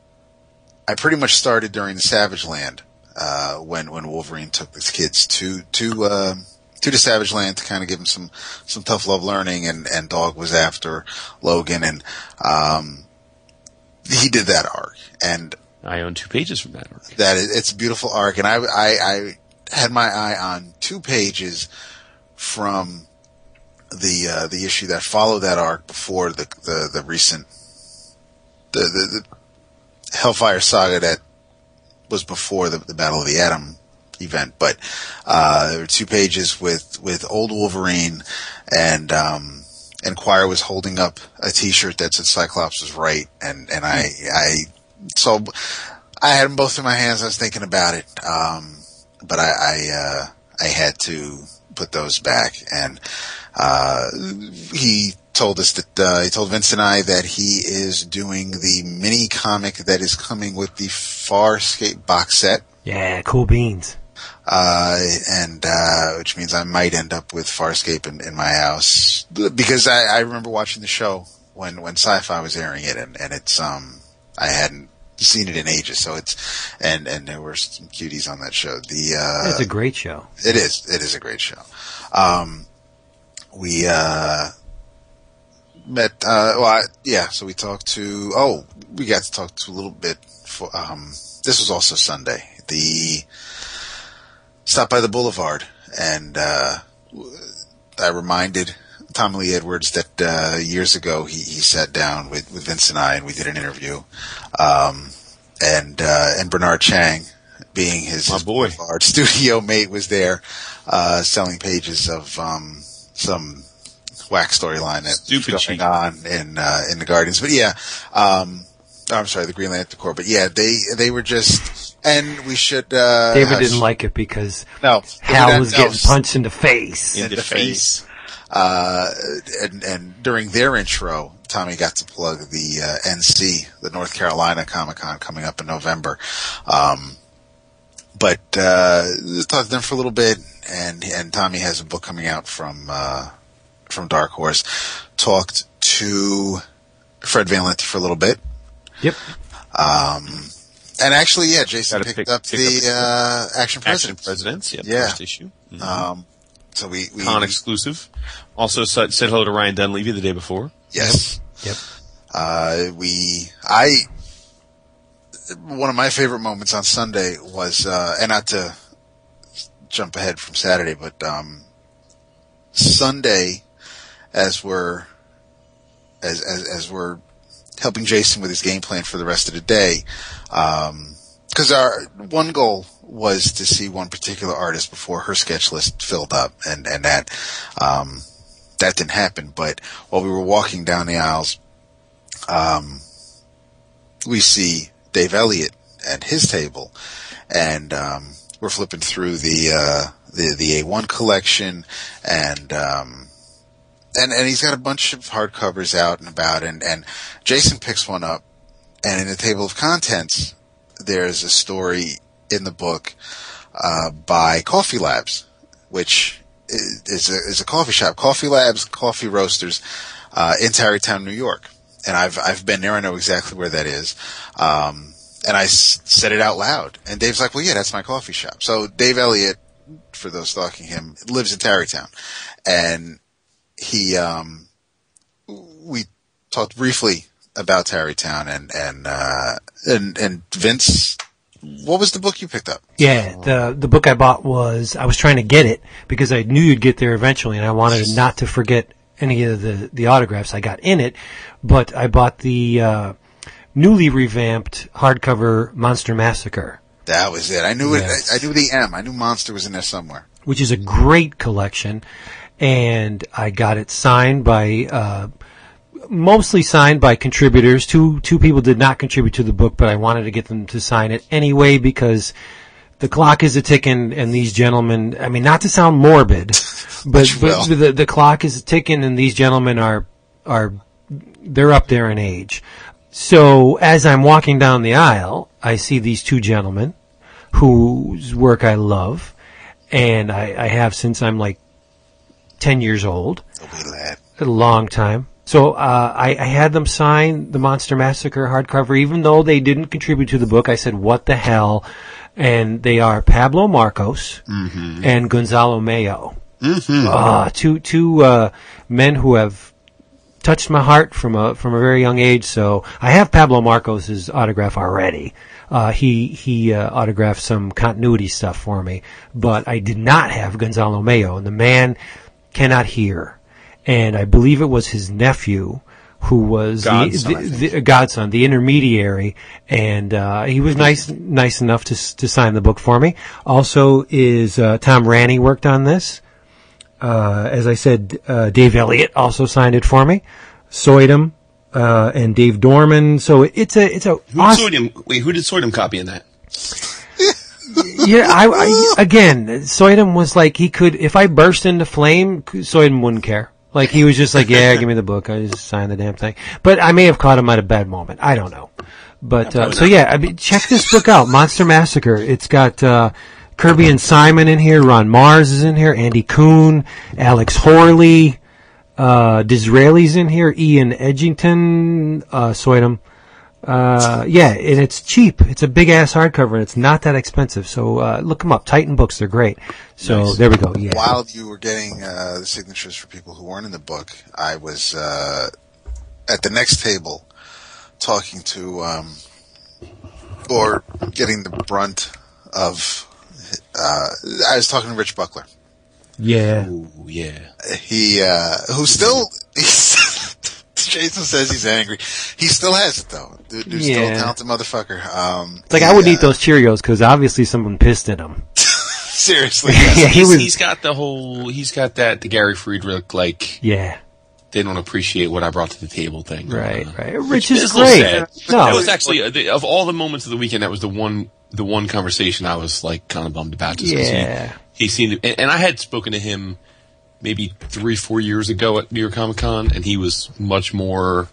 I pretty much started during the Savage Land uh, when when Wolverine took his kids to to uh, to the Savage Land to kind of give him some some tough love learning, and and Dog was after Logan, and um, he did that arc, and I own two pages from that arc. that is, it's a beautiful arc, and I, I I had my eye on two pages from the uh, the issue that followed that arc before the the, the recent the, the the Hellfire saga that was before the, the Battle of the Atom event, but uh, there were two pages with with old Wolverine and um, and Quire was holding up a T-shirt that said Cyclops was right, and and I I so I had them both in my hands. I was thinking about it, um, but I I, uh, I had to put those back, and uh, he told us that uh, he told Vince and I that he is doing the mini comic that is coming with the Farscape box set. Yeah, cool beans. Uh, and, uh, which means I might end up with Farscape in, in my house because I, I remember watching the show when, when sci-fi was airing it and, and it's, um, I hadn't seen it in ages. So it's, and, and there were some cuties on that show. The, uh, It's a great show. it is. It is a great show. Um, we, uh, met. Uh, well, I, yeah. So we talked to. Oh, we got to talk to a little bit. For um, this was also Sunday. The stop by the Boulevard, and uh, I reminded Tom Lee Edwards that uh, years ago he, he sat down with, with Vince and I, and we did an interview. Um, and uh, and Bernard Chang, being his, My boy. Boulevard studio mate, was there uh, selling pages of um, some whack storyline that's Stupid going cheap. on in uh, in the Guardians. But yeah, um, oh, I'm sorry, the Green Lantern Corps. But yeah, they they were just, and we should. Uh, David didn't like it because no Hal no, was no, getting punched in the face. In the face. uh, and, and during their intro, Tommy got to plug the uh, NC, the North Carolina Comic Con coming up in November. Um, but uh, talked to them for a little bit, and and Tommy has a book coming out from uh, from Dark Horse. Talked to Fred Van Lente for a little bit. Yep. Um, and actually, yeah, Jason picked pick- up pick the up uh, Action Action President. Presidents. Yeah. Yeah. First issue. Mhm. Um, so we, we Con exclusive. Also said, said hello to Ryan Dunlavey the day before. yes. Yep. Uh, we, I, one of my favorite moments on Sunday was, uh, and not to jump ahead from Saturday, but, um, Sunday, as we're, as, as, as we're helping Jason with his game plan for the rest of the day, um, cause our one goal was to see one particular artist before her sketch list filled up and, and that, um, that didn't happen. But while we were walking down the aisles, um, we see Dave Elliott at his table, and um, we're flipping through the uh, the the A1 collection, and um, and and he's got a bunch of hardcovers out and about, and and Jason picks one up, and in the table of contents, there's a story in the book uh, by Coffee Labs, which is a, is a coffee shop. Coffee Labs, coffee roasters uh, in Tarrytown, New York, and I've I've been there. I know exactly where that is. Um, and I s- said it out loud, and Dave's like, "Well, yeah, that's my coffee shop." So Dave Elliott, for those stalking him, lives in Tarrytown, and he um, we talked briefly about Tarrytown, and and uh, and and Vince. What was the book you picked up? Yeah, the the book I bought was I was trying to get it because I knew you'd get there eventually, and I wanted not to forget any of the the autographs I got in it. But I bought the uh, newly revamped hardcover Monster Massacre, That was it. I knew Yes. it. I, I knew the M. I knew Monster was in there somewhere. which is a great collection, and I got it signed by. Uh, Mostly signed by contributors. Two two people did not contribute to the book, but I wanted to get them to sign it anyway because the clock is a ticking, and these gentlemen. I mean, not to sound morbid, but, but the the clock is ticking, and these gentlemen are are they're up there in age. So as I'm walking down the aisle, I see these two gentlemen whose work I love, and I, I have since I'm like ten years old. A long time. So uh, I, I had them sign the Monster Massacre hardcover, even though they didn't contribute to the book. I said, "What the hell?" And they are Pablo Marcos and Gonzalo Mayo, Ah, two two uh, men who have touched my heart from a from a very young age. So I have Pablo Marcos's autograph already. Uh, he he uh, autographed some continuity stuff for me, but I did not have Gonzalo Mayo, and the man cannot hear. And I believe it was his nephew who was Godson, the, the, the godson, the intermediary, and uh, he was nice nice enough to to sign the book for me. Also, is uh, Tom Raney worked on this? Uh, as I said, uh, Dave Elliott also signed it for me. Soydum uh, and Dave Dorman. So it's a, it's a, Who awesome, Soydum, wait, who did Soydum copy in that? yeah, I, I, again, Soydum was like, he could, if I burst into flame, Soydum wouldn't care. Like, he was just like, yeah, give me the book. I just signed the damn thing. But I may have caught him at a bad moment. I don't know. But, uh, so yeah, I mean, check this book out, Monster Massacre. It's got, uh, Kirby and Simon in here, Ron Marz is in here, Andy Kuhn, Alex Horley, uh, D'Israeli's in here, Ian Edginton, uh, Soydom. Uh, yeah, and it's cheap. It's a big ass hardcover, and it's not that expensive. So uh, look them up. Titan Books, they're great. So there we go. Yeah, While you were getting uh, the signatures for people who weren't in the book, I was uh, at the next table talking to, um, or getting the brunt of, uh, I was talking to Rich Buckler. Yeah. Ooh, yeah. He, uh, who still, he's, Jason says he's angry. He still has it though. Dude, dude's still a talented motherfucker. Um, It's like I wouldn't eat those Cheerios because obviously someone pissed in them. Seriously. yeah, he He's, was. he's got the whole. He's got that the Gary Friedrich like yeah, they don't appreciate what I brought to the table thing. right, Uh, right. Rich is a little great. sad. No, That was actually uh, of all the moments of the weekend. That was the one. The one conversation I was like kind of bummed about. Just Yeah. He, he seemed, and, and I had spoken to him maybe three, four years ago at New York Comic Con, and he was much more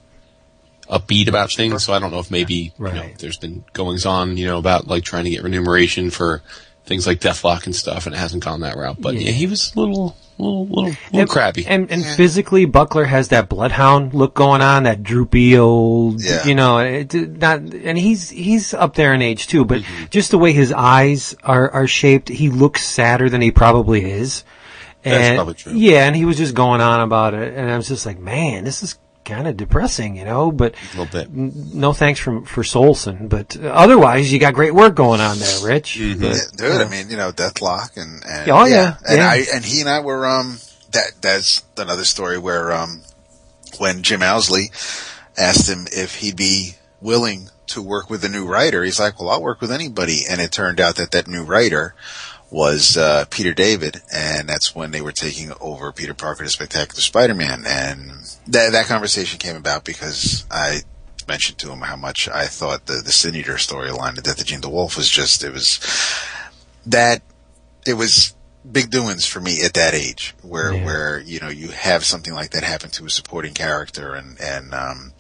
upbeat about things. So I don't know if maybe you know, there's been goings on, you know, about like trying to get remuneration for things like Deathlok and stuff, and it hasn't gone that route. But Yeah. yeah, he was a little, little, little, little crabby. And and physically, Buckler has that bloodhound look going on, that droopy old, Yeah. you know, it, not, and he's he's up there in age too. But Mm-hmm. just the way his eyes are are shaped, he looks sadder than he probably is. That's And, probably true. Yeah, and he was just going on about it, and I was just like, man, this is kind of depressing, you know. But a little bit. no thanks from for Solson. But uh, otherwise, you got great work going on there, Rich. Mm-hmm. But, Yeah, dude, I mean, you know, Deathlok and, and Oh, yeah, and yeah. I and he and I were um that that's another story where um when Jim Owsley asked him if he'd be willing to work with a new writer, he's like, "Well, I'll work with anybody," and it turned out that that new writer was uh, Peter David, and that's when they were taking over Peter Parker, to Spectacular Spider-Man, and that that conversation came about because I mentioned to him how much I thought the the Sin Eater storyline, the Death of Jean DeWolff, was just it was that it was big doings for me at that age where Yeah. where you know you have something like that happen to a supporting character and and um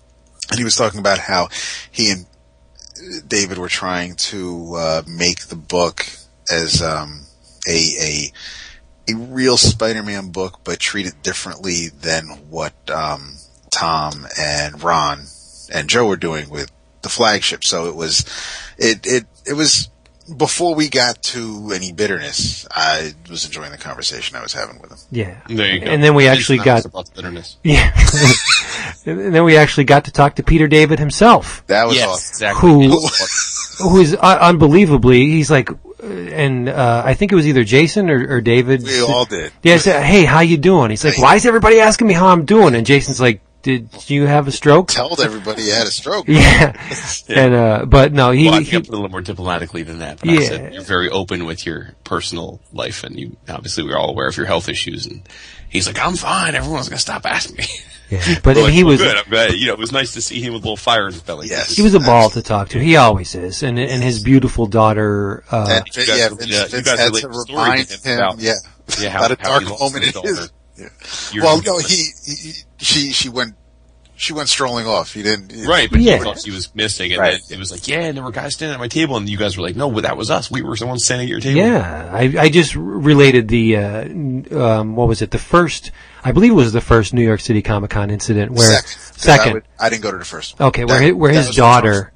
and he was talking about how he and David were trying to uh make the book as um a a a real Spider-Man book but treat it differently than what um Tom and Ron and Joe were doing with the flagship so it was it it it was before we got to any bitterness, I was enjoying the conversation I was having with him. yeah, There you go. And then we At actually got about the bitterness. Yeah. and then we actually got to talk to Peter David himself, That was Yes, awesome. exactly. who who is uh, unbelievably. He's like, and uh, I think it was either Jason or, or David. We all did. Yeah, I said, hey, how you doing? He's like, why is everybody asking me how I'm doing? And Jason's like, did you have a stroke? Told everybody he had a stroke. Yeah. And uh, but no, he, Well, I he kept a little more diplomatically than that. But I Yeah. said you're very open with your personal life, and you obviously we're all aware of your health issues. And he's like, "I'm fine. Everyone's gonna stop asking me." yeah. but We're he "Well, was good. I'm glad. You know, it was nice to see him with a little fire in his belly. Yes. he was a ball to talk to. He always is, and and his beautiful daughter. Uh, And, You guys- yeah, yeah, Vince, you Vince guys had to remind to him him, about- yeah, Yeah, how, about a dark he moment his in his. Yeah. Well, no, he, he, she, she went, she went strolling off. He didn't. Right, but Yeah. he thought she was missing, and Right. then it was like, yeah, and there were guys standing at my table, and you guys were like, no, but that was us. We were someone standing at your table. Yeah, I, I just related the uh, um, what was it? The first, I believe, it was the first New York City Comic Con incident where Second. 'Cause second. I, would, I didn't go to the first one. Okay, where That- his, where his daughter,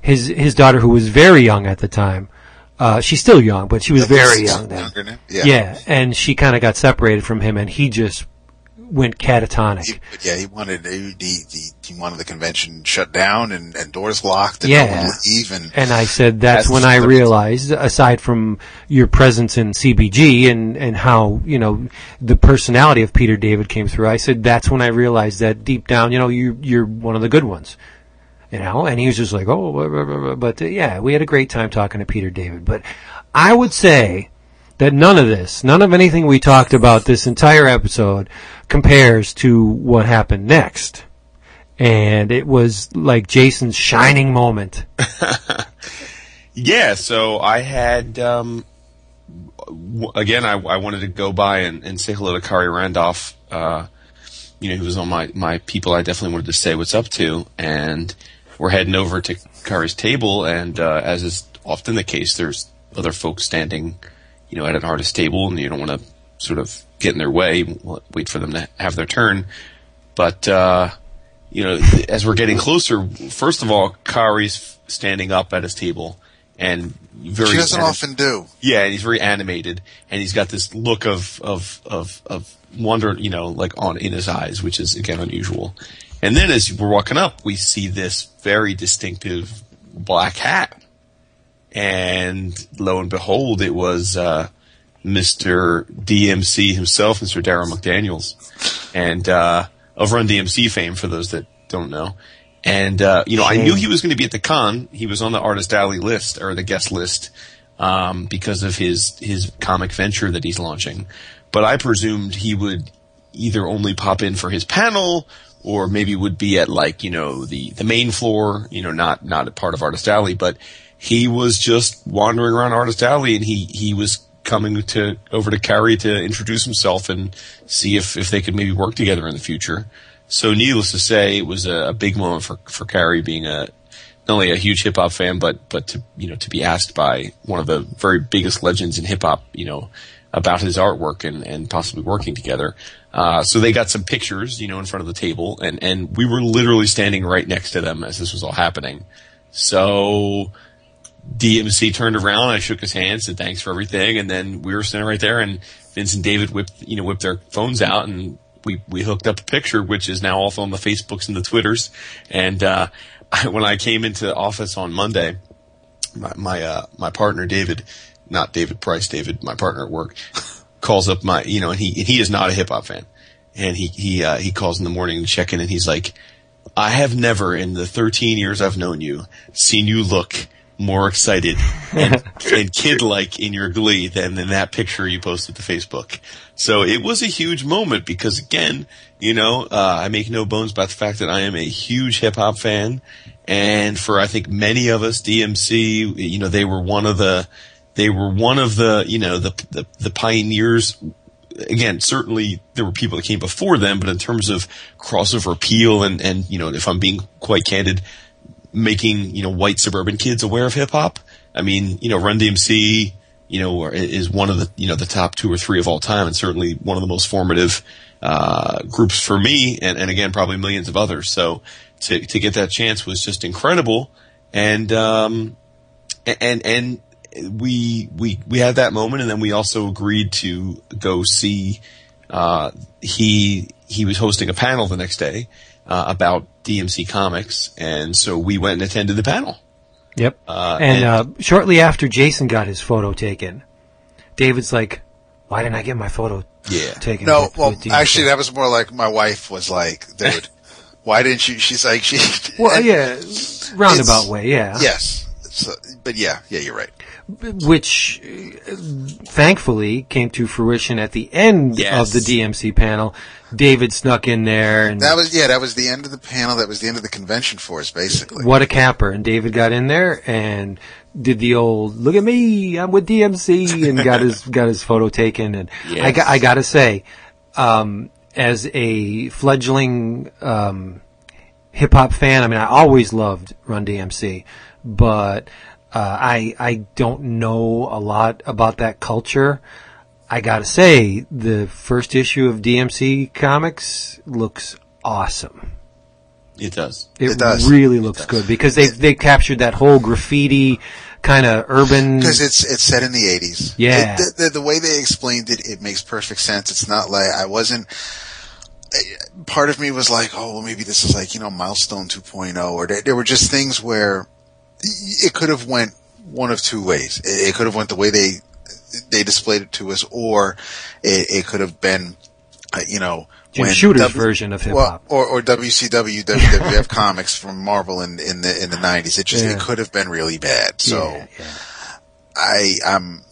his his daughter who was very young at the time, uh, she's still young, but she was very young then. Yeah. Yeah, and she kind of got separated from him, and he just went catatonic. He, yeah, he wanted he, he, he wanted the convention shut down and, and doors locked and Yeah. no leave and And I said that's, That's when I realized, aside from your presence in CBG and, and how, you know, the personality of Peter David came through, I said that's when I realized that deep down, you know, you, you're one of the good ones. You know, and he was just like, oh, blah, blah, blah. but uh, yeah, we had a great time talking to Peter David. But I would say that none of this, none of anything we talked about this entire episode compares to what happened next. And it was like Jason's shining moment. Yeah, so I had, um, w- again, I, I wanted to go by and, and say hello to Khary Randolph. Uh, you know, he was on my, my people I definitely wanted to say what's up to. And we're heading over to Khary's table, and uh, as is often the case, there's other folks standing, you know, at an artist table, and you don't want to sort of get in their way, wait for them to have their turn. But, uh, you know, as we're getting closer, first of all, Khary's standing up at his table and very she doesn't anim- often do. yeah, and he's very animated, and he's got this look of of of of wonder, you know, like on in his eyes, which is again unusual. And then as we're walking up, we see this very distinctive black hat. And lo and behold, it was, uh, Mr. DMC himself, Mr. Darryl McDaniels. And, uh, of Run DMC fame for those that don't know. And, uh, you know, I knew he was going to be at the con. He was on the Artist Alley list or the guest list, um, because of his, his comic venture that he's launching. But I presumed he would either only pop in for his panel or maybe would be at like, you know, the, the main floor, you know, not, not a part of Artist Alley, but he was just wandering around Artist Alley and he, he was coming to, over to Khary to introduce himself and see if, if they could maybe work together in the future. So needless to say, it was a, a big moment for, for Khary being a, not only a huge hip hop fan, but, but to, you know, to be asked by one of the very biggest legends in hip hop, you know, about his artwork and, and possibly working together. Uh, so they got some pictures, you know, in front of the table and, and we were literally standing right next to them as this was all happening. So DMC turned around, I shook his hand, said thanks for everything, and then we were standing right there and Vince and David whipped, you know, whipped their phones out and we, we hooked up a picture, which is now also on the Facebooks and the Twitters. And, uh, I, when I came into office on Monday, my, my, uh, my partner David, not David Price, David, my partner at work, calls up my, you know, and he, and he is not a hip hop fan. And he, he, uh, he calls in the morning to check in and he's like, I have never in the 13 years I've known you seen you look more excited and, and kid-like in your glee than in that picture you posted to Facebook. So it was a huge moment because again, you know, uh, I make no bones about the fact that I am a huge hip hop fan. And for I think many of us, DMC, you know, they were one of the, they were one of the, you know, the, the, the pioneers again, certainly there were people that came before them, but in terms of crossover appeal and, and, you know, if I'm being quite candid, making, you know, white suburban kids aware of hip hop. I mean, you know, Run DMC, you know, is one of the, you know, the top two or three of all time and certainly one of the most formative, uh, groups for me and, and again, probably millions of others. So to, to get that chance was just incredible. And, um, and, and we, we, we had that moment and then we also agreed to go see, uh, he, he was hosting a panel the next day, uh, about DMC Comics, and so we went and attended the panel. Yep. Uh, and, and- uh, shortly after Jason got his photo taken, David's like, "Why didn't I get my photo Yeah. taken?" No, with- well, with DMC?" actually, that was more like my wife was like, dude, why didn't you? She's like, she. well, yeah, roundabout It's- way, yeah. Yes. So, but yeah, yeah, you're right. Which uh, thankfully came to fruition at the end Yes. of the DMC panel. David snuck in there, and That was yeah, that was the end of the panel. That was the end of the convention for us, basically. what a capper! And David got in there and did the old "Look at me, I'm with DMC," and got his got his photo taken. And I got I got to say, um, as a fledgling um, hip hop fan, I mean, I always loved Run DMC, but uh, I I don't know a lot about that culture. I gotta say, the first issue of DMC Comics looks awesome. It does. It, It does. really looks good because they they captured that whole graffiti kind of urban. Because it's it's set in the eighties. Yeah. the, the, the way they explained it, it makes perfect sense. It's not like I wasn't. Part of me was like, oh, well, maybe this is like you know milestone 2.0, or there, there were just things where it could have went one of two ways. It, could have went the way they they displayed it to us, or it, it could have been, uh, you know, Jim Shooter's W- version of hip well, hop. or or WCW, WWF comics from Marvel in in the in the nineties. It just Yeah. it could have been really bad. So yeah, yeah. I I'm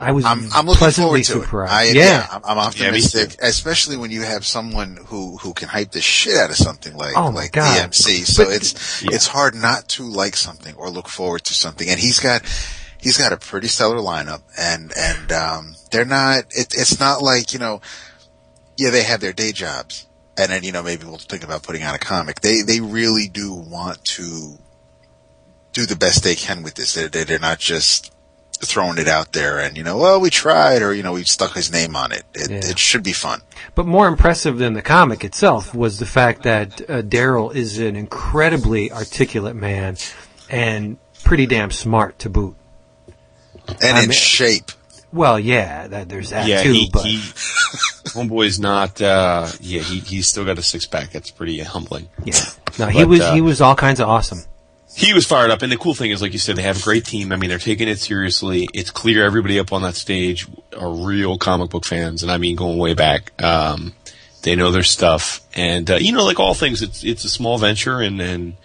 I was I'm I'm looking pleasantly forward to surprised. it. I, yeah. I'm, I'm me optimistic, especially when you have someone who who can hype the shit out of something like Oh like God. DMC. So But- it's it's hard not to like something or look forward to something. And he's got he's got a pretty stellar lineup, and and um, they're not. It, it's not like you know, yeah, they have their day jobs, and then you know maybe we'll think about putting out a comic. They they really do want to do the best they can with this. They're they're, they're not just throwing it out there and you know well we tried or you know we stuck his name on it it, Yeah. it should be fun But more impressive than the comic itself was the fact that uh, Darryl is an incredibly articulate man and pretty damn smart to boot. and I in mean- shape Well, yeah, that, there's that yeah, too. he, but he Homeboy's not. Uh, yeah, he he's still got a six pack. That's pretty humbling. Yeah. No, he But, was uh, he was all kinds of awesome. He was fired up, and the cool thing is, like you said, they have a great team. I mean, they're taking it seriously. It's clear everybody up on that stage are real comic book fans, and I mean going way back. Um, they know their stuff, and uh, you know, like all things, it's it's a small venture, and and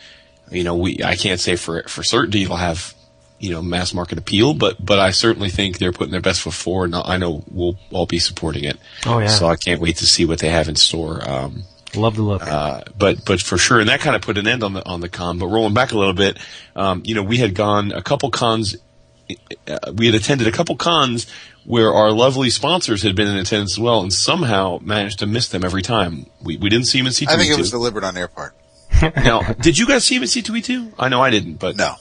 you know, we I can't say for for certainty it'll have you know mass market appeal, but but I certainly think they're putting their best foot forward, and I know we'll all be supporting it. Oh yeah, So I can't wait to see what they have in store. Um, love the look. uh, but but for sure, and that kind of put an end on the on the con. But rolling back a little bit, um, you know, we had gone a couple cons. Uh, we had attended a couple cons where our lovely sponsors had been in attendance as well, and somehow managed to miss them every time. We we didn't see them in C2E2. I think it was two. deliberate on their part. Now, did you guys see him in C two E two? I know I didn't, but No.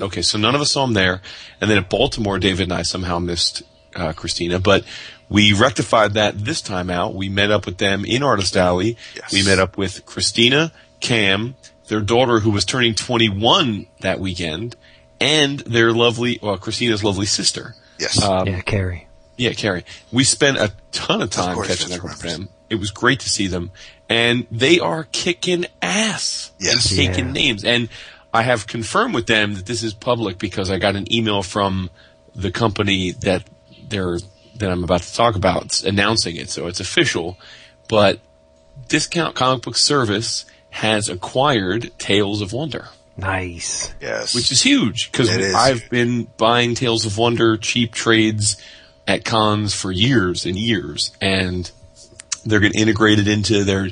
Okay, so none of us saw him there. And then at Baltimore, David and I somehow missed uh, Christina, but we rectified that this time out. We met up with them in Artist Alley. Yes. We met up with Christina, Cam, their daughter who was turning 21 that weekend, and their lovely, well, Christina's lovely sister. Yes. Um, yeah, Carrie. yeah, Carrie. We spent a ton of time course, catching up with them. It was great to see them, and they are kicking ass Yes. and taking Yeah. names. And I have confirmed with them that this is public because I got an email from the company that they're that I'm about to talk about announcing it, so it's official. But Discount Comic Book Service has acquired Tales of Wonder Nice. yes. which is huge because I've huge. been buying Tales of Wonder cheap trades at cons for years and years, and they're going to integrate it into their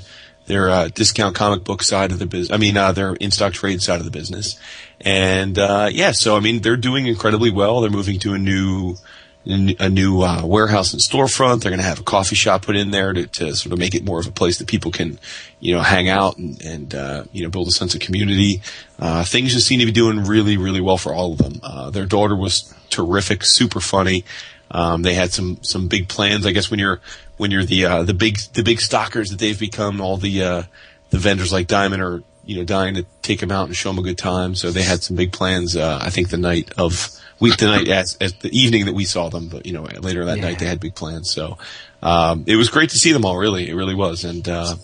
their uh, discount comic book side of the business. I mean, uh, their in stock trade side of the business, and uh, yeah, so I mean, they're doing incredibly well. They're moving to a new a new uh, warehouse and storefront. They're going to have a coffee shop put in there to, to sort of make it more of a place that people can, you know, hang out and, and uh, you know, build a sense of community. Uh, things just seem to be doing really, really well for all of them. Uh, their daughter was terrific, super funny. Um, they had some some big plans. I guess when you're when you're the uh, the big the big stockers that they've become, all the uh, the vendors like Diamond are you know dying to take them out and show them a good time. So they had some big plans. Uh, I think the night of week the night as, as the evening that we saw them, but you know later that Yeah. night they had big plans. So um, it was great to see them all. Really, it really was. And uh,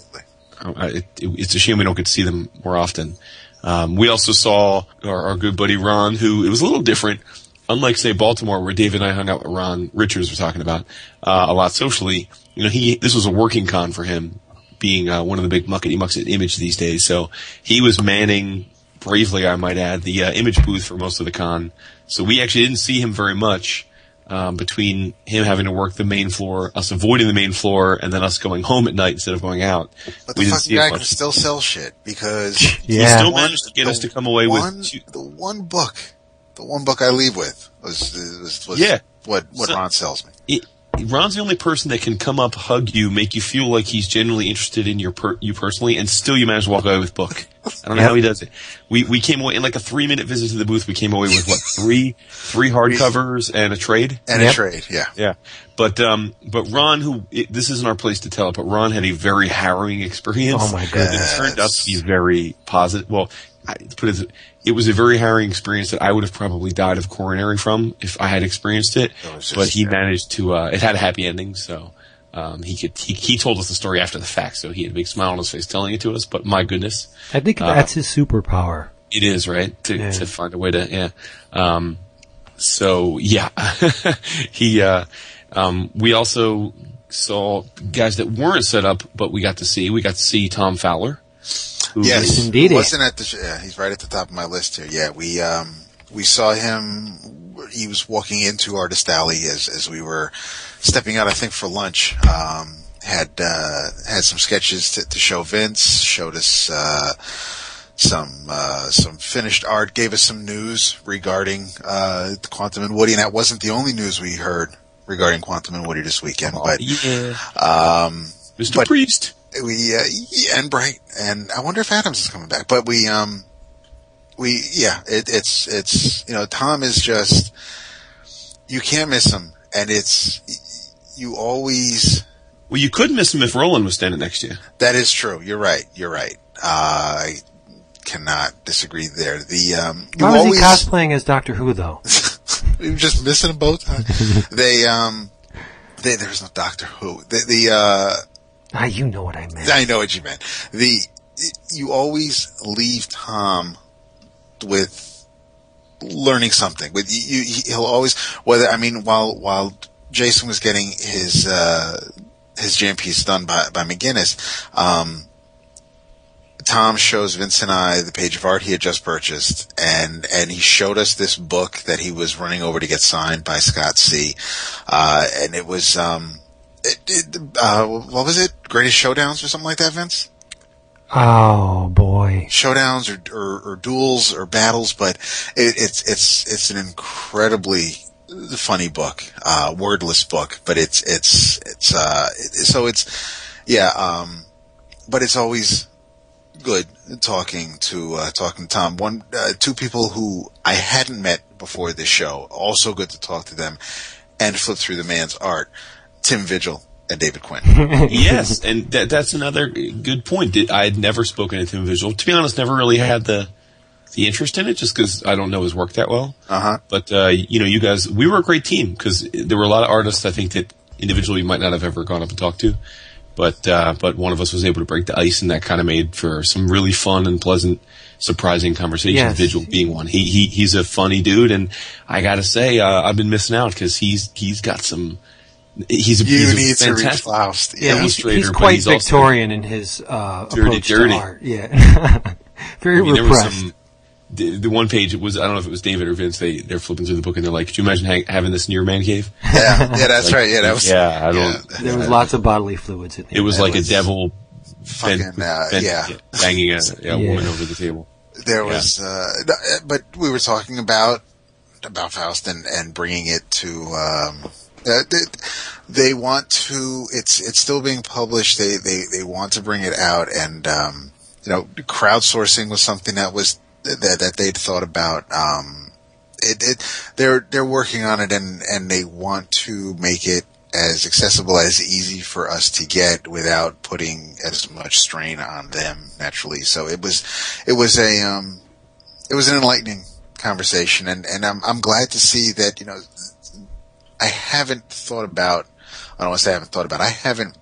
it, it, it's a shame we don't get to see them more often. Um, we also saw our, our good buddy Ron, who it was a little different. Unlike say Baltimore, where David and I hung out with Ron Richards, was talking about uh, a lot socially. You know, he this was a working con for him, being uh, one of the big muckety mucks at Image these days. So he was manning bravely, I might add, the uh, Image booth for most of the con. So we actually didn't see him very much um, between him having to work the main floor, us avoiding the main floor, and then us going home at night instead of going out. But we the fucking guy can still sell shit because He Yeah. still managed to get us to come away one, with two, the one book, the one book I leave with was was, was Yeah. what what So- Ron sells me. Ron's the only person that can come up, hug you, make you feel like he's genuinely interested in your per, you personally, and still you manage to walk away with book. I don't know Yep. how he does it. We we came away in like a three minute visit to the booth. We came away with what three three hardcovers and a trade. And Yep. a trade, yeah. Yeah, but um, but Ron, who it, this isn't our place to tell it, but Ron had a very harrowing experience. Oh my goodness. It turned out to be very positive. Well, I, put it, it was a very harrowing experience that I would have probably died of coronary from if I had experienced it. It just- but he yeah. managed to. Uh, it had a happy ending, so. Um, he could, he, he told us the story after the fact, so he had a big smile on his face telling it to us, but my goodness, I think Uh, that's his superpower. it is right to Yeah. to find a way to yeah. Um, so yeah, he. Uh, um, we also saw guys that weren't set up, but we got to see. We got to see Tom Fowler. Who Yes, is- Indeed. Wasn't at the sh- yeah, he's right at the top of my list here. Yeah, we um we saw him. He was walking into Artist Alley as as we were stepping out. I think for lunch. Um, had uh, had some sketches to, to show Vince. Showed us. Uh, some uh, some finished art. Gave us some news regarding uh, the Quantum and Woody, and that wasn't the only news we heard regarding Quantum and Woody this weekend. But yeah, um, Mr. but- Priest. We uh, yeah, and Bright, and I wonder if Adams is coming back. But we um we yeah, it, it's it's you know Tom is just you can't miss him, and it's you always Well, you could miss him if Roland was standing next to you. that is true. You're right. You're right. Uh, I cannot disagree there. The um you Why was he cosplaying as Doctor Who though? we were just missing them both. Huh? they um there, there was no Doctor Who. The, the uh, Ah, you know what I meant. I know what you meant. The you always leave Tom with learning something. With you, he'll always whether I mean while while Jason was getting his uh, his jam piece done by by McGuinness, um, Tom shows Vince and I the page of art he had just purchased, and and he showed us this book that he was running over to get signed by Scott C. Uh, and it was um, it, it, uh, what was it? Greatest Showdowns or something like that, Vince? Oh boy. Showdowns or or, or duels or battles, but it, it's it's it's an incredibly funny book, uh, wordless book, but it's it's it's uh, it, so it's yeah, um, but it's always good talking to uh, talking to Tom. One, uh, two people who I hadn't met before this show. Also good to talk to them and flip through the man's art. Tim Vigil and David Quinn. yes, and that, that's another good point. I had never spoken to Tim Vigil. To be honest, never really had the the interest in it, just because I don't know his work that well. Uh huh. But uh, you know, you guys, we were a great team because there were a lot of artists I think that individually we might not have ever gone up and talked to, but uh, but one of us was able to break the ice, and that kind of made for some really fun and pleasant, surprising conversations. Yes. Vigil being one. He he he's a funny dude, and I gotta say, uh, I've been missing out because he's he's got some. He's a, You he's a need to read Faust. Yeah, he's, illustrator, he's but quite he's Victorian in his uh, Dirty, approach dirty. to art. Yeah, very I mean, there repressed. some. The, the one page it was I don't know if it was David or Vince. They they're flipping through the book and they're like, "Could you imagine ha- having this in your man cave?" Yeah, yeah, that's right. Yeah, that was yeah, I don't. there was lots of bodily fluids in there. It was That like was a devil fucking, bent- uh, bent- yeah. banging a, a Yeah. woman over the table. There was, uh, but we were talking about about Faust and and bringing it to. Um, uh, they, they want to. It's it's still being published. They they they want to bring it out, and um, you know, crowdsourcing was something that was that that they'd thought about. Um, it, it they're they're working on it, and and they want to make it as accessible as easy for us to get without putting as much strain on them naturally. So it was it was a um, it was an enlightening conversation, and and I'm I'm glad to see that you know I haven't thought about I don't want to say I haven't thought about I haven't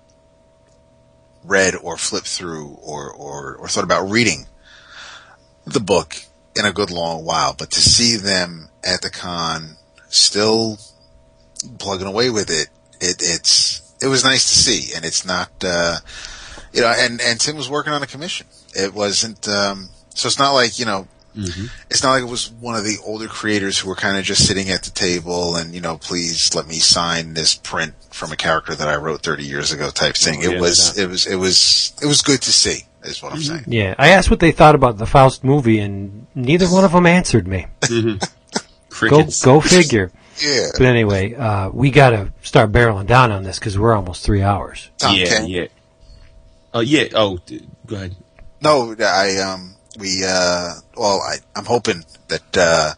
read or flipped through or or or thought about reading the book in a good long while, but to see them at the con still plugging away with it, it it's it was nice to see, and it's not uh, you know, and and Tim was working on a commission. It wasn't um, so it's not like you know it's not like it was one of the older creators who were kind of just sitting at the table and you know please let me sign this print from a character that I wrote 30 years ago type thing. Oh, it yeah, was yeah. it was it was it was good to see is what I'm saying. Yeah, I asked what they thought about the Faust movie, and neither one of them answered me. Go Crickets. go figure. Yeah. But anyway, uh, we got to start barreling down on this because we're almost three hours. Tom yeah, yeah. Oh yeah. Oh, d- go ahead. No, I um we uh well I I'm hoping that uh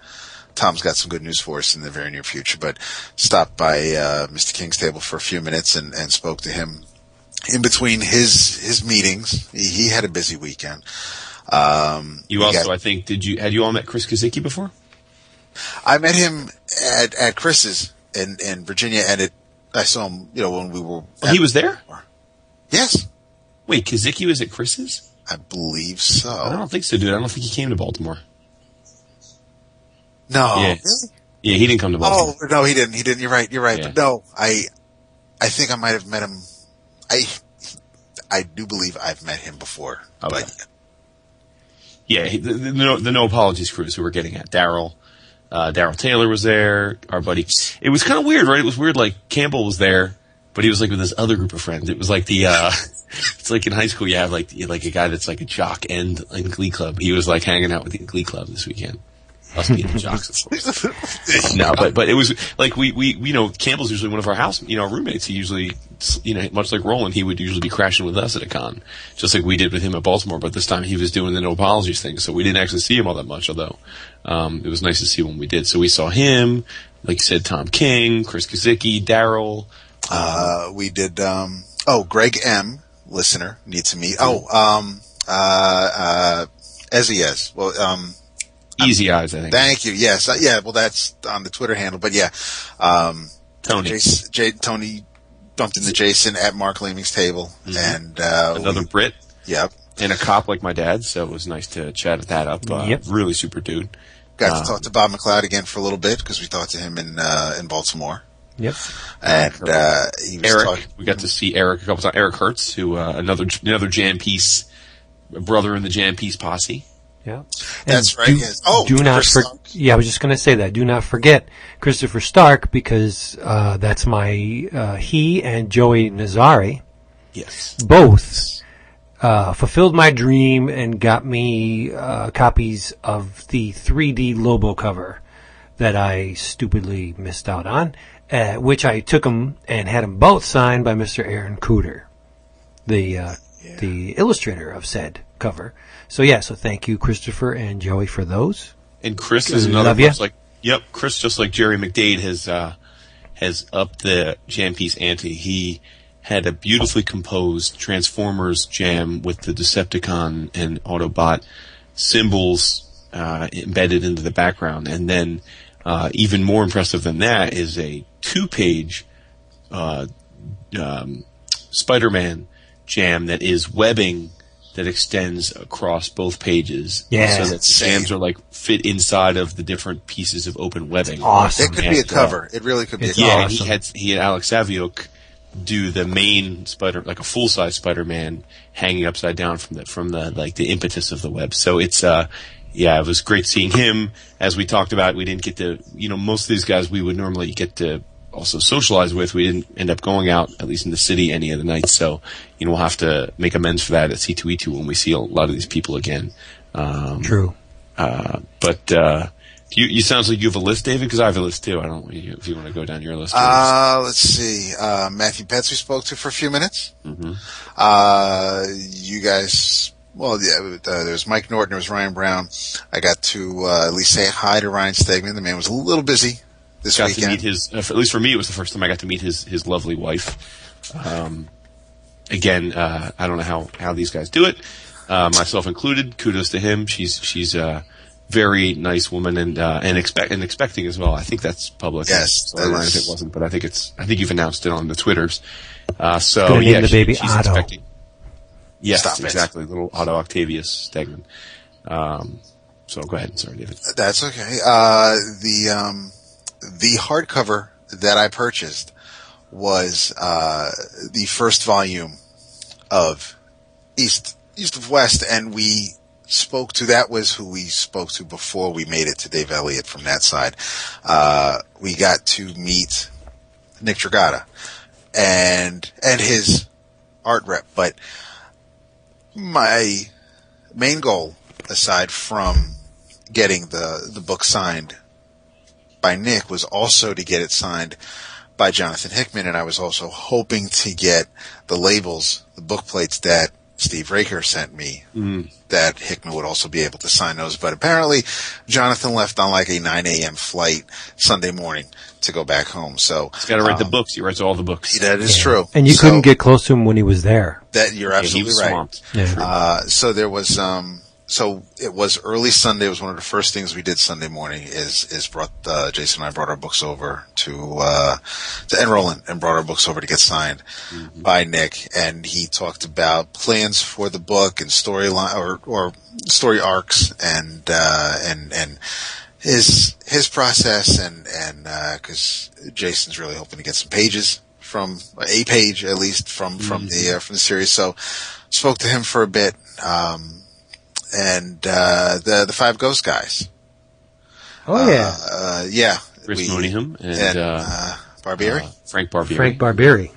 Tom's got some good news for us in the very near future, but stopped by uh Mr. King's table for a few minutes and, and spoke to him in between his his meetings. He, he had a busy weekend. Um You we also, got- I think, did you had you all met Chris Kazicki before? I met him at at Chris's in in Virginia and it I saw him, you know, when we were Oh, he was there. Yes, Wait, Kazicki was at Chris's? I believe so. I don't think so, dude. I don't think he came to Baltimore. No. Yeah. Really? Yeah, he didn't come to Baltimore. Oh no, he didn't. He didn't. You're right. You're right. Yeah. But no, I, I think I might have met him. I, I do believe I've met him before. Okay. But Yeah, he, the, the, no, the no apologies cruise who we're getting at. Daryl, uh, Daryl Taylor was there. Our buddy. It was kind of weird, right? It was weird. Like Campbell was there, but he was like with this other group of friends. It was like the. uh It's like in high school, you have like like a guy that's like a jock and in Glee Club. He was like hanging out with the Glee Club this weekend. Us being the jocks, of course. no, but but it was like we we you know Campbell's usually one of our house you know our roommates. He usually you know much like Roland, he would usually be crashing with us at a con, just like we did with him at Baltimore. But this time he was doing the no apologies thing, so we didn't actually see him all that much. Although um, it was nice to see when we did. So we saw him, like you said, Tom King, Chris Kazicki, Daryl. Uh, we did. Um, oh, Greg M. Listener need to meet. Oh, um, uh, uh, Eziez. Well, um, Easy eyes, I think. thank you. Yes, uh, yeah. Well, that's on the Twitter handle. But yeah, um, Tony. Jace, J, Tony bumped into Jason at Mark Laming's table, and uh, Another we- Brit yep, and a cop like my dad, so it was nice to chat that up. Uh, Yep. Really super dude. got Um, to talk to Bob McLeod again for a little bit because we talked to him in uh, in Baltimore, Yep. and uh, he was Eric, talking. we got to see Eric a couple times. Eric Hertz, who uh, another another Jam Piece brother in the Jam Piece posse. Yeah. That's And right, Do, yes. Oh, do not Chris for, yeah, I was just going to say that. Do not forget Christopher Stark because uh, that's my uh, he and Joey Nazari Yes. both uh, fulfilled my dream and got me uh, copies of the 3D Lobo cover that I stupidly missed out on, uh, which I took them and had them both signed by Mr. Aaron Kuder, the uh, the illustrator of said cover. So yeah, so thank you, Christopher and Joey, for those. And Chris is another Love ya. like yep, Chris just like Jerry McDade has uh has upped the jam piece ante. He had a beautifully composed Transformers jam with the Decepticon and Autobot symbols uh, embedded into the background, and then uh, even more impressive than that is a two-page uh, um, Spider-Man jam that is webbing that extends across both pages. Yeah. so that the jams are like fit inside of the different pieces of open webbing. Awesome. It could be a And, uh, cover. It really could be a It's cover. yeah, and he had he had Alex Saviuk do the main Spider, like a full size Spider Man hanging upside down from the from the like the impetus of the web. So it's uh yeah, it was great seeing him. As we talked about, we didn't get to you know most of these guys we would normally get to also socialize with. We didn't end up going out at least in the city any of the nights. So you know we'll have to make amends for that at C2E2 when we see a lot of these people again. Um, True. uh, but uh, you, you sounds like you have a list, David, because I have a list too. I don't know if you want to go down your list. Uh, let's see. Uh, Matthew Betts we spoke to for a few minutes. Mm-hmm. Uh, you guys, well, yeah, uh, there's Mike Norton, there was Ryan Brown. I got to uh, at least say hi to Ryan Stegman. The man was a little busy this got to meet his. Uh, for- at least for me, it was the first time I got to meet his his lovely wife. Um, again, uh, I don't know how how these guys do it, uh, myself included. Kudos to him. She's she's a very nice woman and uh, and expect and expecting as well. I think that's public. Yes, Sorry, that if it wasn't, but I think it's. I think you've announced it on the twitters. Uh, so Gonna yeah, the she- baby she's Otto. expecting. Yes, Stop it. exactly. Little Otto Octavius Stegman. Um, so go ahead. Sorry, David. That's okay. Uh, the um, the hardcover that I purchased was uh, the first volume of East East of West, and we spoke to that was who we spoke to before we made it to Dave Elliott from that side. Uh, we got to meet Nick Dragotta and and his art rep, but my main goal, aside from getting the the book signed by Nick, was also to get it signed by Jonathan Hickman, and I was also hoping to get the labels, the book plates that Steve Raker sent me, that Hickman would also be able to sign those. But apparently, Jonathan left on like a 9 a.m. flight Sunday morning to go back home. So He's got to write the um, books. He writes all the books. That is true. And you So couldn't get close to him when he was there. that. You're Yeah, he absolutely was right. swamped. Yeah. Uh, so there was, um, so it was early Sunday. It was one of the first things we did Sunday morning. Is is brought uh, Jason and I brought our books over to uh, to Enrollin and brought our books over to get signed by Nick, and he talked about plans for the book and storyline or or story arcs and uh, and and his his process and and because Jason's really hoping to get some pages from a page at least from from the uh, from the series. So spoke to him for a bit, um, and uh, the the five ghost guys. Oh yeah. Uh, yeah, Chris we- Mooneyham and, and uh, uh, Barbieri, uh, Frank Barbieri. Frank Barbieri.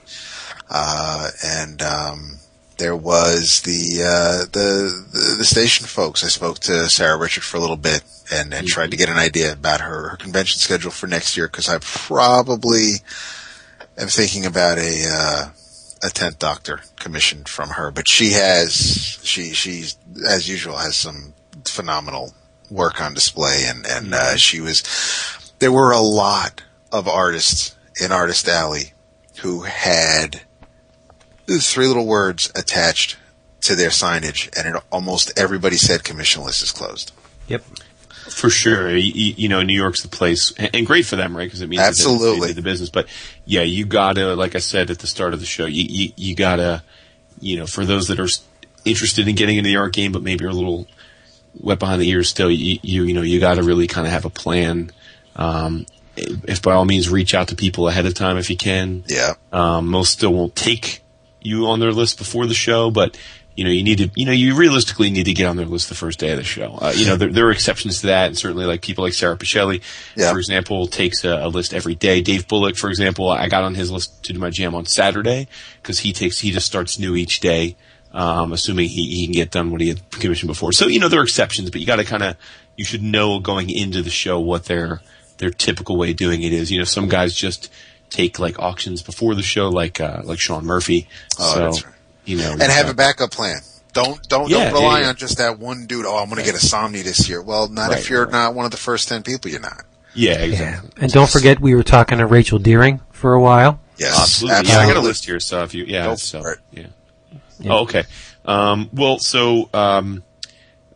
uh, and um, there was the, uh, the the the station folks. I spoke to Sara Richard for a little bit and, and tried to get an idea about her, her convention schedule for next year because I probably am thinking about a uh, a tenth Doctor commissioned from her. But she has she she as usual has some phenomenal work on display and and uh, she was there were a lot of artists in Artist Alley who had three little words attached to their signage, and it, almost everybody said commission list is closed. Yep. For sure, you, you know, New York's the place, and great for them, right? Because it means Absolutely. the business. But yeah, you gotta, like I said at the start of the show, you you, you gotta, you know, for those that are interested in getting into the art game, but maybe are a little wet behind the ears still, you you, you know, you gotta really kind of have a plan. Um, if by all means reach out to people ahead of time if you can. Yeah. Um, most still won't take you on their list before the show, but you know you need to, you know, you realistically need to get on their list the first day of the show. Uh, you know, there, there are exceptions to that, and certainly like people like Sara Pichelli, Yeah. for example, takes a, a list every day. Dave Bullock, for example, I got on his list to do my jam on Saturday because he takes he just starts new each day. Um, assuming he, he can get done what he had commissioned before. So, you know, there are exceptions, but you gotta kinda, you should know going into the show what their, their typical way of doing it is. You know, some guys just take like auctions before the show, like, uh, like Sean Murphy. Oh, so, that's right. You know, and have a backup plan. Don't don't Yeah, don't rely yeah, yeah. on just that one dude. Oh, I'm going to get a Somni this year. Well, not Right, if you're right. not one of the first ten people. You're not. yeah, Yeah. exactly. And don't forget, we were talking to Rachel Deering for a while. Yes, Absolutely. Yeah, I got a list here, so if you, yeah, Go so, for it. yeah. Yeah. Oh, okay. Um, well, so, um,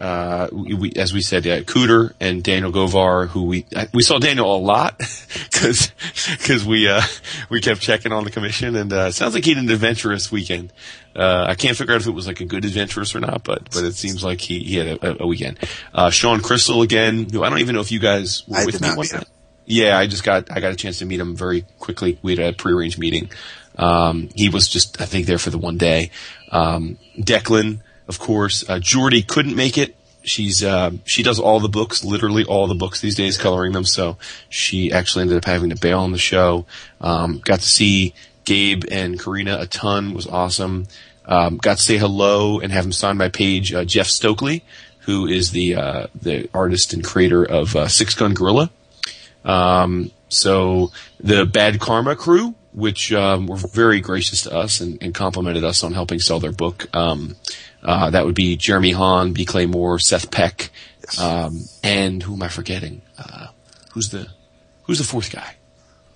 uh, we, as we said, yeah, Kuder and Daniel Govar, who we we saw Daniel a lot because because we uh, we kept checking on the commission, and uh, it sounds like he had an adventurous weekend. Uh, I can't figure out if it was like a good adventurous or not, but but it seems like he, he had a, a weekend. Uh, Shawn Crystal again, who I don't even know if you guys were I with me one meet him. time. Yeah, I just got I got a chance to meet him very quickly. We had a prearranged meeting. Um, he was just I think there for the one day. Um, Declan, of course. Uh, Jordie couldn't make it. She's uh, she does all the books, literally all the books these days, coloring them. So she actually ended up having to bail on the show. Um, got to see Gabe and Corina a ton. Was awesome. Um, got to say hello and have him signed by page uh, Jeff Stokely, who is the uh, the artist and creator of uh, Six Gun Gorilla. Um, so the Bad Karma crew, which um, were very gracious to us and, and complimented us on helping sell their book. Uh, that would be Jeremy Haun, B. Clay Moore, Seth Peck, um, and who am I forgetting? Uh, who's the who's the fourth guy?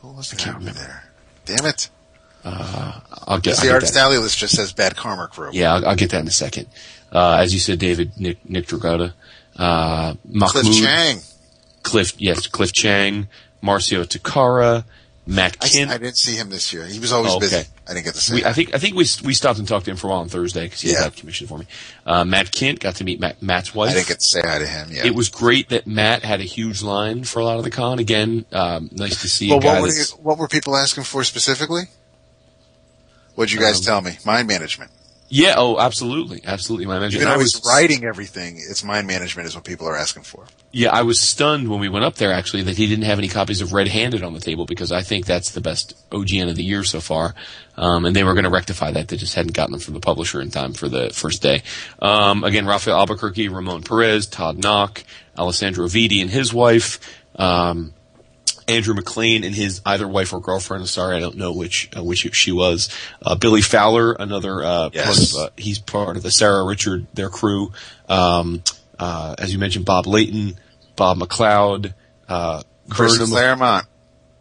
Who was the can't remember. there? Damn it! I'll get, the artist alley list just says Bad Karma Crew. Yeah, I'll, I'll get that in a second. Uh, as you said, David Nick Nick Dragotta, uh, Cliff Chiang. Cliff, yes, Cliff Chiang, Marcio Takara, Matt I, Kindt. I didn't see him this year. He was always Oh, okay. busy. I didn't get to see We, him. I think I think we we stopped and talked to him for a while on Thursday because he Yeah. had commission for me. Uh, Matt Kindt got to meet Matt, Matt's wife. I didn't get to say hi to him yet. it was great that Matt had a huge line for a lot of the con. Again, um, nice to see well, what were, you- what were people asking for specifically? What'd you guys Um, tell me? Mind management. yeah. Oh, absolutely, absolutely. My management. Even I was writing everything, it's mind management is what people are asking for. Yeah, I was stunned when we went up there actually that he didn't have any copies of Red Handed on the table because I think that's the best OGN of the year so far. Um, and they were going to rectify that. They just hadn't gotten them from the publisher in time for the first day. Um, again, Rafael Albuquerque, Ramon Perez, Todd Nauck, Alessandro Vitti and his wife, um, Andrew MacLean and his either wife or girlfriend. Sorry, I don't know which uh, which she was. Uh, Billy Fowler, another uh, Yes. part of uh, he's part of the Sara Richard their crew. Um, uh, as you mentioned, Bob Layton, Bob McLeod, uh, Chris Burnham, Claremont.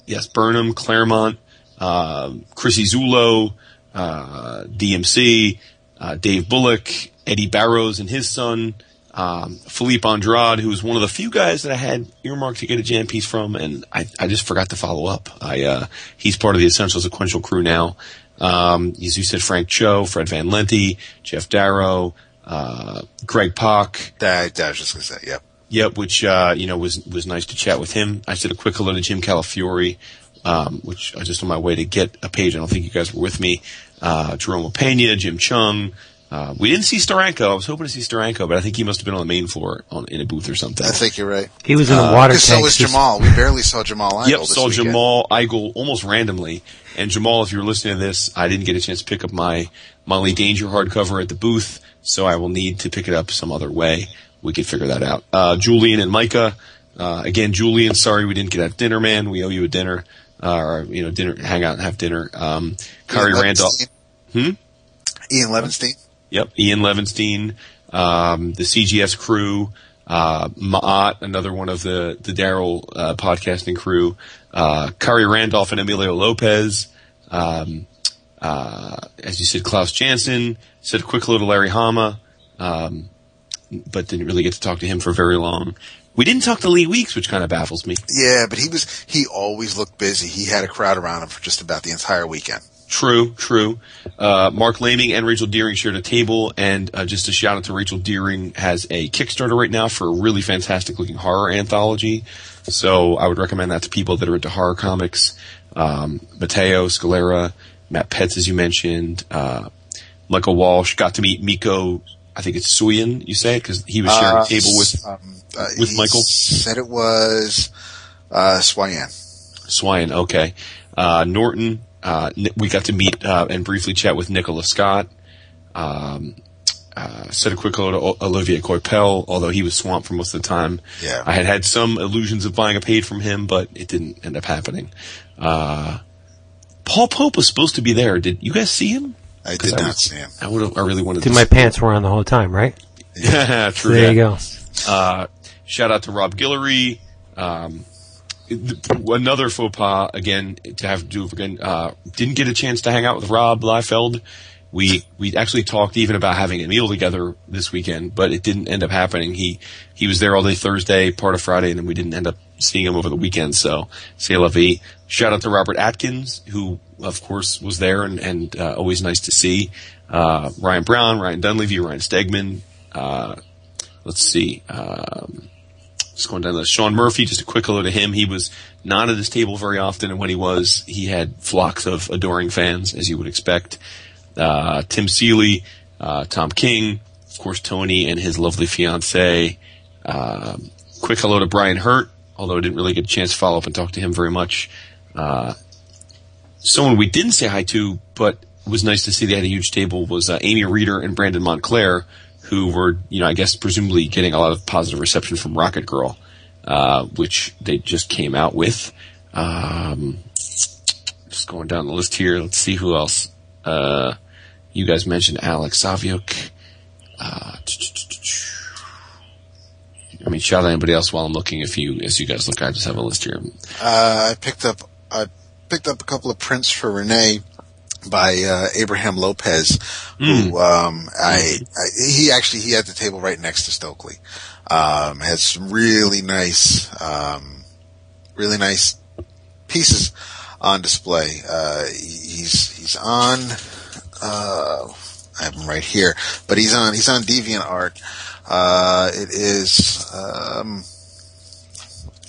yes, Burnham, Claremont, um, Chrissie Zullo, uh, DMC, uh, Dave Bullock, Eddie Barrows and his son, um, Filipe Andrade, who was one of the few guys that I had earmarked to get a jam piece from, and I, I just forgot to follow up. I, uh, he's part of the Essential Sequential crew now. Um, as you said, Frank Cho, Fred Van Lente, Geoff Darrow, uh, Greg Pock, That, that was just gonna say, yep. Yep, which uh, you know was was nice to chat with him. I said a quick hello to Jim Calafiore, um, which I was just on my way to get a page. I don't think you guys were with me. Uh, Jerome Opena, Jim Cheung. Uh, we didn't see Steranko. I was hoping to see Steranko, but I think he must have been on the main floor on, in a booth or something. I think you're right. He was in a water Because so was Jamal. We barely saw Jamal Igle Yep, this saw weekend. Jamal Igle almost randomly. And Jamal, if you're listening to this, I didn't get a chance to pick up my Molly Danger hardcover at the booth, so I will need to pick it up some other way. We could figure that out. Uh, Julian and Micah. Uh, again, Julian, sorry we didn't get out dinner, man. We owe you a dinner. Uh, or, you know, dinner, hang out and have dinner. Um, Ian Randolph. Hmm? Ian Levinstein. Yep, Ian Levinstein, um, the CGS crew, uh, Ma'at, another one of the, the Daryl, uh, podcasting crew, uh, Khary Randolph and Emilio Lopez, um, uh, as you said, Klaus Janson, said a quick hello to Larry Hama, um, but didn't really get to talk to him for very long. We didn't talk to Lee Weeks, which kind of baffles me. Yeah, but he was he always looked busy. He had a crowd around him for just about the entire weekend. True, true. Uh, Mark Laming and Rachel Deering shared a table, and uh, just a shout out to Rachel Deering has a Kickstarter right now for a really fantastic looking horror anthology. So I would recommend that to people that are into horror comics. Um, Matteo Scalera, Matt Petz, as you mentioned, uh, Michael Walsh got to meet Miko. I think it's Suyin, you say, because he was sharing Uh, a table with um, uh, with Michael? Said it was uh, Swayan. Okay, uh, Norton. Uh, we got to meet uh, and briefly chat with Nicola Scott. Um, uh, said a quick hello to O- Olivier Coipel, although he was swamped for most of the time. Yeah. I had had some illusions of buying a paid from him, but it didn't end up happening. Uh, Paul Pope was supposed to be there. Did you guys see him? I did not was- see him. I would. have I really wanted Dude, to. my pants were on the whole time, right? Yeah, true. There that. you go. Uh, shout out to Rob Guillory. Um, another faux pas again to have to do again. Uh, didn't get a chance to hang out with Rob Liefeld. We we actually talked even about having a meal together this weekend, but it didn't end up happening. He he was there all day Thursday, part of Friday, and then we didn't end up seeing him over the weekend. So, c'est la vie. Shout out to Robert Atkins, who of course was there and, and uh, always nice to see. Uh, Ryan Brown, Ryan Dunlavey, Ryan Stegman. Uh, let's see. Um, just going down the list. Sean Murphy, just a quick hello to him. He was not at his table very often, and when he was, he had flocks of adoring fans, as you would expect. Uh, Tim Seeley, uh, Tom King, of course, Tony and his lovely fiance. Um, quick hello to Brian Hurtt, although I didn't really get a chance to follow up and talk to him very much. Uh, someone we didn't say hi to, but it was nice to see they had a huge table was uh, Amy Reeder and Brandon Montclare, who were, you know, I guess presumably getting a lot of positive reception from Rocket Girl, uh, which they just came out with. Um, just going down the list here. Let's see who else. Uh, you guys mentioned Alex Saviuk. Uh, I mean, shout out anybody else while I'm looking. If you, as you guys look, I just have a list here. Uh, I picked up I picked up a couple of prints for Renee by uh, Abraham Lopez, who um, I, I he actually he had the table right next to Stokely. Um, has some really nice, um, really nice pieces on display. Uh, he's he's on. Uh, I have him right here, but he's on he's on Deviant Art. Uh, it is um,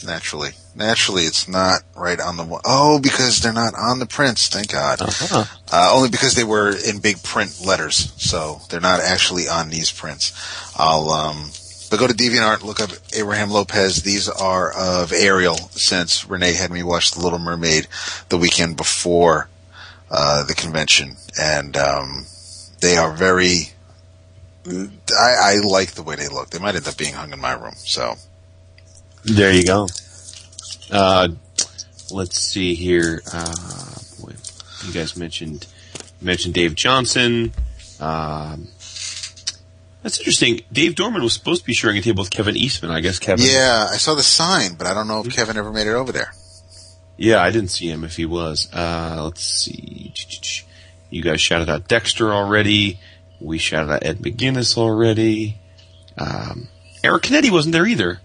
naturally naturally it's not right on the one oh because they're not on the prints. Thank God. Uh-huh. Uh, only because they were in big print letters, so they're not actually on these prints. I'll um, but go to DeviantArt, look up Abraham Lopez. These are of Ariel, since Renee had me watch The Little Mermaid the weekend before uh, the convention, and um, they are very. I, I like the way they look. They might end up being hung in my room. So There you go. Uh, let's see here. Uh, boy, you guys mentioned mentioned Dave Johnson. Um, that's interesting. Dave Dorman was supposed to be sharing a table with Kevin Eastman. I guess Kevin. yeah, I saw the sign, but I don't know if Kevin ever made it over there. Yeah, I didn't see him if he was. Uh, let's see. You guys shouted out Dexter already. We shouted out Ed McGuinness already. Um, Eric Canete wasn't there either.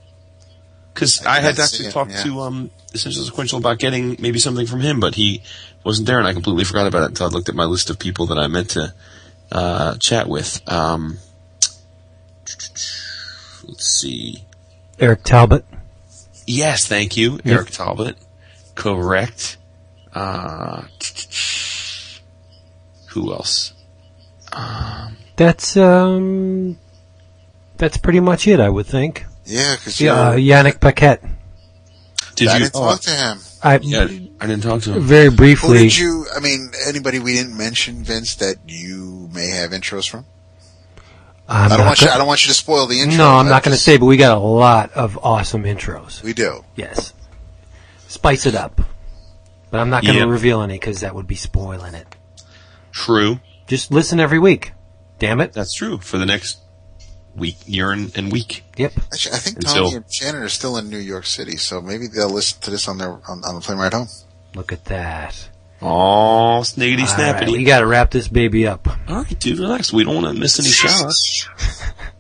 Because I, I had didn't actually see him, talked yeah. to um, Essential Sequential about getting maybe something from him, but he wasn't there, and I completely forgot about it until I looked at my list of people that I meant to uh, chat with. Um, let's see. Eric Talbot. Yes, thank you, Yeah. Eric Talbot. Correct. Uh, who else? That's um, that's pretty much it, I would think. Yeah, because Yeah, uh, Yannick Paquette. Did I you? didn't talk to him. I yeah, I didn't talk to him. very Who briefly. did you? I mean, anybody we didn't mention, Vince, that you may have intros from? I'm I don't not want you. gonna- I don't want you to spoil the intro. no, I'm not going to say, but we got a lot of awesome intros. We do. Yes, spice it up. But I'm not going to Yep. reveal any because that would be spoiling it. True. Just listen every week. Damn it. That's true. For the next week, year and, and week. Yep. Actually, I think Until- Tommy and Shannon are still in New York City, so maybe they'll listen to this on their on, on the plane ride home. Look at that. Oh, sniggity All right, snappity. we got to wrap this baby up. All right, dude, relax. We don't want to miss any shots.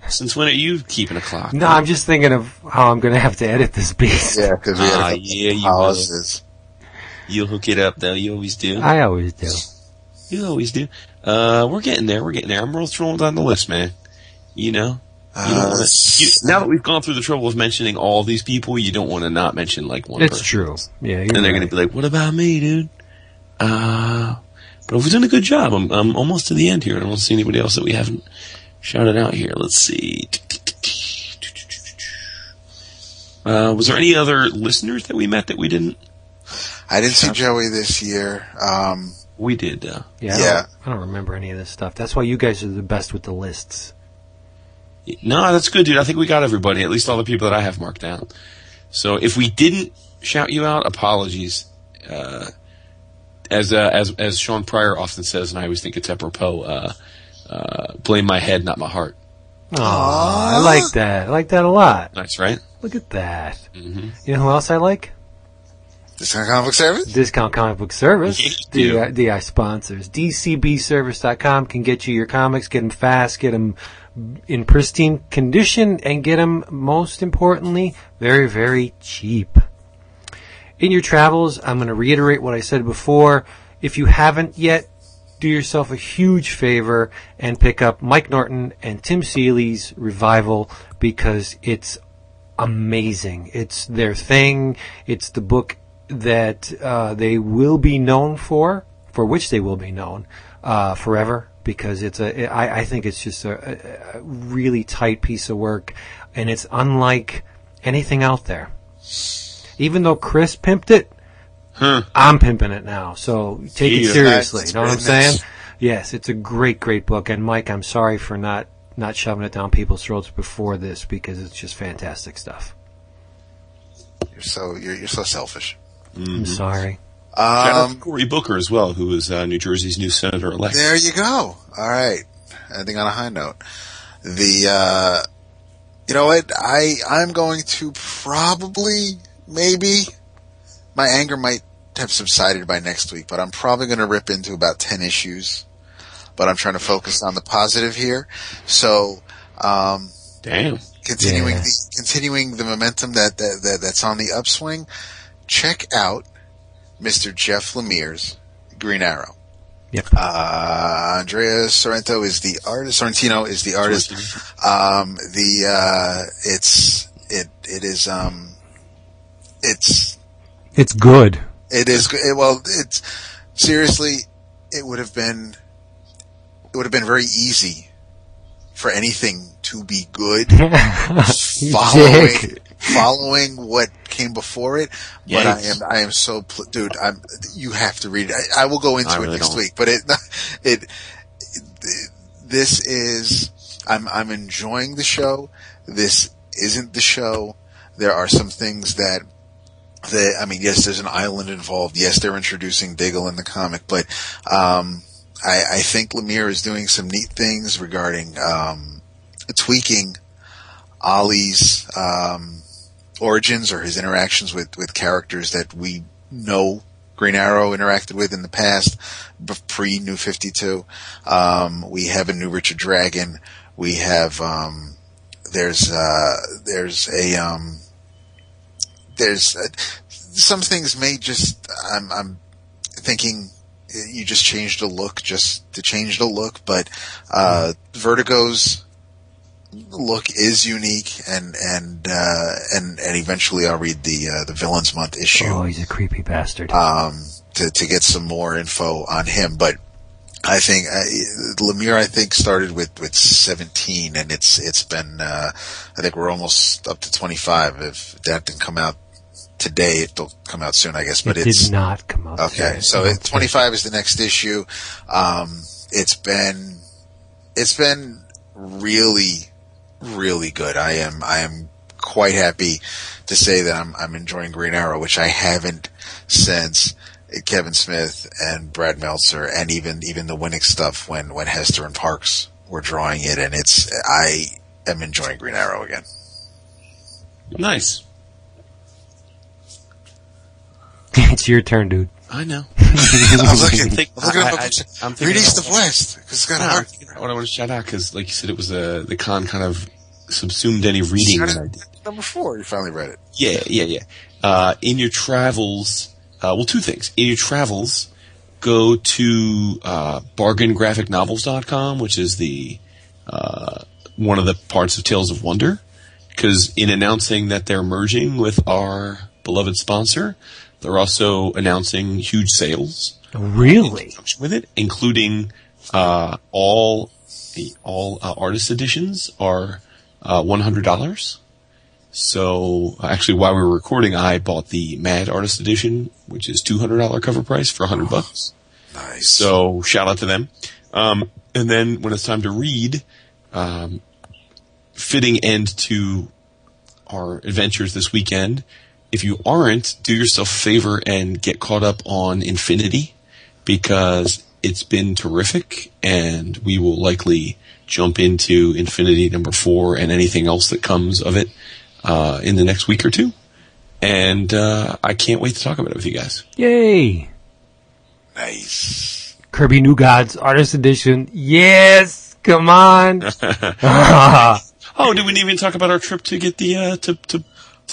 Since when are you keeping a clock? No, I'm just thinking of how I'm going to have to edit this beast. Yeah, because we had a Ah, couple yeah, you pauses. You'll hook it up though. You always do. I always do. You always do. Uh, we're getting there. We're getting there. I'm rolling down the list, man. You know. You don't Uh, wanna, you, now that we've gone through the trouble of mentioning all these people, you don't want to not mention like one It's person. true. Yeah, you're And they're right. going to be like, "What about me, dude?" Uh, but we've done a good job. I'm, I'm almost to the end here. I don't see anybody else that we haven't shouted out here. Let's see. Uh, was there any other listeners that we met that we didn't? I didn't see Joey this year. Um, We did. Uh, yeah, I, yeah. Don't, I don't remember any of this stuff. That's why you guys are the best with the lists. No, that's good, dude. I think we got everybody, at least all the people that I have marked down. So if we didn't shout you out, apologies. Uh, as uh, as as Sean Pryor often says, and I always think it's apropos. Uh, uh, blame my head, not my heart. Aw, I like that. I like that a lot. Nice, right? Look at that. Mm-hmm. You know who else I like? Kind comic book service? Discount Comic Book Service. Yeah. DI, DI sponsors. DCBService.com can get you your comics, get them fast, get them in pristine condition, and get them, most importantly, very, very cheap. In your travels, I'm going to reiterate what I said before. If you haven't yet, do yourself a huge favor and pick up Mike Norton and Tim Seeley's Revival because it's amazing. It's their thing. It's the book that uh, they will be known for, for which they will be known uh, forever. Because it's a, I, I think it's just a, a- really tight piece of work, and it's unlike anything out there. Even though Chris pimped it, I'm pimping it now. So take it seriously. You know what I'm saying? Yes, it's a great, great book. And Mike, I'm sorry for not not shoving it down people's throats before this because it's just fantastic stuff. You're so you're, you're so selfish. I'm sorry. Shout out to Um, Cory Booker as well, who is uh, New Jersey's new senator elect. there you go. All right. Ending on a high note. The uh, you know what? I I'm going to probably maybe my anger might have subsided by next week, but I'm probably going to rip into about ten issues. But I'm trying to focus on the positive here. So. Um, Damn. continuing Yeah. the continuing the momentum that, that, that that's on the upswing, check out Mr. Jeff Lemire's Green Arrow. Yep. Uh, Andrea Sorrento is the artist. Sorrentino is the artist. Um, the uh, it's it it is um, it's It's good. it is it, well it's seriously it would have been it would have been very easy for anything to be good following. Following what came before it. But I am I am so pl- dude. I'm you have to read it. I, I will go into I it really next don't. week. But it it this is I'm I'm enjoying the show. This isn't the show. There are some things that that I mean, yes, there's an island involved. Yes, they're introducing Diggle in the comic, but um, I, I think Lemire is doing some neat things regarding um, tweaking Ollie's um, origins or his interactions with, with characters that we know Green Arrow interacted with in the past, pre New 52. Um, we have a new Richard Dragon. We have, um, there's, uh, there's a, um, there's, uh, some things may just, I'm, I'm thinking you just changed the look just to change the look, but, uh, Vertigo's, look is unique and and uh and and eventually I'll read the uh, the villains month issue Oh, he's a creepy bastard. um to to get some more info on him but I think uh, Lemire I think started with with 17 and it's it's been uh I think we're almost up to 25 if that didn't come out today it'll come out soon I guess but it it's did not come out. Okay, so it, 25 is the next issue. Um, it's been, it's been really, really good. I am, I am quite happy to say that I'm, I'm enjoying Green Arrow, which I haven't since Kevin Smith and Brad Meltzer and even, even the Winick stuff when, when Hester and Parks were drawing it. And it's, I am enjoying Green Arrow again. Nice. it's your turn, dude. I know. I was looking, think- I was looking I- up, I- I'm read thinking East about- of West because it's got No, heart. what I want to shout out because, like you said, it was uh, the con kind of subsumed any reading that I did. Number four, you finally read it. Yeah, yeah, yeah. Uh, in your travels, uh, well, two things. In your travels, go to uh, bargaingraphicnovels.com, which is the uh, one of the parts of Tales of Wonder. Because in announcing that they're merging with our beloved sponsor, they're also announcing huge sales Really? with it, including uh, all all uh, artist editions are uh, one hundred dollars. So actually, while we were recording, I bought the Mad Artist Edition, which is two hundred dollar cover price for hundred bucks. Nice. So shout out to them. Um, and then when it's time to read, um, fitting end to our adventures this weekend. If you aren't, do yourself a favor and get caught up on Infinity because it's been terrific and we will likely jump into Infinity number four and anything else that comes of it, uh, in the next week or two. And, uh, I can't wait to talk about it with you guys. Yay! nice. Kirby New Gods Artist Edition. Yes! Come on! Oh, did we even talk about our trip to get the, uh, to, to,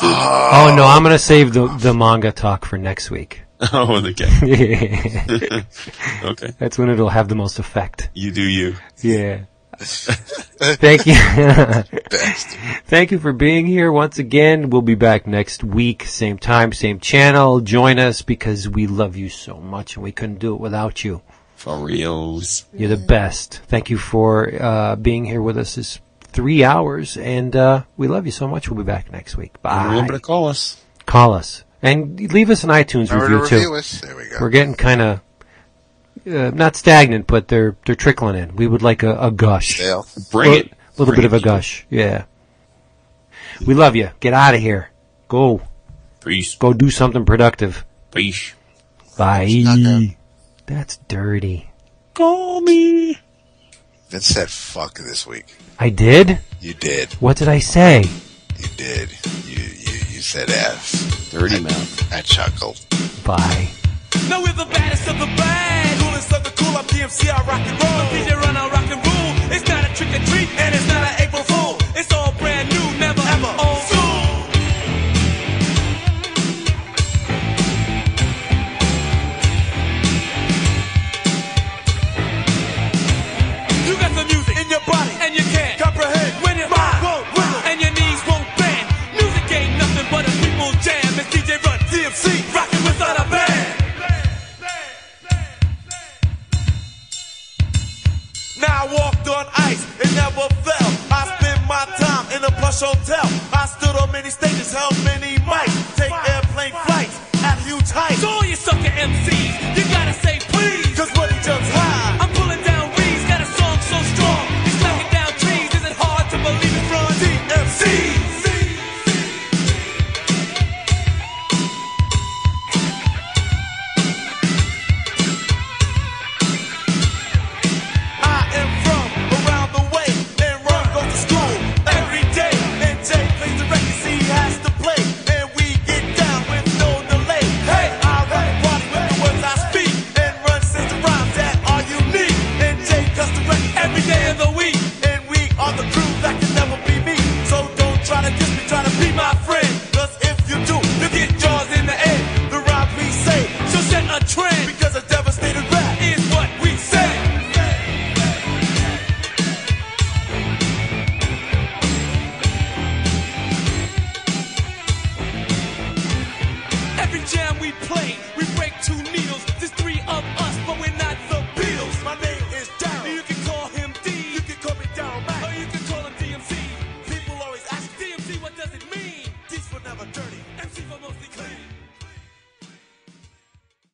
oh no, I'm gonna save the, the manga talk for next week. oh, okay. Okay. That's when it'll have the most effect. You do you. Yeah. Thank you. Thank you for being here once again. We'll be back next week, same time, same channel. Join us because we love you so much and we couldn't do it without you. For reals. You're the best. Thank you for uh, being here with us this three hours, and uh, we love you so much. We'll be back next week. Bye. Remember to call us. Call us and leave us an iTunes Remember to review too. us. There we go. We're getting kind of uh, not stagnant, but they're they're trickling in. We would like a, a gush. Dale. Bring it. A little Bring bit of a gush. Yeah. We love you. Get out of here. Go. Peace. Go do something productive. Peace. Bye. That's dirty. Call me. Vince said fuck this week. I did? You did. What did I say? You did. You you, you said F. Dirty mouth. I chuckled. Bye. Now we're the baddest of the bad. Coolest of the cool, I'm DMC, I rock and roll. DJ run, I rock and rule. It's not a trick or treat, and it's not an on ice, it never fell. I spent my time in a plush hotel. I stood on many stages, held many mics, take airplane flights at huge heights. So all you sucker MCs, you gotta say please, cause when he jumps high,